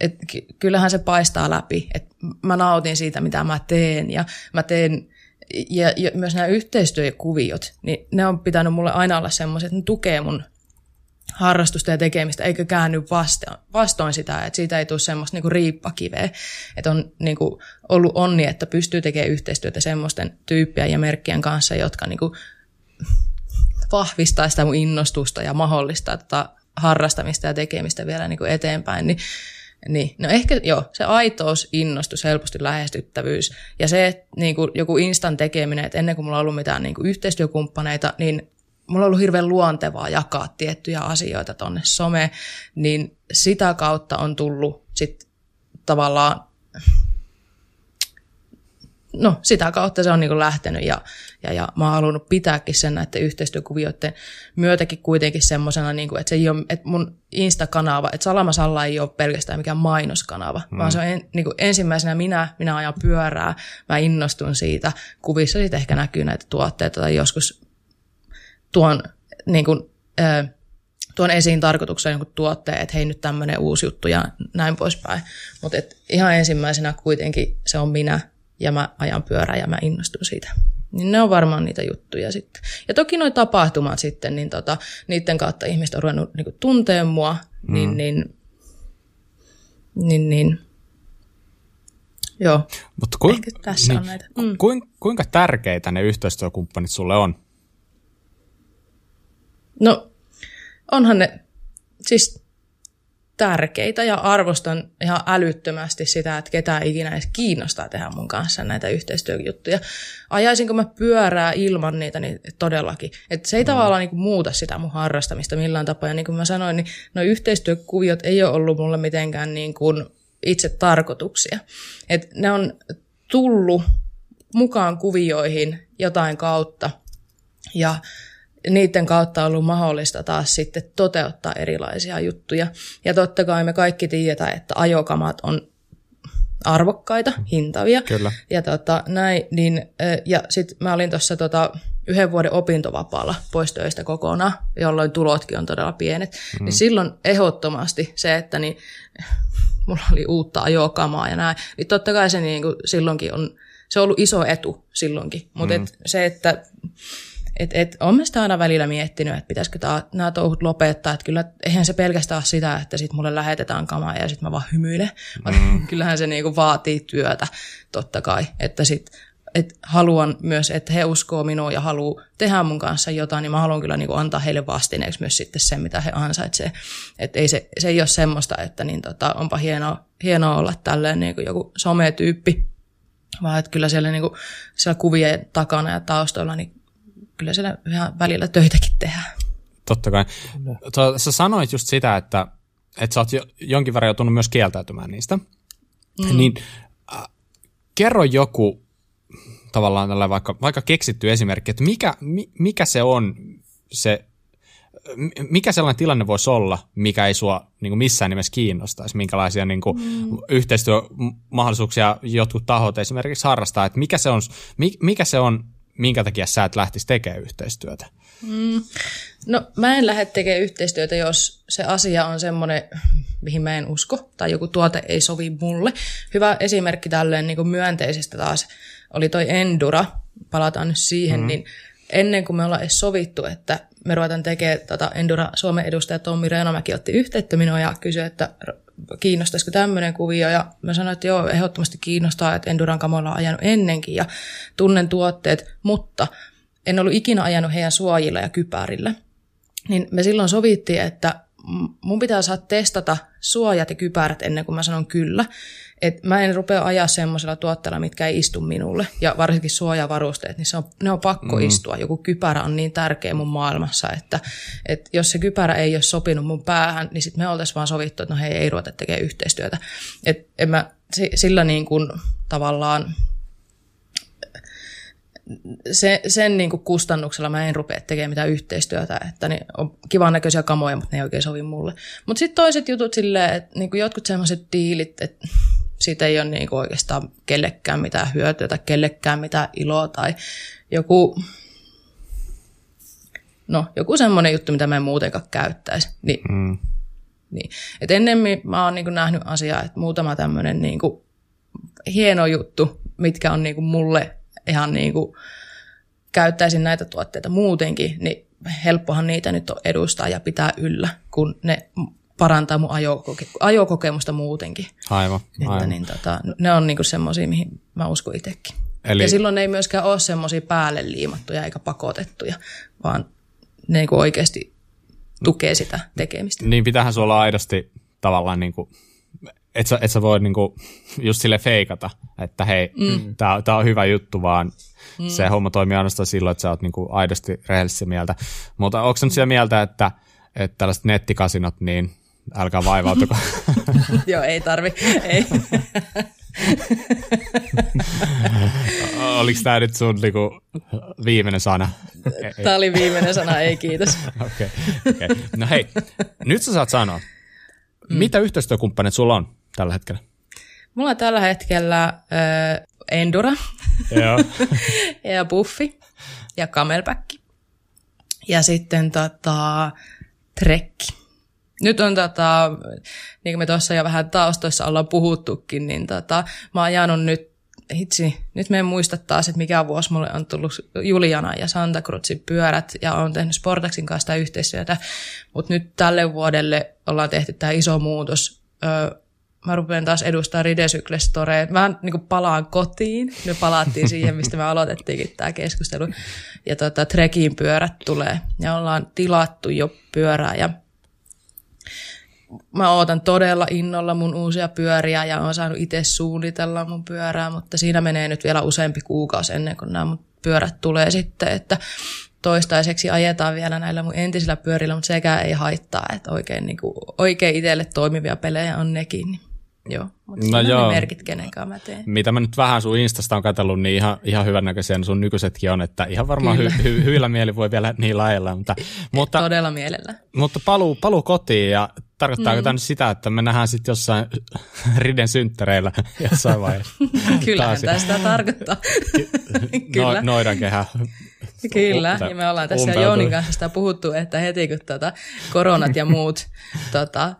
Et kyllähän se paistaa läpi, että mä nautin siitä, mitä mä teen ja mä teen ja, ja myös nämä yhteistyökuviot, niin ne on pitänyt mulle aina olla semmoiset, että ne tukee mun harrastusta ja tekemistä, eikä käänny vastoin, vastoin sitä, että siitä ei tule semmoista niinku riippakiveä. Että on niinku ollut onni, että pystyy tekemään yhteistyötä semmoisten tyyppien ja merkkien kanssa, jotka niinku vahvistaa sitä mun innostusta ja mahdollistaa tätä harrastamista ja tekemistä vielä niin kuin eteenpäin, niin Niin, no ehkä joo, se aitous, innostus, helposti lähestyttävyys ja se, että niin kuin joku instan tekeminen, että ennen kuin mulla on ollut mitään niin kuin yhteistyökumppaneita, niin mulla on ollut hirveän luontevaa jakaa tiettyjä asioita tonne some, niin sitä kautta on tullut sit tavallaan no sitä kautta se on niin lähtenyt ja, ja, ja mä oon halunnut pitääkin sen näiden yhteistyökuvioiden myötäkin kuitenkin semmoisena, niin että se ei ole, että mun Insta-kanava, että Salama Salla ei ole pelkästään mikään mainoskanava, mm. vaan se on en, niin kuin ensimmäisenä minä, minä ajan pyörää, mä innostun siitä, kuvissa sitten ehkä näkyy näitä tuotteita tai joskus tuon, niin kuin, äh, tuon esiin tarkoituksena jonkun tuotteen, että hei nyt tämmöinen uusi juttu ja näin poispäin. Mutta ihan ensimmäisenä kuitenkin se on minä ja mä ajan pyörää ja mä innostun siitä. Niin ne on varmaan niitä juttuja sitten. Ja toki nuo tapahtumat sitten, niin tota, niiden kautta ihmiset on ruvennut niin tuntea mua, niin, mm. niin, niin, niin Joo, Mutta kuin, Ehkä tässä niin, on näitä. Mm. Kuinka, kuinka tärkeitä ne yhteistyökumppanit sulle on? No, onhan ne, siis tärkeitä ja arvostan ihan älyttömästi sitä, että ketään ikinä edes kiinnostaa tehdä mun kanssa näitä yhteistyöjuttuja. Ajaisinko mä pyörää ilman niitä, niin todellakin. Että se ei mm. tavallaan niin muuta sitä mun harrastamista millään tapaa. Ja niin kuin mä sanoin, niin no yhteistyökuviot ei ole ollut mulle mitenkään niin kuin itse tarkoituksia. Et ne on tullut mukaan kuvioihin jotain kautta. Ja niiden kautta on ollut mahdollista taas sitten toteuttaa erilaisia juttuja. Ja totta kai me kaikki tiedetään, että ajokamat on arvokkaita, hintavia. Kyllä. Ja, tota, näin, niin, ja sitten mä olin tuossa tota, yhden vuoden opintovapaalla pois töistä kokonaan, jolloin tulotkin on todella pienet. Mm. Niin silloin ehdottomasti se, että niin, mulla oli uutta ajokamaa ja näin, niin totta kai se niin kuin, silloinkin on, se on ollut iso etu silloinkin. Mutta mm. et, se, että et, et, olen sitä aina välillä miettinyt, että pitäisikö tää, nämä touhut lopettaa. Että kyllä, eihän se pelkästään ole sitä, että sit mulle lähetetään kamaa ja sitten mä vaan hymyilen. Mm. Kyllähän se niinku vaatii työtä, totta kai. Että sit, et haluan myös, että he uskoo minua ja haluaa tehdä mun kanssa jotain, niin mä haluan kyllä niin antaa heille vastineeksi myös sitten sen, mitä he ansaitsevat. Että ei se, se ei ole semmoista, että niin tota, onpa hienoa, hienoa olla tälleen niin kuin joku sometyyppi, vaan että kyllä siellä, niin kuin, siellä kuvien takana ja taustalla niin kyllä siellä ihan välillä töitäkin tehdään. Totta kai. Sä sanoit just sitä, että, että sä oot jo, jonkin verran joutunut myös kieltäytymään niistä. Mm. Niin äh, kerro joku tavallaan tällä vaikka, vaikka keksitty esimerkki, että mikä, mikä se on se, mikä sellainen tilanne voisi olla, mikä ei sua niin kuin missään nimessä kiinnostaisi, minkälaisia niin kuin, mm. yhteistyömahdollisuuksia jotkut tahot esimerkiksi harrastaa, että mikä se on, mikä se on minkä takia sä et lähtisi tekemään yhteistyötä? Mm. No mä en lähde tekemään yhteistyötä, jos se asia on semmoinen, mihin mä en usko, tai joku tuote ei sovi mulle. Hyvä esimerkki tälleen niin kuin myönteisestä taas oli toi Endura, palataan nyt siihen, mm. niin ennen kuin me ollaan edes sovittu, että me ruvetaan tekemään tota Endura Suomen edustaja Tommi Reenomäki otti yhteyttä minua ja kysyi, että kiinnostaisiko tämmöinen kuvio. Ja mä sanoin, että joo, ehdottomasti kiinnostaa, että Enduran kamoilla on ajanut ennenkin ja tunnen tuotteet, mutta en ollut ikinä ajanut heidän suojilla ja kypärillä. Niin me silloin sovittiin, että mun pitää saada testata suojat ja kypärät ennen kuin mä sanon kyllä. Et mä en rupea ajaa semmoisella tuotteella, mitkä ei istu minulle. Ja varsinkin suojavarusteet, niin se on, ne on pakko mm. istua. Joku kypärä on niin tärkeä mun maailmassa, että, että jos se kypärä ei ole sopinut mun päähän, niin sitten me oltaisiin vaan sovittu, että no hei, ei ruveta tekemään yhteistyötä. Et en mä sillä niin kuin tavallaan se, sen niin kuin kustannuksella mä en rupea tekemään mitään yhteistyötä, että niin on kivan näköisiä kamoja, mutta ne ei oikein sovi mulle. Mutta sitten toiset jutut silleen, että niin kuin jotkut sellaiset diilit, että siitä ei ole niin kuin oikeastaan kellekään mitään hyötyä tai kellekään mitään iloa tai joku, no, joku semmoinen juttu, mitä mä en muutenkaan käyttäisi. Niin, mm. niin. Et ennemmin mä oon niin kuin nähnyt asiaa, että muutama tämmöinen niin kuin hieno juttu, mitkä on niin kuin mulle ihan niin kuin käyttäisin näitä tuotteita muutenkin, niin helppohan niitä nyt on edustaa ja pitää yllä, kun ne parantaa mun ajokoke- ajokokemusta muutenkin. Aivan, aivan. Että niin, tota, ne on niinku semmoisia, mihin mä uskon itsekin. Eli... Ja silloin ei myöskään ole semmoisia päälle liimattuja eikä pakotettuja, vaan ne niinku oikeasti tukee sitä tekemistä. Niin pitäähän sulla aidosti tavallaan niinku et sä, et sä voi niinku just sille feikata, että hei, mm. tää, tää on hyvä juttu, vaan mm. se homma toimii ainoastaan silloin, että sä oot niinku aidosti rehellisesti mieltä. Mutta onko se nyt mieltä, että, että tällaiset nettikasinot, niin älkää vaivautuko. Joo, ei tarvi. Ei. Oliko tämä nyt sun niinku, viimeinen sana? Tämä oli viimeinen sana, ei kiitos. Okei. Okay, okay. No hei, nyt sä saat sanoa, mm. mitä yhteistyökumppanit sulla on tällä hetkellä? Mulla on tällä hetkellä äh, Endura Joo. ja Buffi ja Camelback. Ja sitten tota, Trekki. Nyt on, tota, niin kuin me tuossa jo vähän taustoissa ollaan puhuttukin, niin tota, mä oon ajanut nyt, hitsi, nyt me en muista taas, että mikä vuosi mulle on tullut Juliana ja Santa Cruzin pyörät, ja on tehnyt Sportaxin kanssa sitä yhteistyötä, mutta nyt tälle vuodelle ollaan tehty tämä iso muutos. Öö, mä rupean taas edustaa Ridecycle Storeen. Mä niin palaan kotiin. Me palattiin siihen, mistä me aloitettiinkin tämä keskustelu. Ja tota, Trekin pyörät tulee. Ja ollaan tilattu jo pyörää ja mä ootan todella innolla mun uusia pyöriä ja oon saanut itse suunnitella mun pyörää, mutta siinä menee nyt vielä useampi kuukausi ennen kuin nämä mun pyörät tulee sitten, että toistaiseksi ajetaan vielä näillä mun entisillä pyörillä, mutta sekään ei haittaa, että oikein, niin kuin, oikein itselle toimivia pelejä on nekin. Niin joo, mutta no joo. ne merkit, kenen mä teen. Mitä mä nyt vähän sun Instasta on katsellut, niin ihan, ihan hyvännäköisiä sun nykyisetkin on, että ihan varmaan hy, hy, hyvillä mieli voi vielä niillä ajella. Mutta, mutta, Todella mielellä. Mutta paluu, paluu kotiin ja tarkoittaako mm. tämä sitä, että me nähdään sitten jossain Riden synttäreillä jossain vaiheessa? Kyllähän tämä sitä tarkoittaa. Kyllä. No, kehä. Kyllä, ja me ollaan tässä Joonin kanssa sitä puhuttu, että heti kun tuota, koronat ja muut tota,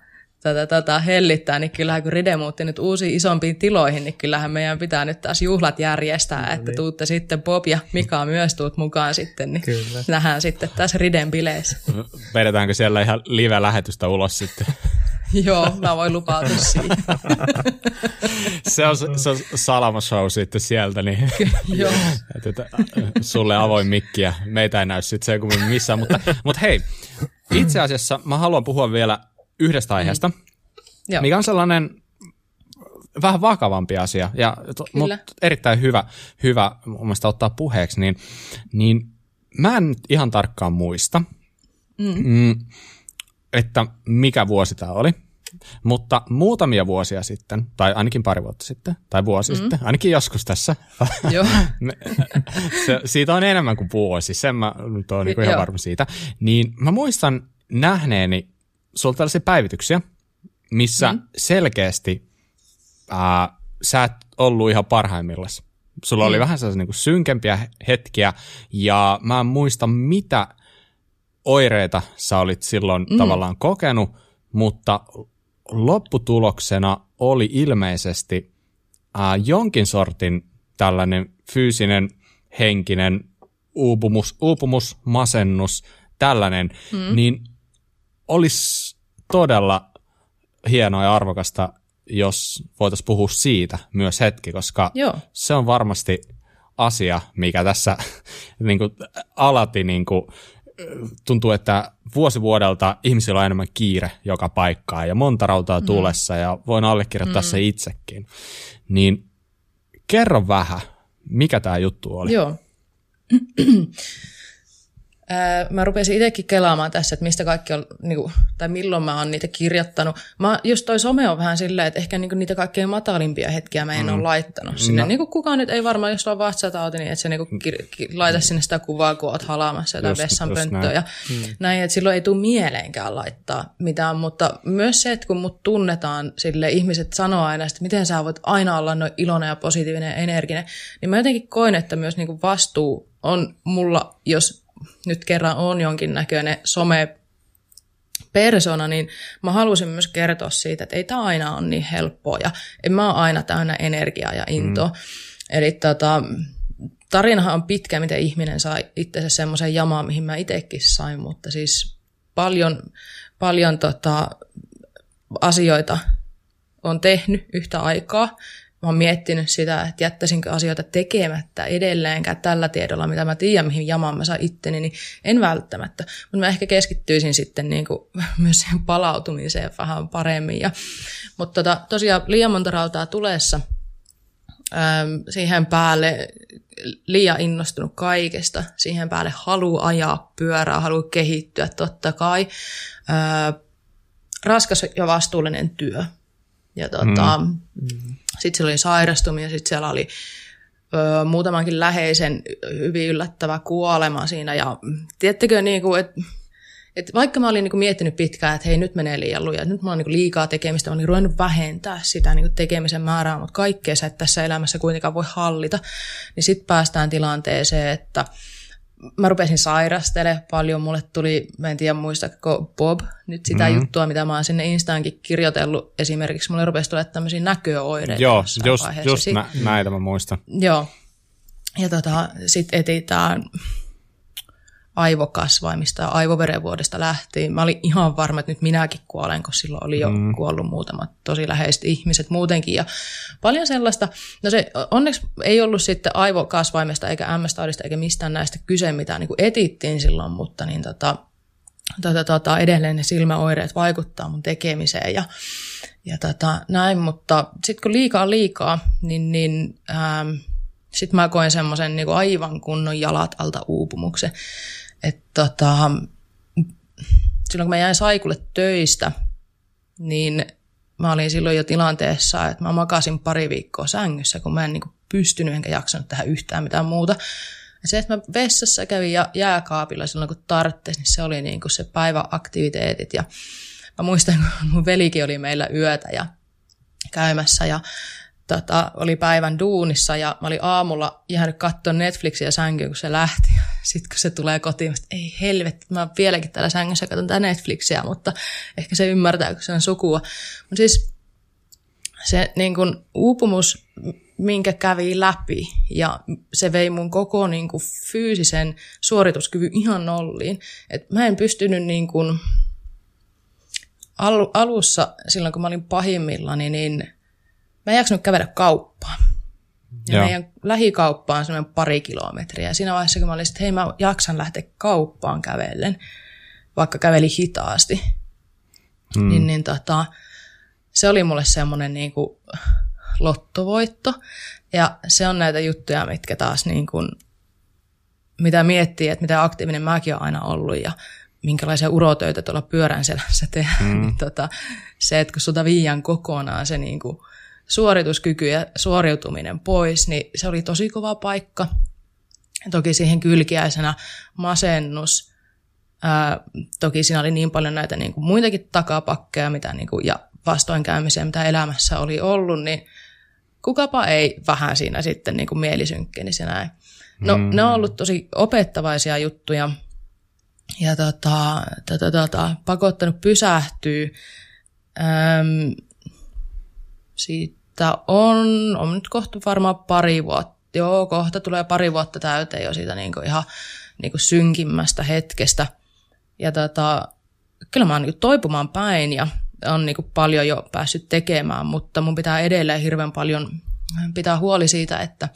tätä, tätä hellittää, niin kyllähän kun Ride muutti nyt uusiin isompiin tiloihin, niin kyllähän meidän pitää nyt taas juhlat järjestää, no, että niin. tuutte sitten Bob ja Mika myös tuut mukaan sitten, niin Kyllä. nähdään sitten tässä Riden bileissä. Vedetäänkö siellä ihan live-lähetystä ulos sitten? Joo, mä voin lupautua siitä. se, on, se on salama show sitten sieltä, niin Joo. Että, sulle avoin mikki ja meitä ei näy sitten se kuin missään. Mutta, mutta hei, itse asiassa mä haluan puhua vielä yhdestä mm. aiheesta, mm. mikä on sellainen vähän vakavampi asia, ja mutta erittäin hyvä, hyvä mun mielestä ottaa puheeksi, niin, niin mä en ihan tarkkaan muista, mm. Mm, että mikä vuosi tämä oli, mutta muutamia vuosia sitten, tai ainakin pari vuotta sitten, tai vuosi mm. sitten, ainakin joskus tässä, Joo. se, siitä on enemmän kuin vuosi, sen mä nyt oon niin ihan varma siitä, niin mä muistan nähneeni sulla tällaisia päivityksiä, missä mm. selkeästi ää, sä et ollut ihan parhaimmillaan. Sulla mm. oli vähän sellaisia niin synkempiä hetkiä, ja mä en muista, mitä oireita sä olit silloin mm. tavallaan kokenut, mutta lopputuloksena oli ilmeisesti ää, jonkin sortin tällainen fyysinen, henkinen uupumus, uupumus masennus, tällainen, mm. niin olisi todella hienoa ja arvokasta, jos voitaisiin puhua siitä myös hetki, koska Joo. se on varmasti asia, mikä tässä niin kuin, alati niin kuin, tuntuu, että vuosi vuodelta ihmisillä on enemmän kiire joka paikkaan ja monta rautaa mm. tulessa ja voin allekirjoittaa mm. se itsekin. Niin kerro vähän, mikä tämä juttu oli. Joo. mä rupesin itsekin kelaamaan tässä, että mistä kaikki on, niin kuin, tai milloin mä oon niitä kirjoittanut. Mä, just toi some on vähän silleen, että ehkä niin kuin, niitä kaikkein matalimpia hetkiä mä en mm. ole laittanut sinne. No. Niin kuin kukaan nyt ei varmaan, jos on vatsatauti, niin että se niin kuin, kir- ki- laita sinne sitä kuvaa, kun oot halaamassa jotain vessanpönttöä. Ja mm. näin, että silloin ei tule mieleenkään laittaa mitään, mutta myös se, että kun mut tunnetaan, sille ihmiset sanoo aina, että miten sä voit aina olla noin iloinen ja positiivinen ja energinen, niin mä jotenkin koin, että myös niin kuin vastuu on mulla, jos nyt kerran on jonkinnäköinen some persona, niin mä halusin myös kertoa siitä, että ei tämä aina ole niin helppoa ja en mä ole aina täynnä energiaa ja intoa. Mm. Eli tota, tarinahan on pitkä, miten ihminen sai itsensä semmoisen jamaan, mihin mä itsekin sain, mutta siis paljon, paljon tota, asioita on tehnyt yhtä aikaa. Mä oon miettinyt sitä, että jättäisinkö asioita tekemättä edelleenkään tällä tiedolla, mitä mä tiedän, mihin jamaan mä saan itteni, niin en välttämättä. Mutta mä ehkä keskittyisin sitten niin kuin myös siihen palautumiseen vähän paremmin. Ja, mutta tota, tosiaan liian monta rautaa tulessa – siihen päälle liian innostunut kaikesta, siihen päälle halu ajaa pyörää, halu kehittyä totta kai, raskas ja vastuullinen työ. Ja tota, mm. Sitten siellä oli sairastumia, sitten siellä oli ö, muutamankin läheisen hyvin yllättävä kuolema siinä. Ja tiettekö, niin kuin, että et vaikka mä olin niinku miettinyt pitkään, että hei nyt menee liian lujaa, nyt mulla on niinku liikaa tekemistä, mä olin ruvennut vähentää sitä niinku tekemisen määrää, mutta kaikkea sä et tässä elämässä kuitenkaan voi hallita, niin sitten päästään tilanteeseen, että mä rupesin sairastelemaan paljon. Mulle tuli, mä en tiedä muistako Bob, nyt sitä mm-hmm. juttua, mitä mä oon sinne Instaankin kirjoitellut. Esimerkiksi mulle rupesi tulla tämmöisiä näköoireita Joo, just, just nä- näitä mä muistan. Joo. Ja tota, sitten etitään aivokasvaimista ja aivoverenvuodesta lähtien. Mä olin ihan varma, että nyt minäkin kuolen, kun silloin oli jo mm. kuollut muutamat tosi läheiset ihmiset muutenkin. Ja paljon sellaista, no se onneksi ei ollut sitten aivokasvaimesta eikä MS-taudista eikä mistään näistä kyse, mitä niin kuin etittiin silloin, mutta niin tota, tota, tota, edelleen ne silmäoireet vaikuttaa mun tekemiseen ja, ja tota, näin, mutta sitten kun liikaa liikaa, niin, niin ähm, sitten mä koen semmoisen niin aivan kunnon jalat alta uupumuksen että tota, silloin kun mä jäin Saikulle töistä, niin mä olin silloin jo tilanteessa, että mä makasin pari viikkoa sängyssä, kun mä en niin pystynyt enkä jaksanut tehdä yhtään mitään muuta. Ja se, että mä vessassa kävin ja jääkaapilla silloin kun tarvitsin, niin se oli niin kuin se päiväaktiviteetit. Ja mä muistan, kun mun velikin oli meillä yötä ja käymässä ja tota, oli päivän duunissa ja mä olin aamulla jäänyt katsoa Netflixiä sänkyyn, kun se lähti. Sitten kun se tulee kotiin, mä ei helvetti, mä vieläkin täällä sängyssä katson tätä Netflixiä, mutta ehkä se ymmärtää, kun se on sukua. Mutta siis se niin kun, uupumus, minkä kävi läpi ja se vei mun koko niin kun, fyysisen suorituskyvyn ihan nolliin. Et mä en pystynyt niin kun, alussa, silloin kun mä olin pahimmillani, niin mä en jaksanut kävellä kauppaan. Ja Joo. meidän lähikauppa on semmoinen pari kilometriä. Ja siinä vaiheessa, kun mä olin, että hei mä jaksan lähteä kauppaan kävellen, vaikka käveli hitaasti, mm. niin, niin tota, se oli mulle semmoinen niin kuin lottovoitto. Ja se on näitä juttuja, mitkä taas niin kuin, mitä miettii, että mitä aktiivinen mäkin olen aina ollut ja minkälaisia urotöitä tuolla pyörän selässä tehdään. Mm. niin tota, se, että kun sulta viian kokonaan se niin kuin, suorituskyky ja suoriutuminen pois, niin se oli tosi kova paikka. Toki siihen kylkiäisenä masennus. Ää, toki siinä oli niin paljon näitä niin kuin muitakin takapakkeja mitä niin kuin, ja vastoinkäymisiä, mitä elämässä oli ollut, niin kukapa ei vähän siinä sitten niin kuin mielisynkkeni näin. No, mm. ne on ollut tosi opettavaisia juttuja ja tota, tota, tota, pakottanut pysähtyä. Öm, siitä on, on nyt kohta varmaan pari vuotta. Joo, kohta tulee pari vuotta täyteen jo siitä niin kuin ihan niin kuin synkimmästä hetkestä. Ja tota, kyllä mä oon niin toipumaan päin ja on niin kuin paljon jo päässyt tekemään, mutta mun pitää edelleen hirveän paljon pitää huoli siitä, että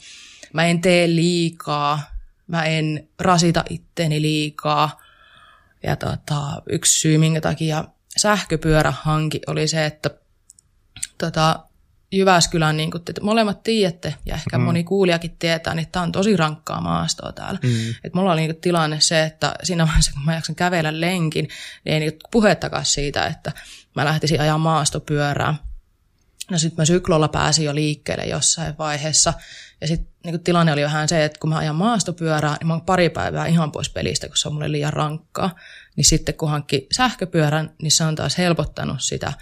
mä en tee liikaa, mä en rasita itteeni liikaa. Ja tota, yksi syy, minkä takia sähköpyörähanki oli se, että tota, Jyväskylän, niin kuin te molemmat tiedätte, ja ehkä mm. moni kuulijakin tietää, niin tämä on tosi rankkaa maastoa täällä. Mm. Et mulla oli niin tilanne se, että siinä vaiheessa, kun mä jaksan kävellä lenkin, niin ei niin puhettakaan siitä, että mä lähtisin ajaa maastopyörää. No sitten mä syklolla pääsin jo liikkeelle jossain vaiheessa, ja sitten niin tilanne oli vähän se, että kun mä ajan maastopyörää, niin mä oon pari päivää ihan pois pelistä, kun se on mulle liian rankkaa. Niin sitten kun hankki sähköpyörän, niin se on taas helpottanut sitä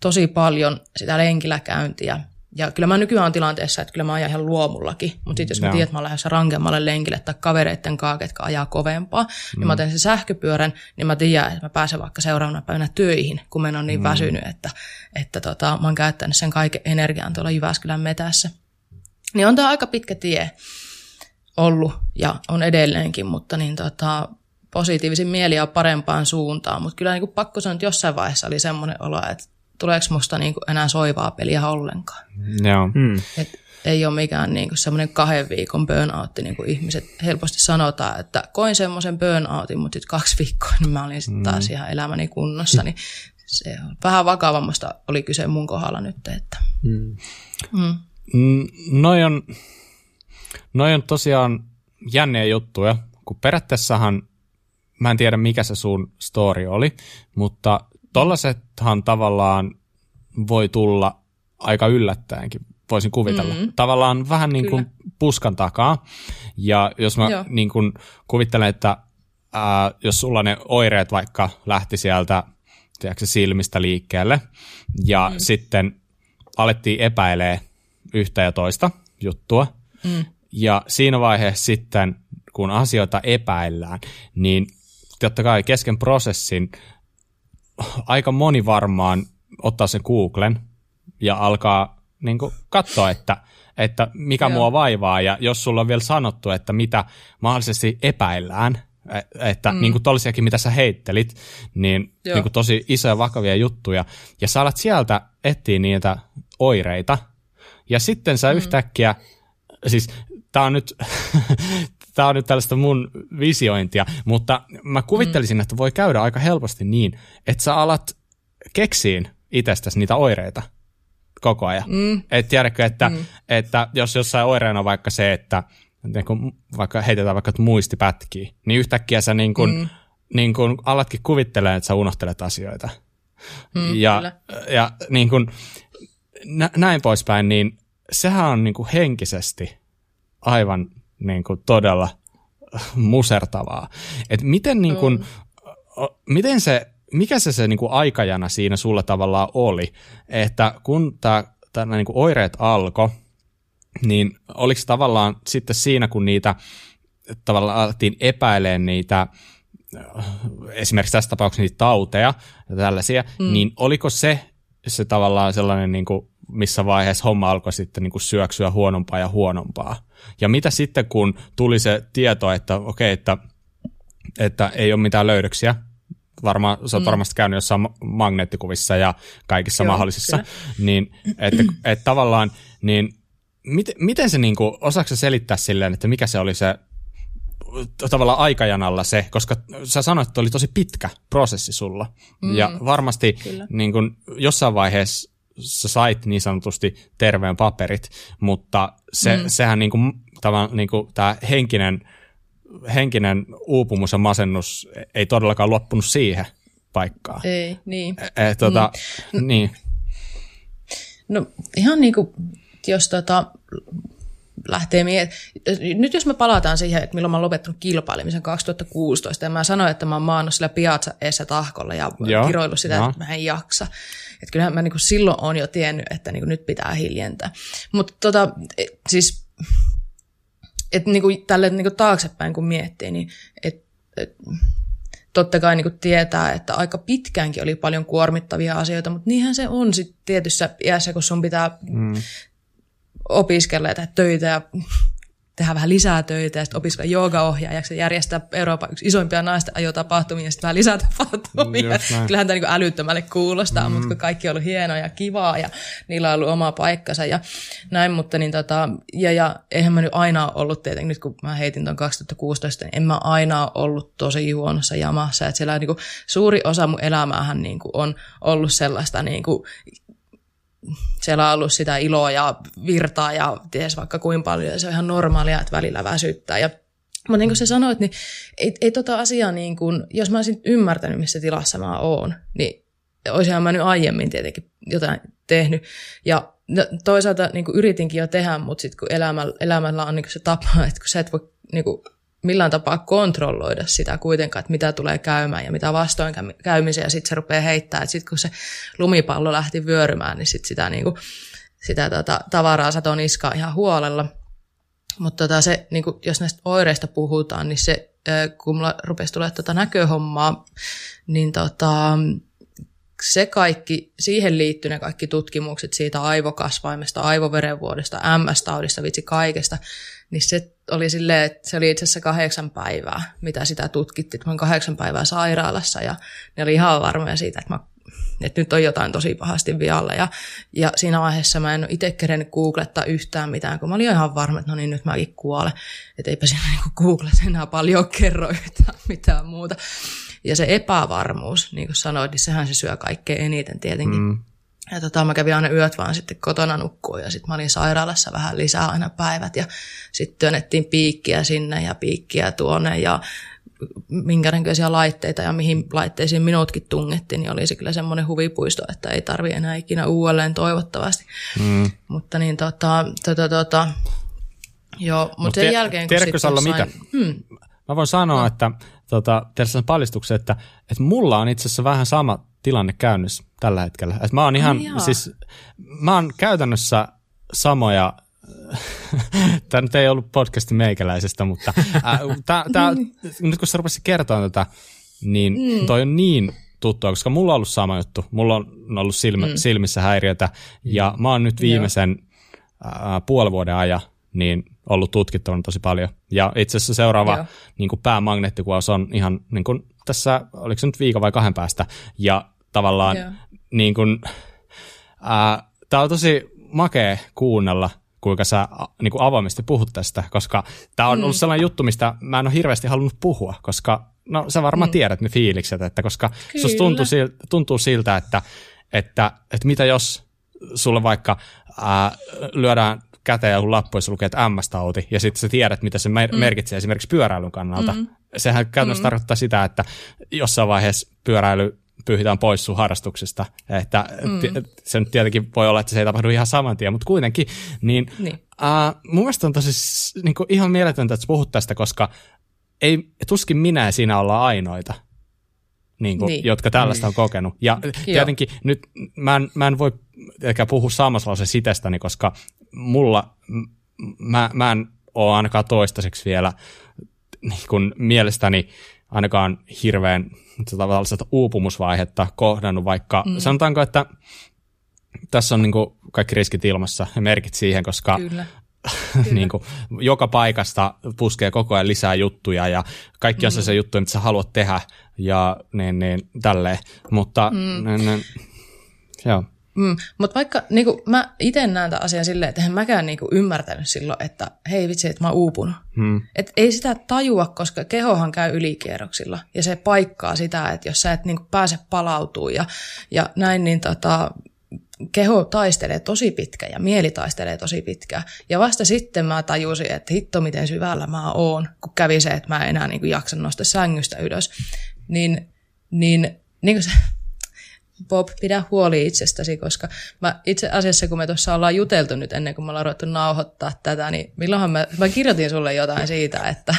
tosi paljon sitä lenkillä käyntiä. Ja kyllä mä nykyään on tilanteessa, että kyllä mä ajan ihan luomullakin. Mutta sitten jos mä tiedän, että mä olen lähdössä rankemmalle lenkille tai kavereiden kanssa, ketkä ajaa kovempaa, mm. niin mä mm. teen sen sähköpyörän, niin mä tiedän, että mä pääsen vaikka seuraavana päivänä töihin, kun mä on niin mm. väsynyt, että, että tota, mä oon käyttänyt sen kaiken energian tuolla Jyväskylän metässä. Niin on tämä aika pitkä tie ollut ja on edelleenkin, mutta niin tota, positiivisin mieli ja parempaan suuntaan. Mutta kyllä niin kuin pakko sanoa, että jossain vaiheessa oli semmoinen olo, että tuleeko musta niin kuin enää soivaa peliä ollenkaan. Joo. Mm. Et ei ole mikään niin kuin semmoinen kahden viikon burnoutti, niin kuin ihmiset helposti sanotaan, että koin semmoisen burnoutin, mutta sitten kaksi viikkoa, niin mä olin sitten taas ihan elämäni kunnossa, niin se on vähän vakavammasta oli kyse mun kohdalla nyt, että Mm. mm, Mm, Noi on, noi on tosiaan jänniä juttuja, kun periaatteessahan, mä en tiedä mikä se sun story oli, mutta tollasethan tavallaan voi tulla aika yllättäenkin, voisin kuvitella. Mm. Tavallaan vähän niin kuin puskan takaa. Ja jos mä Joo. niin kuin kuvittelen, että ää, jos sulla ne oireet vaikka lähti sieltä tiedätkö, silmistä liikkeelle, ja mm. sitten alettiin epäilee yhtä ja toista juttua, mm, ja siinä vaiheessa sitten, kun asioita epäillään, niin totta kai kesken prosessin aika moni varmaan ottaa sen Googlen ja alkaa niin katsoa, että, että mikä Joo. mua vaivaa, ja jos sulla on vielä sanottu, että mitä mahdollisesti epäillään, että mm. niin kuin tollisiakin, mitä sä heittelit, niin, Joo. niin kuin tosi isoja vakavia juttuja, ja sä alat sieltä etsiä niitä oireita, ja sitten sä mm. yhtäkkiä, siis tää on nyt, tää on nyt tällaista mun visiointia, mutta mä kuvittelisin, mm. että voi käydä aika helposti niin, että sä alat keksiin itsestäsi niitä oireita koko ajan. mm, Et tiedätkö, että, mm. että jos jossain oireena on vaikka se, että niin kun vaikka heitetään vaikka että muisti pätkii, niin yhtäkkiä sä niin kun, mm. niin kun alatkin kuvittelemaan, että sä unohtelet asioita. mm, ja, kyllä. ja niin kun, nä, näin poispäin, niin sehän on niin kuin henkisesti aivan niin kuin todella musertavaa. Et miten, niin kuin, o- miten se, mikä se, se niin kuin aikajana siinä sulla tavallaan oli, että kun tämä niin kuin oireet alkoi, niin oliko tavallaan sitten siinä, kun niitä tavallaan alettiin epäilemään niitä esimerkiksi tässä tapauksessa niitä tauteja ja tällaisia, mm. niin oliko se, se tavallaan sellainen, niin kuin, missä vaiheessa homma alkoi sitten niin kuin syöksyä huonompaa ja huonompaa? Ja mitä sitten, kun tuli se tieto, että okei, että, että ei ole mitään löydöksiä, varmaan, sä oot mm. varmasti käynyt jossain ma- magneettikuvissa ja kaikissa Joo, mahdollisissa, kyllä. niin että, että tavallaan, niin miten, miten se, niin kuin, osaako selittää silleen, että mikä se oli se tavallaan aikajanalla se, koska sä sanoit, että oli tosi pitkä prosessi sulla. Mm, ja varmasti kyllä. niin kun, jossain vaiheessa sä sait niin sanotusti terveen paperit, mutta se, mm. sehän niin kuin, tämä, niin kuin, tämä henkinen, henkinen uupumus ja masennus ei todellakaan loppunut siihen paikkaan. Ei, niin. E, tota, mm. niin. No ihan niin kuin, jos tota, lähtee miet... Nyt jos me palataan siihen, että milloin mä oon lopettanut kilpailemisen 2016, ja mä sanoin, että mä oon maannut sillä piazza eessä tahkolla ja Joo, kiroillut sitä, joo. että mä en jaksa. Että kyllähän mä niin kuin silloin on jo tiennyt, että niin kuin nyt pitää hiljentää. Mutta tota, et, siis, että niin kuin tälle niin kuin taaksepäin kun miettii, niin et, et, totta kai niin tietää, että aika pitkäänkin oli paljon kuormittavia asioita, mutta niinhän se on sitten tietyssä iässä, kun sun pitää mm. Opiskella ja tehdä töitä ja tehdä vähän lisää töitä ja sitten opiskella joogaohjaajaksi ja järjestää Euroopan yksi isoimpia naisten ajotapahtumia ja sitten vähän lisää tapahtumia. Kyllähän tämä niin älyttömälle kuulostaa, mm. mutta kun kaikki on ollut hienoa ja kivaa ja niillä on ollut oma paikkansa ja näin, mutta niin tota, ja, ja eihän mä nyt aina ollut tietenkin, nyt kun mä heitin tuon 2016, niin en mä aina ollut tosi huonossa jamassa, että siellä niin kuin, suuri osa mun elämäähän niin kuin, on ollut sellaista niin kuin, siellä on ollut sitä iloa ja virtaa ja ties vaikka kuinka paljon, ja se on ihan normaalia, että välillä väsyttää. Ja, mutta niin kuin sä sanoit, niin ei, ei tota asiaa, niin kuin, jos mä olisin ymmärtänyt, missä tilassa mä oon, niin olisinhan mä nyt aiemmin tietenkin jotain tehnyt. Ja no, toisaalta niin kuin yritinkin jo tehdä, mutta sitten kun elämällä, elämällä on niin kuin se tapa, että kun sä et voi niin kuin, millään tapaa kontrolloida sitä kuitenkaan, että mitä tulee käymään ja mitä vastoinkäymisiä, ja sitten se rupeaa heittämään, että sitten kun se lumipallo lähti vyörymään, niin sit sitä, niinku, sitä tota, tavaraa satoi niskaa ihan huolella. Mutta tota, se, niinku, jos näistä oireista puhutaan, niin se, kun mulla rupesi tulemaan tota näköhommaa, niin tota, se kaikki, siihen liittyy ne kaikki tutkimukset siitä aivokasvaimesta, aivoverenvuodesta, MS-taudista, vitsi kaikesta, niin se oli silleen, että se oli itse asiassa kahdeksan päivää, mitä sitä tutkittiin. Mä olin kahdeksan päivää sairaalassa ja ne oli ihan varmoja siitä, että mä että nyt on jotain tosi pahasti vialla. Ja, ja siinä vaiheessa mä en itse kerennyt googlettaa yhtään mitään, kun mä olin ihan varma, että no niin, nyt mäkin kuolen. Että eipä siinä niin Googlessa enää paljon kerro yhtään mitään muuta. Ja se epävarmuus, niin kuin sanoit, niin sehän se syö kaikkein eniten tietenkin. Mm. Ja tota, mä kävin aina yöt vaan sitten kotona nukkua ja sitten mä olin sairaalassa vähän lisää aina päivät ja sitten työnnettiin piikkiä sinne ja piikkiä tuonne ja minkä näköisiä laitteita ja mihin laitteisiin minutkin tungettiin, niin oli se kyllä semmoinen huvipuisto, että ei tarvi enää ikinä uudelleen toivottavasti. Mm. Mutta niin tota, tota, tota joo, mutta Mut sen jälkeen kun sitten sain... mitä? Hmm. Mä voin sanoa, no. että tota, tehdä sen paljastuksen, että, että mulla on itse asiassa vähän sama tilanne käynnissä tällä hetkellä. Että mä oon ihan, Ai siis mä oon käytännössä samoja Tämä nyt ei ollut podcasti meikäläisestä, mutta ää, tää, tää, niin. nyt kun sä rupesit kertoa tätä, niin mm. toi on niin tuttua, koska mulla on ollut sama juttu. Mulla on ollut silmä, mm. silmissä häiriötä ja mä oon nyt viimeisen ää, puolen vuoden ajan niin ollut tutkittavana tosi paljon. Ja itse asiassa seuraava niin kuin päämagneettikuvaus on ihan niin kuin tässä, oliko se nyt viikon vai kahden päästä, ja tavallaan niin kuin, tää on tosi makea kuunnella, kuinka sä niin kuin avoimesti puhut tästä, koska tämä on mm. ollut sellainen juttu, mistä mä en ole hirveästi halunnut puhua, koska no sä varmaan mm. tiedät ne fiilikset, että koska Kyllä. tuntuu, tuntuu siltä, että, että, että mitä jos sulle vaikka ää, lyödään käteen joku lappu, jossa lukee, että MS-tauti, ja sitten sä tiedät, mitä se mer- mm. merkitsee esimerkiksi pyöräilyn kannalta. Mm. Sehän käytännössä mm. tarkoittaa sitä, että jossain vaiheessa pyöräily pyyhitään pois sun harrastuksesta. Että mm. t- se nyt tietenkin voi olla, että se ei tapahdu ihan saman tien, mutta kuitenkin. Niin, niin. Uh, mun mielestä on tosi niin kuin ihan mieletöntä, että puhut tästä, koska ei, tuskin minä ja sinä ollaan ainoita, niin kuin, niin. jotka tällaista on kokenut. Ja tietenkin nyt mä en, mä en voi ehkä puhua samassa sitestäni, koska mulla, mä, mä en ole ainakaan toistaiseksi vielä niin kuin mielestäni ainakaan hirveän tällaista uupumusvaihetta kohdannut, vaikka mm. sanotaanko, että tässä on niin kuin kaikki riskit ilmassa ja merkit siihen, koska Kyllä. niin kuin, joka paikasta puskee koko ajan lisää juttuja ja kaikki on mm. se juttu, mitä sä haluat tehdä ja niin, niin, tälleen. Mutta mm. niin, niin, joo. Mm, mutta vaikka niin kuin, mä itse näen tämän asian silleen, että en mäkään niin kuin, ymmärtänyt silloin, että hei vitsi, että mä oon uupunut. Mm. Et ei sitä tajua, koska kehohan käy ylikierroksilla ja se paikkaa sitä, että jos sä et niin kuin, pääse palautumaan ja, ja näin, niin tota, keho taistelee tosi pitkä ja mieli taistelee tosi pitkä. Ja vasta sitten mä tajusin, että hitto miten syvällä mä oon, kun kävi se, että mä en enää niin kuin, jaksa nostaa sängystä ylös. Niin, niin, niin kuin se, Bob, pidä huoli itsestäsi, koska mä itse asiassa, kun me tuossa ollaan juteltu nyt ennen kuin me ollaan ruvettu nauhoittaa tätä, niin milloinhan mä, mä kirjoitin sulle jotain siitä, että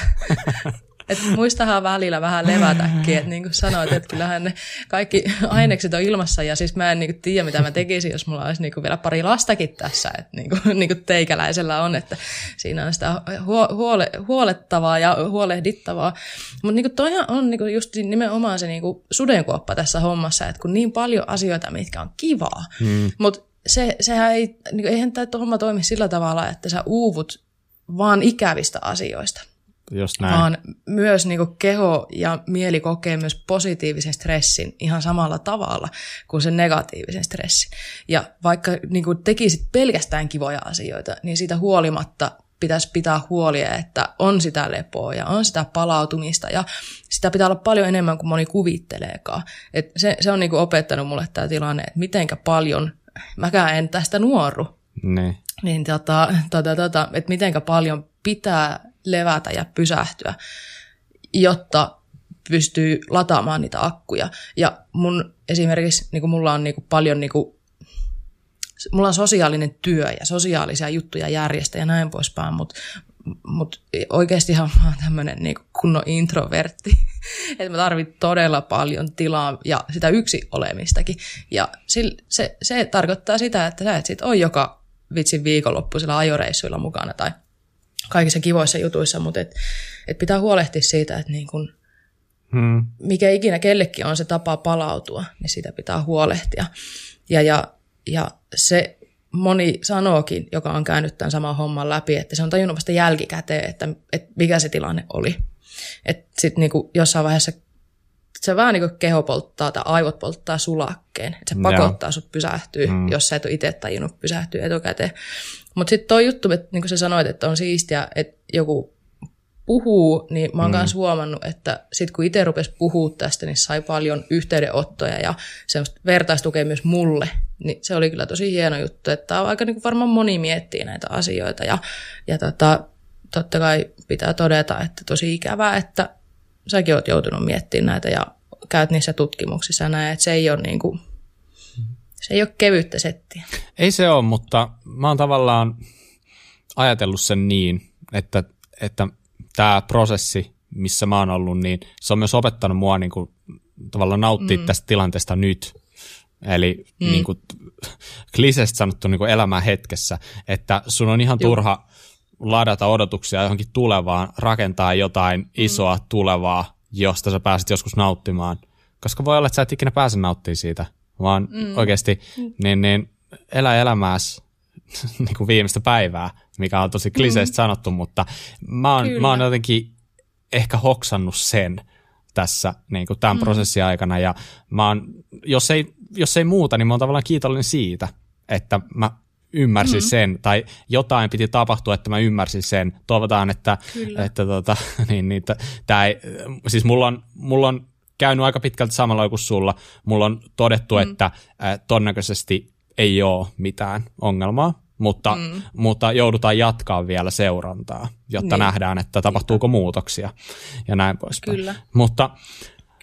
Et muistahan välillä vähän levätäkin, että niin kuin sanoit, että kyllähän ne kaikki ainekset on ilmassa ja siis mä en niin kuin tiedä, mitä mä tekisin, jos mulla olisi niin kuin vielä pari lastakin tässä, että niin kuin, niin kuin teikäläisellä on, että siinä on sitä huole, huolettavaa ja huolehdittavaa. Mutta niin toihan on niin kuin just nimenomaan se niin kuin sudenkuoppa tässä hommassa, että kun niin paljon asioita, mitkä on kivaa, hmm. mutta se, sehän ei, niin kuin, eihän tämä homma toimi sillä tavalla, että sä uuvut vaan ikävistä asioista. Just näin. vaan myös niin kuin keho ja mieli kokee myös positiivisen stressin ihan samalla tavalla kuin sen negatiivisen stressin. Ja vaikka niin kuin tekisit pelkästään kivoja asioita, niin siitä huolimatta pitäisi pitää huolia, että on sitä lepoa ja on sitä palautumista ja sitä pitää olla paljon enemmän kuin moni kuvitteleekaan. Et se, se on niin kuin opettanut mulle tämä tilanne, että mitenkä paljon, mäkään en tästä nuoru, ne. niin tota, tota, tota, että mitenkä paljon pitää levätä ja pysähtyä, jotta pystyy lataamaan niitä akkuja. Ja mun esimerkiksi, niin kuin mulla on niin kuin paljon niin kuin, mulla on sosiaalinen työ ja sosiaalisia juttuja järjestä ja näin poispäin, mutta mut oikeastihan mä oon tämmöinen niin kunnon introvertti, että mä tarvitsen todella paljon tilaa ja sitä yksi olemistakin. Ja se, se, se tarkoittaa sitä, että sä et sit ole joka vitsin viikonloppuisilla ajoreissuilla mukana tai kaikissa kivoissa jutuissa, mutta et, et pitää huolehtia siitä, että niin kun, hmm. mikä ikinä kellekin on se tapa palautua, niin siitä pitää huolehtia. Ja, ja, ja se moni sanookin, joka on käynyt tämän saman homman läpi, että se on tajunnut vasta jälkikäteen, että, että mikä se tilanne oli. Että sitten niin jossain vaiheessa se vähän niin kuin keho polttaa tai aivot polttaa sulakkeen. Että se pakottaa Joo. sut pysähtyä, mm. jos sä et ole itse tajunnut pysähtyä etukäteen. Mutta sitten tuo juttu, että niin kuin sä sanoit, että on siistiä, että joku puhuu, niin mä oon mm. huomannut, että sit kun itse rupesi puhua tästä, niin sai paljon yhteydenottoja ja semmoista vertaistukea myös mulle. Niin se oli kyllä tosi hieno juttu, että aika niin kuin varmaan moni miettii näitä asioita ja, ja tota, totta kai pitää todeta, että tosi ikävää, että säkin oot joutunut miettimään näitä ja käyt niissä tutkimuksissa näin, että se ei ole niin kuin, se ei ole kevyttä settiä. Ei se ole, mutta mä oon tavallaan ajatellut sen niin, että, että tämä prosessi, missä mä oon ollut, niin se on myös opettanut mua niin kuin, tavallaan nauttia mm. tästä tilanteesta nyt. Eli mm. niin kuin, kliseisesti sanottu niin kuin elämää hetkessä, että sun on ihan Juh. turha ladata odotuksia johonkin tulevaan, rakentaa jotain mm. isoa tulevaa, josta sä pääset joskus nauttimaan. Koska voi olla, että sä et ikinä pääse nauttimaan siitä, vaan mm. oikeasti mm. Niin, niin, elä elämääsi niin kuin viimeistä päivää, mikä on tosi kliseistä mm. sanottu, mutta mä oon, mä oon jotenkin ehkä hoksannut sen tässä niin kuin tämän mm. prosessin aikana, ja mä oon, jos ei, jos ei muuta, niin mä oon tavallaan kiitollinen siitä, että mä ymmärsin mm-hmm. sen, tai jotain piti tapahtua, että mä ymmärsin sen. Toivotaan, että, että tota, niin, niin, tää ei, siis mulla on, mulla on käynyt aika pitkälti samalla kuin sulla. Mulla on todettu, mm. että äh, todennäköisesti ei ole mitään ongelmaa, mutta, mm. mutta joudutaan jatkaa vielä seurantaa, jotta niin. nähdään, että tapahtuuko Niinpä. muutoksia ja näin poispäin. Kyllä. Mutta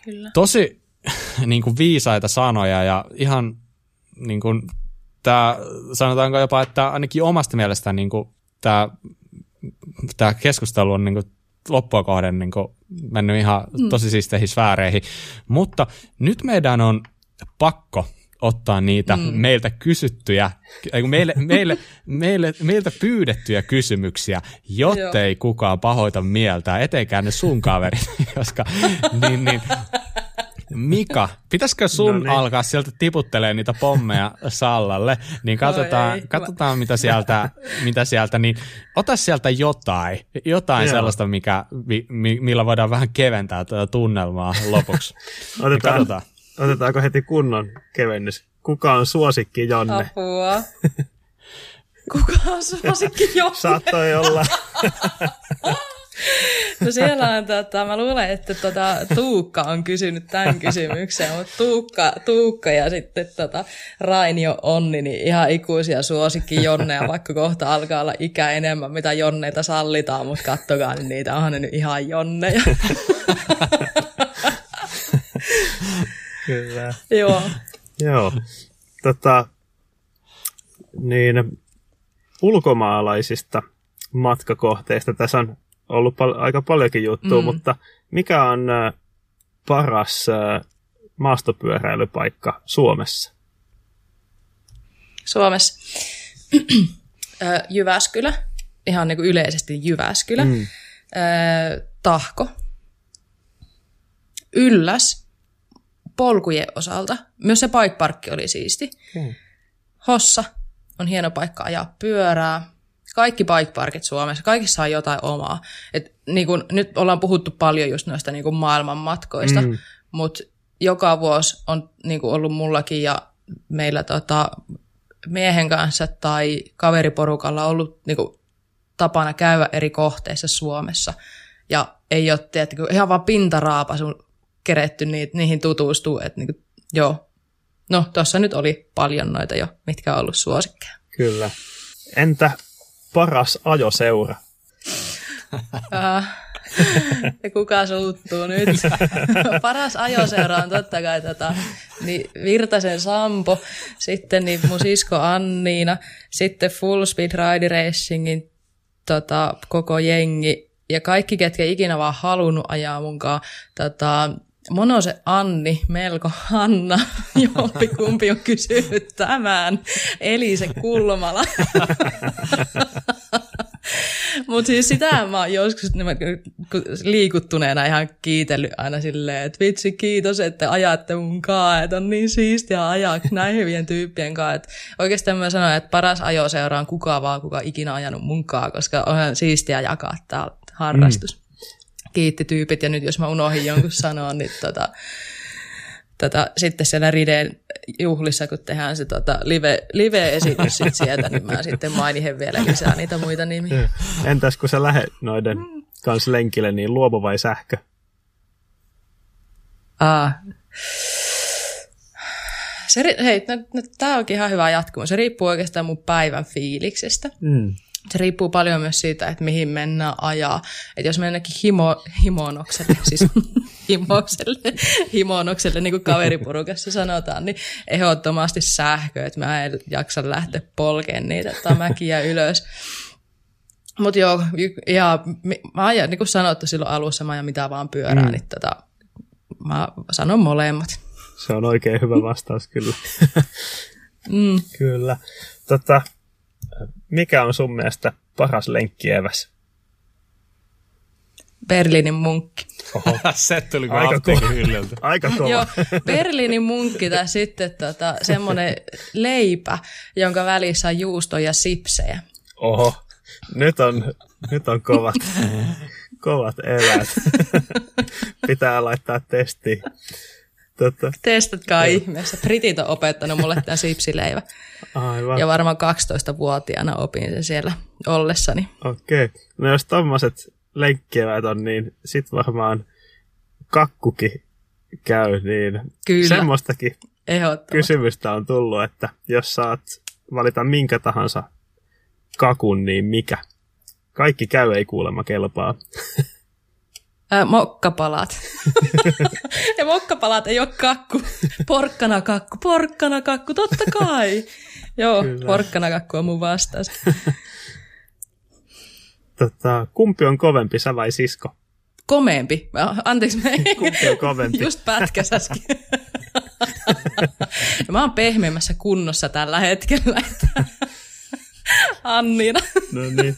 Kyllä. tosi niin kuin viisaita sanoja ja ihan niin kuin, tämä, sanotaanko jopa, että ainakin omasta mielestä niin kuin, tämä, tämä keskustelu on niin kuin, loppua kohden niin kuin, mennyt ihan mm. tosi siisteihin sfääreihin. Mutta nyt meidän on pakko ottaa niitä mm. meiltä kysyttyjä, meille, meille, meille, meiltä pyydettyjä kysymyksiä, jottei kukaan pahoita mieltä, etenkään ne sun kaverit, koska niin, niin, Mika, pitäisikö sun no niin. alkaa sieltä tiputtelee niitä pommeja Sallalle, niin katsotaan, ei, katsotaan mitä sieltä, mitä sieltä, niin ota sieltä jotain, jotain Joo. sellaista, mikä, mi, millä voidaan vähän keventää tätä tunnelmaa lopuksi. Otetaan, niin otetaanko heti kunnon kevennys? Kuka on suosikki Jonne? Apua. Kuka on suosikki Jonne? Saattoi olla. No siellä on, tota, mä luulen, että tota, Tuukka on kysynyt tämän kysymyksen, mutta Tuukka, Tuukka ja sitten tota, Rainio Onni, niin ihan ikuisia suosikki Jonneja, vaikka kohta alkaa olla ikä enemmän, mitä Jonneita sallitaan, mutta kattokaa, niin niitä onhan ne nyt ihan Jonneja. Kyllä. Joo. Joo. Tota, niin ulkomaalaisista matkakohteista tässä on ollut pal- aika paljonkin juttua, mm. mutta mikä on äh, paras äh, maastopyöräilypaikka Suomessa? Suomessa Jyväskylä, ihan niin kuin yleisesti Jyväskylä, mm. Tahko, Ylläs, polkujen osalta. Myös se bike oli siisti. Mm. Hossa on hieno paikka ajaa pyörää kaikki bike parkit Suomessa, kaikissa on jotain omaa. Et, niin kun, nyt ollaan puhuttu paljon just noista niin kun maailman matkoista, mm. mutta joka vuosi on niin ollut mullakin ja meillä tota, miehen kanssa tai kaveriporukalla ollut niin kun, tapana käydä eri kohteissa Suomessa. Ja ei ole tiedätkö, ihan vaan pintaraapasun keretty niitä, niihin tutustuu. Että niin kuin, joo. No, tuossa nyt oli paljon noita jo, mitkä on ollut suosikkeja. Kyllä. Entä paras ajoseura? ja kuka suuttuu nyt? Paras ajoseura on totta kai tota, niin Virtasen Sampo, sitten niin mun sisko Anniina, sitten Full Speed Ride Racingin tota, koko jengi ja kaikki, ketkä ikinä vaan halunnut ajaa munkaan tota, Monose Anni, melko Hanna, jompi kumpi on kysynyt tämän, eli se Kulmala. Mutta siis sitä mä oon joskus liikuttuneena ihan kiitellyt aina silleen, että vitsi kiitos, että ajatte mun kaa, että on niin siistiä ajaa näin hyvien tyyppien kanssa. Et oikeastaan mä sanoin, että paras ajoseura on kuka vaan, kuka ikinä ajanut mun kaa, koska onhan siistiä jakaa tämä harrastus. Mm. Kiitti tyypit, ja nyt jos mä unohdin jonkun sanoa, niin tota, tota, sitten siellä Rideen juhlissa, kun tehdään se tota, live, live-esitys sit sieltä, niin mä sitten mainihin vielä lisää niitä muita nimiä. Entäs kun sä lähet noiden kanssa lenkille, niin luovu vai sähkö? Aa. Se, hei, no, no, tämä onkin ihan hyvä jatkumo. Se riippuu oikeastaan mun päivän fiiliksestä. Mm. Se riippuu paljon myös siitä, että mihin mennään ajaa. Että jos mennäänkin himo, himonokselle, siis himokselle, himonokselle, niin kuin kaveriporukassa sanotaan, niin ehdottomasti sähkö, että mä en jaksa lähteä polkeen niitä mäkiä ylös. Mutta joo, ja mä ajan, niin kuin sanottu silloin alussa, mä ajan mitä vaan pyörää, mm. niin tota, mä sanon molemmat. Se on oikein hyvä vastaus kyllä. mm. Kyllä. Tota, mikä on sun mielestä paras lenkkieväs? Berliinin munkki. Oho. Se tuli Aika kova. Aika kova. Joo, Berliinin munkki tai sitten tota, semmoinen leipä, jonka välissä on juusto ja sipsejä. Oho, nyt on, nyt on kovat, kovat eväät. Pitää laittaa testiin. Tota. Testatkaa ihmeessä. Britit on opettanut mulle tämä sipsileivä. Aivan. Ja varmaan 12-vuotiaana opin sen siellä ollessani. Okei. Okay. No jos tommoset lenkkivät on, niin sit varmaan kakkukin käy, niin Kyllä. semmoistakin kysymystä on tullut, että jos saat valita minkä tahansa kakun, niin mikä? Kaikki käy ei kuulemma kelpaa. Ää, mokkapalat. ja mokkapalat ei ole kakku. Porkkana kakku, porkkana kakku, totta kai. Joo, Kyllä. porkkana kakku on mun vastaus. tota, kumpi on kovempi, sä vai sisko? Komeempi. Anteeksi, mä Kumpi on kovempi? Just pätkäs äsken. mä oon pehmeämmässä kunnossa tällä hetkellä. Annina. no niin.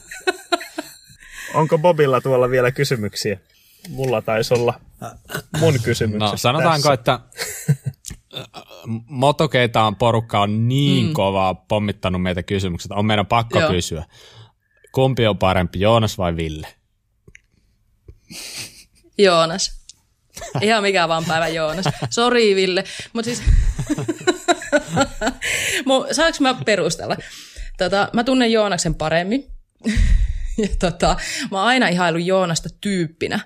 Onko Bobilla tuolla vielä kysymyksiä? Mulla taisi olla mun kysymys. No sanotaanko, tässä. että motokeitaan porukka on niin mm. kovaa pommittanut meitä kysymykset, on meidän pakko Joo. kysyä. Kumpi on parempi, Joonas vai Ville? Joonas. Ihan mikä vaan päivä Joonas. Sori Ville. Mutta siis, saanko mä perustella? Tota, mä tunnen Joonaksen paremmin. ja tota, mä oon aina ihailu Joonasta tyyppinä.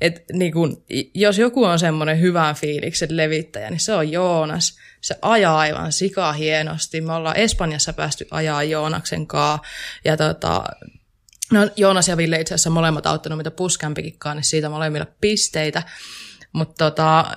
Et niin kun, jos joku on semmoinen hyvän fiiliksen levittäjä, niin se on Joonas. Se ajaa aivan sika hienosti. Me ollaan Espanjassa päästy ajaa Joonaksen kaa. Ja tota, no, Joonas ja Ville itse asiassa molemmat auttanut mitä puskämpikin niin siitä molemmilla pisteitä. Mutta tota,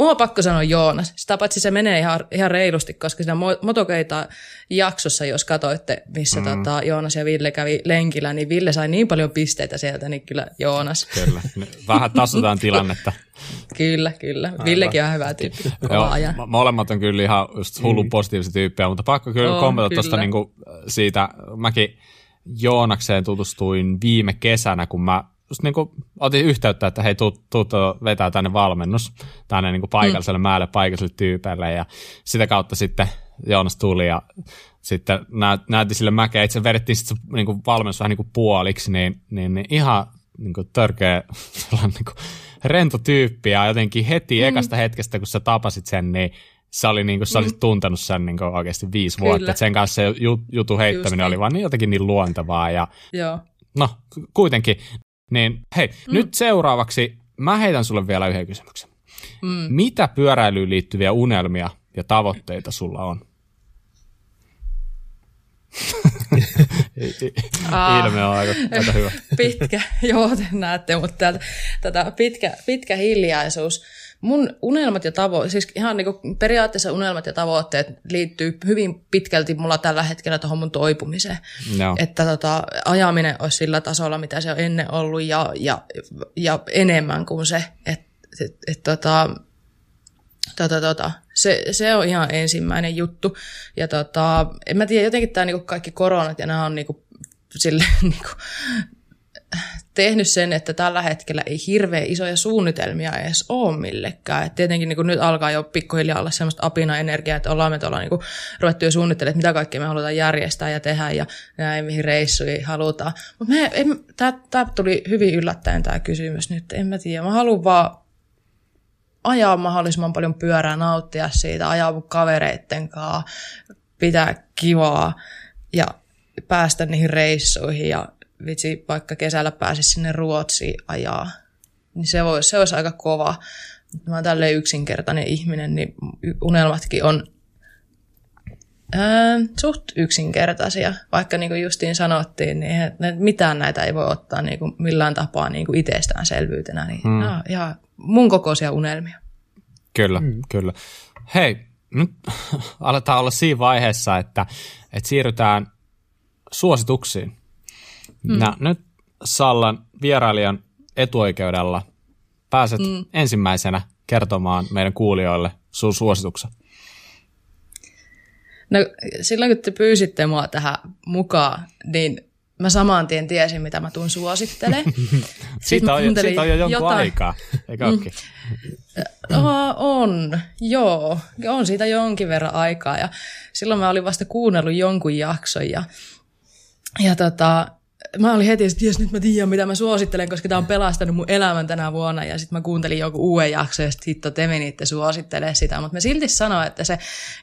Mua on pakko sanoa Joonas. Sitä paitsi se menee ihan, ihan reilusti, koska siinä motokeita jaksossa, jos katsoitte, missä mm. tota, Joonas ja Ville kävi lenkillä, niin Ville sai niin paljon pisteitä sieltä, niin kyllä Joonas. Kyllä, vähän tasotaan tilannetta. kyllä, kyllä. Aivan. Villekin on hyvä tyyppi. Joo, ajan. molemmat on kyllä ihan just hullu mm. positiivisia tyyppejä, mutta pakko kyllä kommentoida tuosta niinku siitä, mäkin Joonakseen tutustuin viime kesänä, kun mä just niin kuin otin yhteyttä, että hei, tuu, tuu vetää tänne valmennus tänne niin kuin paikalliselle mm. määlle, paikalliselle tyypeille ja sitä kautta sitten Joonas tuli ja sitten näytti sille mäkeä, itse vedettiin sitten se niin kuin valmennus vähän niin kuin puoliksi, niin, niin, niin ihan niin kuin törkeä niin kuin rento tyyppi ja jotenkin heti mm. ekasta hetkestä, kun sä tapasit sen, niin se oli niin kuin, sä olisit mm. tuntenut sen niin kuin oikeasti viisi Kyllä. vuotta. sen kanssa se jutu heittäminen niin. oli vaan niin jotenkin niin luontevaa. Ja, Joo. No, kuitenkin niin hei, mm. nyt seuraavaksi mä heitän sulle vielä yhden kysymyksen. Mm. Mitä pyöräilyyn liittyviä unelmia ja tavoitteita sulla on? Ilme on aika, aika hyvä. Pitkä, joo, te näette, mutta täältä, tätä pitkä, pitkä hiljaisuus mun unelmat ja tavoitteet, siis ihan niin periaatteessa unelmat ja tavoitteet liittyy hyvin pitkälti mulla tällä hetkellä tuohon mun toipumiseen. No. Että tota, ajaminen olisi sillä tasolla, mitä se on ennen ollut ja, ja, ja enemmän kuin se. Että et, et, tota, tota, tota, se, se on ihan ensimmäinen juttu. Ja tota, en mä tiedä, jotenkin tämä niinku kaikki koronat ja nämä on niinku, sille, niinku, tehnyt sen, että tällä hetkellä ei hirveän isoja suunnitelmia edes ole millekään. Et tietenkin niin nyt alkaa jo pikkuhiljaa olla semmoista apina-energiaa, että ollaan me tuolla niin ruvettu jo suunnittelemaan, että mitä kaikkea me halutaan järjestää ja tehdä ja näin, mihin reissuja halutaan. Mutta tämä tuli hyvin yllättäen tämä kysymys nyt, en mä tiedä. Mä haluan vaan ajaa mahdollisimman paljon pyörää, nauttia siitä, ajaa mun kavereitten kanssa, pitää kivaa ja päästä niihin reissuihin ja vitsi, vaikka kesällä pääsisi sinne Ruotsiin ajaa, niin se olisi, se olisi aika kova. Mä oon tälleen yksinkertainen ihminen, niin unelmatkin on ää, suht yksinkertaisia. Vaikka niin kuin justiin sanottiin, niin mitään näitä ei voi ottaa niin kuin millään tapaa niin kuin itsestäänselvyytenä. Niin hmm. no, ihan mun kokoisia unelmia. Kyllä, mm. kyllä. Hei, nyt aletaan olla siinä vaiheessa, että, että siirrytään suosituksiin. Mm. Ja nyt Sallan vierailijan etuoikeudella pääset mm. ensimmäisenä kertomaan meidän kuulijoille sun suosituksen. No silloin kun te pyysitte mua tähän mukaan, niin mä saman tien tiesin, mitä mä tuun suosittelemaan. siitä, on, siitä on jo jonkun jotain... aikaa, eikö mm. on, joo. On siitä jonkin verran aikaa. Ja silloin mä olin vasta kuunnellut jonkun jakson ja, ja tota, mä olin heti, että nyt mä tiedän, mitä mä suosittelen, koska tämä on pelastanut mun elämän tänä vuonna. Ja sitten mä kuuntelin joku uuden jakson, ja sitten te menitte suosittelee sitä. Mutta mä silti sanoin, että se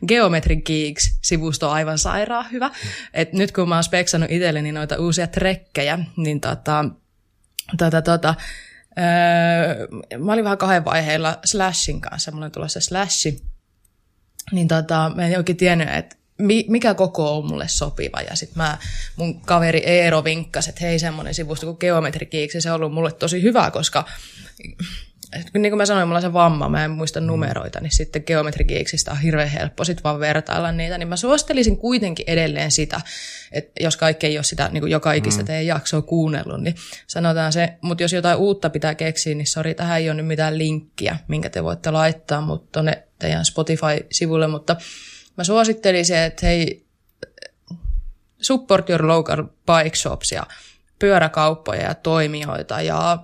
Geometry Geeks-sivusto on aivan sairaan hyvä. Et nyt kun mä oon speksannut itselleni noita uusia trekkejä, niin tota, tota, tota, öö, mä olin vähän kahden vaiheilla Slashin kanssa. Mulla on tulossa Slashi. Niin tota, mä en oikein tiennyt, että mikä koko on mulle sopiva. Ja sitten mä, mun kaveri Eero vinkkasi, että hei semmoinen sivusto kuin Geometry se on ollut mulle tosi hyvä, koska niin kuin mä sanoin, mulla on se vamma, mä en muista mm. numeroita, niin sitten Geometry on hirveän helppo sit vaan vertailla niitä, niin mä suosittelisin kuitenkin edelleen sitä, että jos kaikki ei ole sitä niin kuin joka ikistä mm. teidän jaksoa kuunnellut, niin sanotaan se, mutta jos jotain uutta pitää keksiä, niin sori, tähän ei ole nyt mitään linkkiä, minkä te voitte laittaa mutta tuonne teidän Spotify-sivulle, mutta mä suosittelisin, että hei, support your local bike shops ja pyöräkauppoja ja toimijoita ja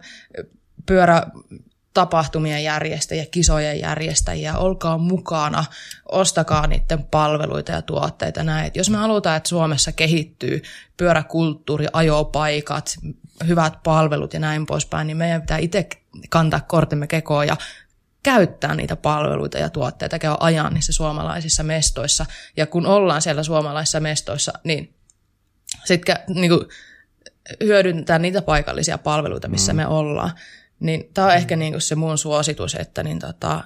pyörä tapahtumien järjestäjiä, kisojen järjestäjiä, olkaa mukana, ostakaa niiden palveluita ja tuotteita näin. jos me halutaan, että Suomessa kehittyy pyöräkulttuuri, ajopaikat, hyvät palvelut ja näin poispäin, niin meidän pitää itse kantaa kortemme kekoon ja käyttää niitä palveluita ja tuotteita, käy ajan niissä suomalaisissa mestoissa. Ja kun ollaan siellä suomalaisissa mestoissa, niin sitten niin hyödyntää niitä paikallisia palveluita, missä mm. me ollaan. Niin tämä on mm. ehkä niin se mun suositus, että niin tota,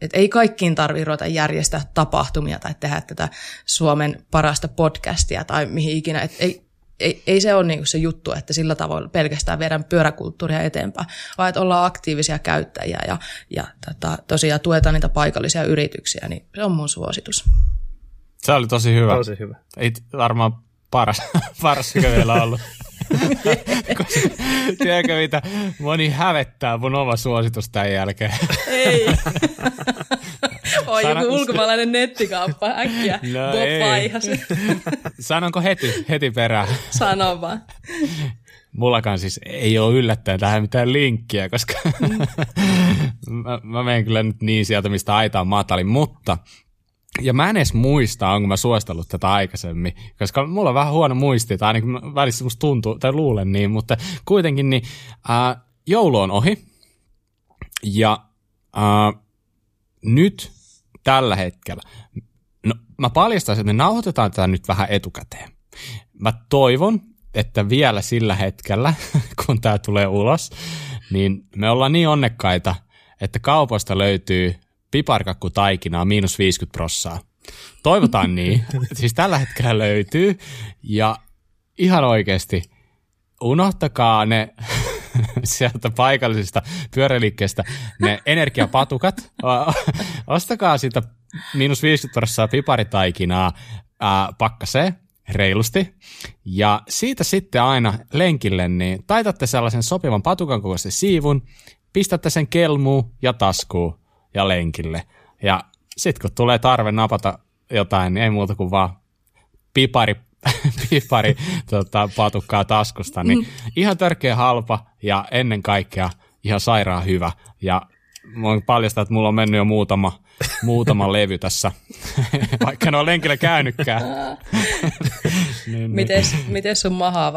et ei kaikkiin tarvitse ruveta järjestää tapahtumia tai tehdä tätä Suomen parasta podcastia tai mihin ikinä. Et ei, ei, ei se ole niin se juttu, että sillä tavoin pelkästään viedään pyöräkulttuuria eteenpäin, vaan että ollaan aktiivisia käyttäjiä ja, ja tota, tosiaan tuetaan niitä paikallisia yrityksiä, niin se on mun suositus. Se oli tosi hyvä. Tosi hyvä. Ei varmaan paras, paras mikä vielä ollut. Tiedätkö mitä? Moni hävettää mun oma suositus tämän jälkeen. Ei. Oi, joku ulkomaalainen nettikauppa äkkiä. No ei. Sanonko heti, heti perään? Sano vaan. Mullakaan siis ei ole yllättäen tähän mitään linkkiä, koska mm. mä, mä menen kyllä nyt niin sieltä, mistä aitaan matalin, mutta ja mä en edes muista, onko mä suostellut tätä aikaisemmin, koska mulla on vähän huono muisti, tai ainakin välissä musta tuntuu, tai luulen niin, mutta kuitenkin niin ää, joulu on ohi, ja ää, nyt tällä hetkellä, no mä paljastaisin, että me nauhoitetaan tätä nyt vähän etukäteen. Mä toivon, että vielä sillä hetkellä, kun tämä tulee ulos, niin me ollaan niin onnekkaita, että kaupoista löytyy piparkakkutaikinaa miinus 50 prossaa. Toivotaan niin. siis tällä hetkellä löytyy. Ja ihan oikeasti, unohtakaa ne sieltä paikallisista pyöräliikkeestä ne energiapatukat. Ostakaa siitä miinus 50 prossaa piparitaikinaa ää, pakkaseen reilusti. Ja siitä sitten aina lenkille, niin taitatte sellaisen sopivan patukan kokoisen siivun, pistätte sen kelmuun ja taskuun ja lenkille. Ja sitten kun tulee tarve napata jotain, niin ei muuta kuin vaan pipari pari tota, patukkaa taskusta, niin mm. ihan törkeä halpa ja ennen kaikkea ihan sairaan hyvä. Ja voin paljastaa, että mulla on mennyt jo muutama, muutama levy tässä, vaikka en ole lenkillä käynytkään. niin, niin. mites, mites sun maha,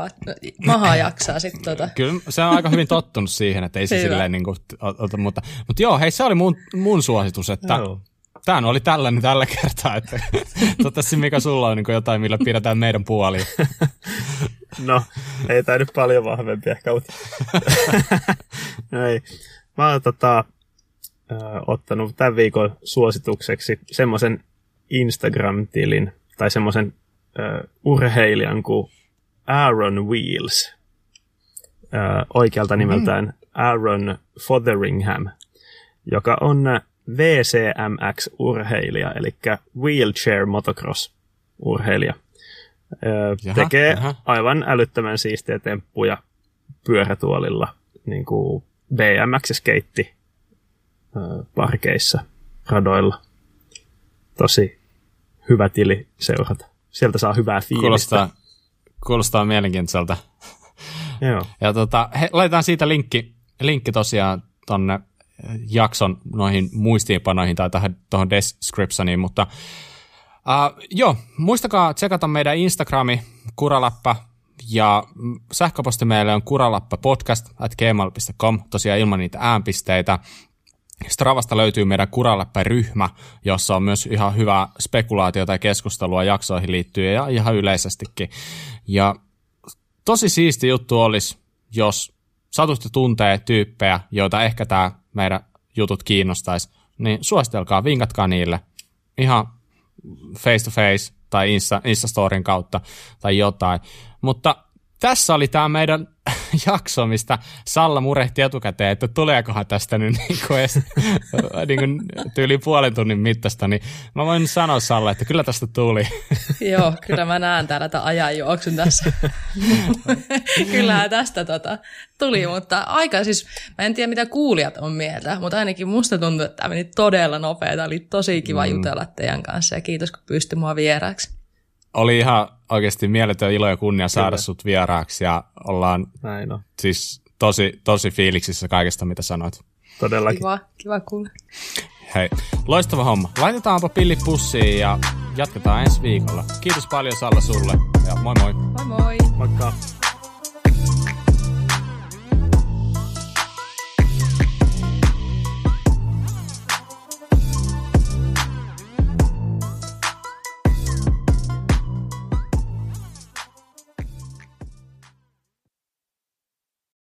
maha jaksaa sitten tota? Kyllä se on aika hyvin tottunut siihen, että ei se silleen niin kuin, mutta, mutta joo, hei se oli mun, mun suositus, että joo tämä oli tällainen tällä kertaa, että toivottavasti Mika sulla on niin jotain, millä pidetään meidän puoli. No, ei tämä nyt paljon vahvempi ehkä, mutta no ei. Mä oon tota, ottanut tämän viikon suositukseksi semmoisen Instagram-tilin tai semmoisen urheilijan kuin Aaron Wheels. Äh, oikealta nimeltään mm. Aaron Fotheringham, joka on VCMX-urheilija, eli Wheelchair Motocross-urheilija. Jaha, tekee jaha. aivan älyttömän siistiä temppuja pyörätuolilla, niin kuin BMX-skeitti parkeissa, radoilla. Tosi hyvä tili seurata. Sieltä saa hyvää fiilistä. Kuulostaa, kuulostaa mielenkiintoiselta. Joo. Ja tota, he, laitetaan siitä linkki, linkki tosiaan tonne jakson noihin muistiinpanoihin tai tähän tuohon descriptioniin, mutta uh, joo, muistakaa tsekata meidän Instagrami, Kuralappa, ja sähköposti meille on kuralappapodcast at gmail.com, tosiaan ilman niitä äänpisteitä. Stravasta löytyy meidän Kuralappa-ryhmä, jossa on myös ihan hyvää spekulaatiota ja keskustelua jaksoihin liittyen ja ihan yleisestikin. Ja tosi siisti juttu olisi, jos satutte tuntee tyyppejä, joita ehkä tämä meidän jutut kiinnostaisi, niin suositelkaa, vinkatkaa niille ihan face to face tai Insta, Instastoryn kautta tai jotain. Mutta tässä oli tämä meidän jakso, mistä Salla murehti etukäteen, että tuleekohan tästä nyt niin kuin edes, niin kuin tyyli puolen tunnin mittaista, niin mä voin sanoa Salla, että kyllä tästä tuli. Joo, kyllä mä näen täällä tämän ajanjuoksun tässä. Kyllähän tästä tota, tuli, mutta aika siis, mä en tiedä mitä kuulijat on mieltä, mutta ainakin musta tuntuu, että tämä meni todella nopeaa. Oli tosi kiva mm. jutella teidän kanssa ja kiitos kun pystyi mua vieraaksi oli ihan oikeasti mieletön ilo ja kunnia saada Kyllä. sut vieraaksi ja ollaan Näin on. siis tosi, tosi fiiliksissä kaikesta, mitä sanoit. Todellakin. Kiva, kiva kuulla. Hei, loistava homma. Laitetaanpa pillit pussiin ja jatketaan ensi viikolla. Kiitos paljon Salla sulle ja moi moi. Moi moi. Moikka.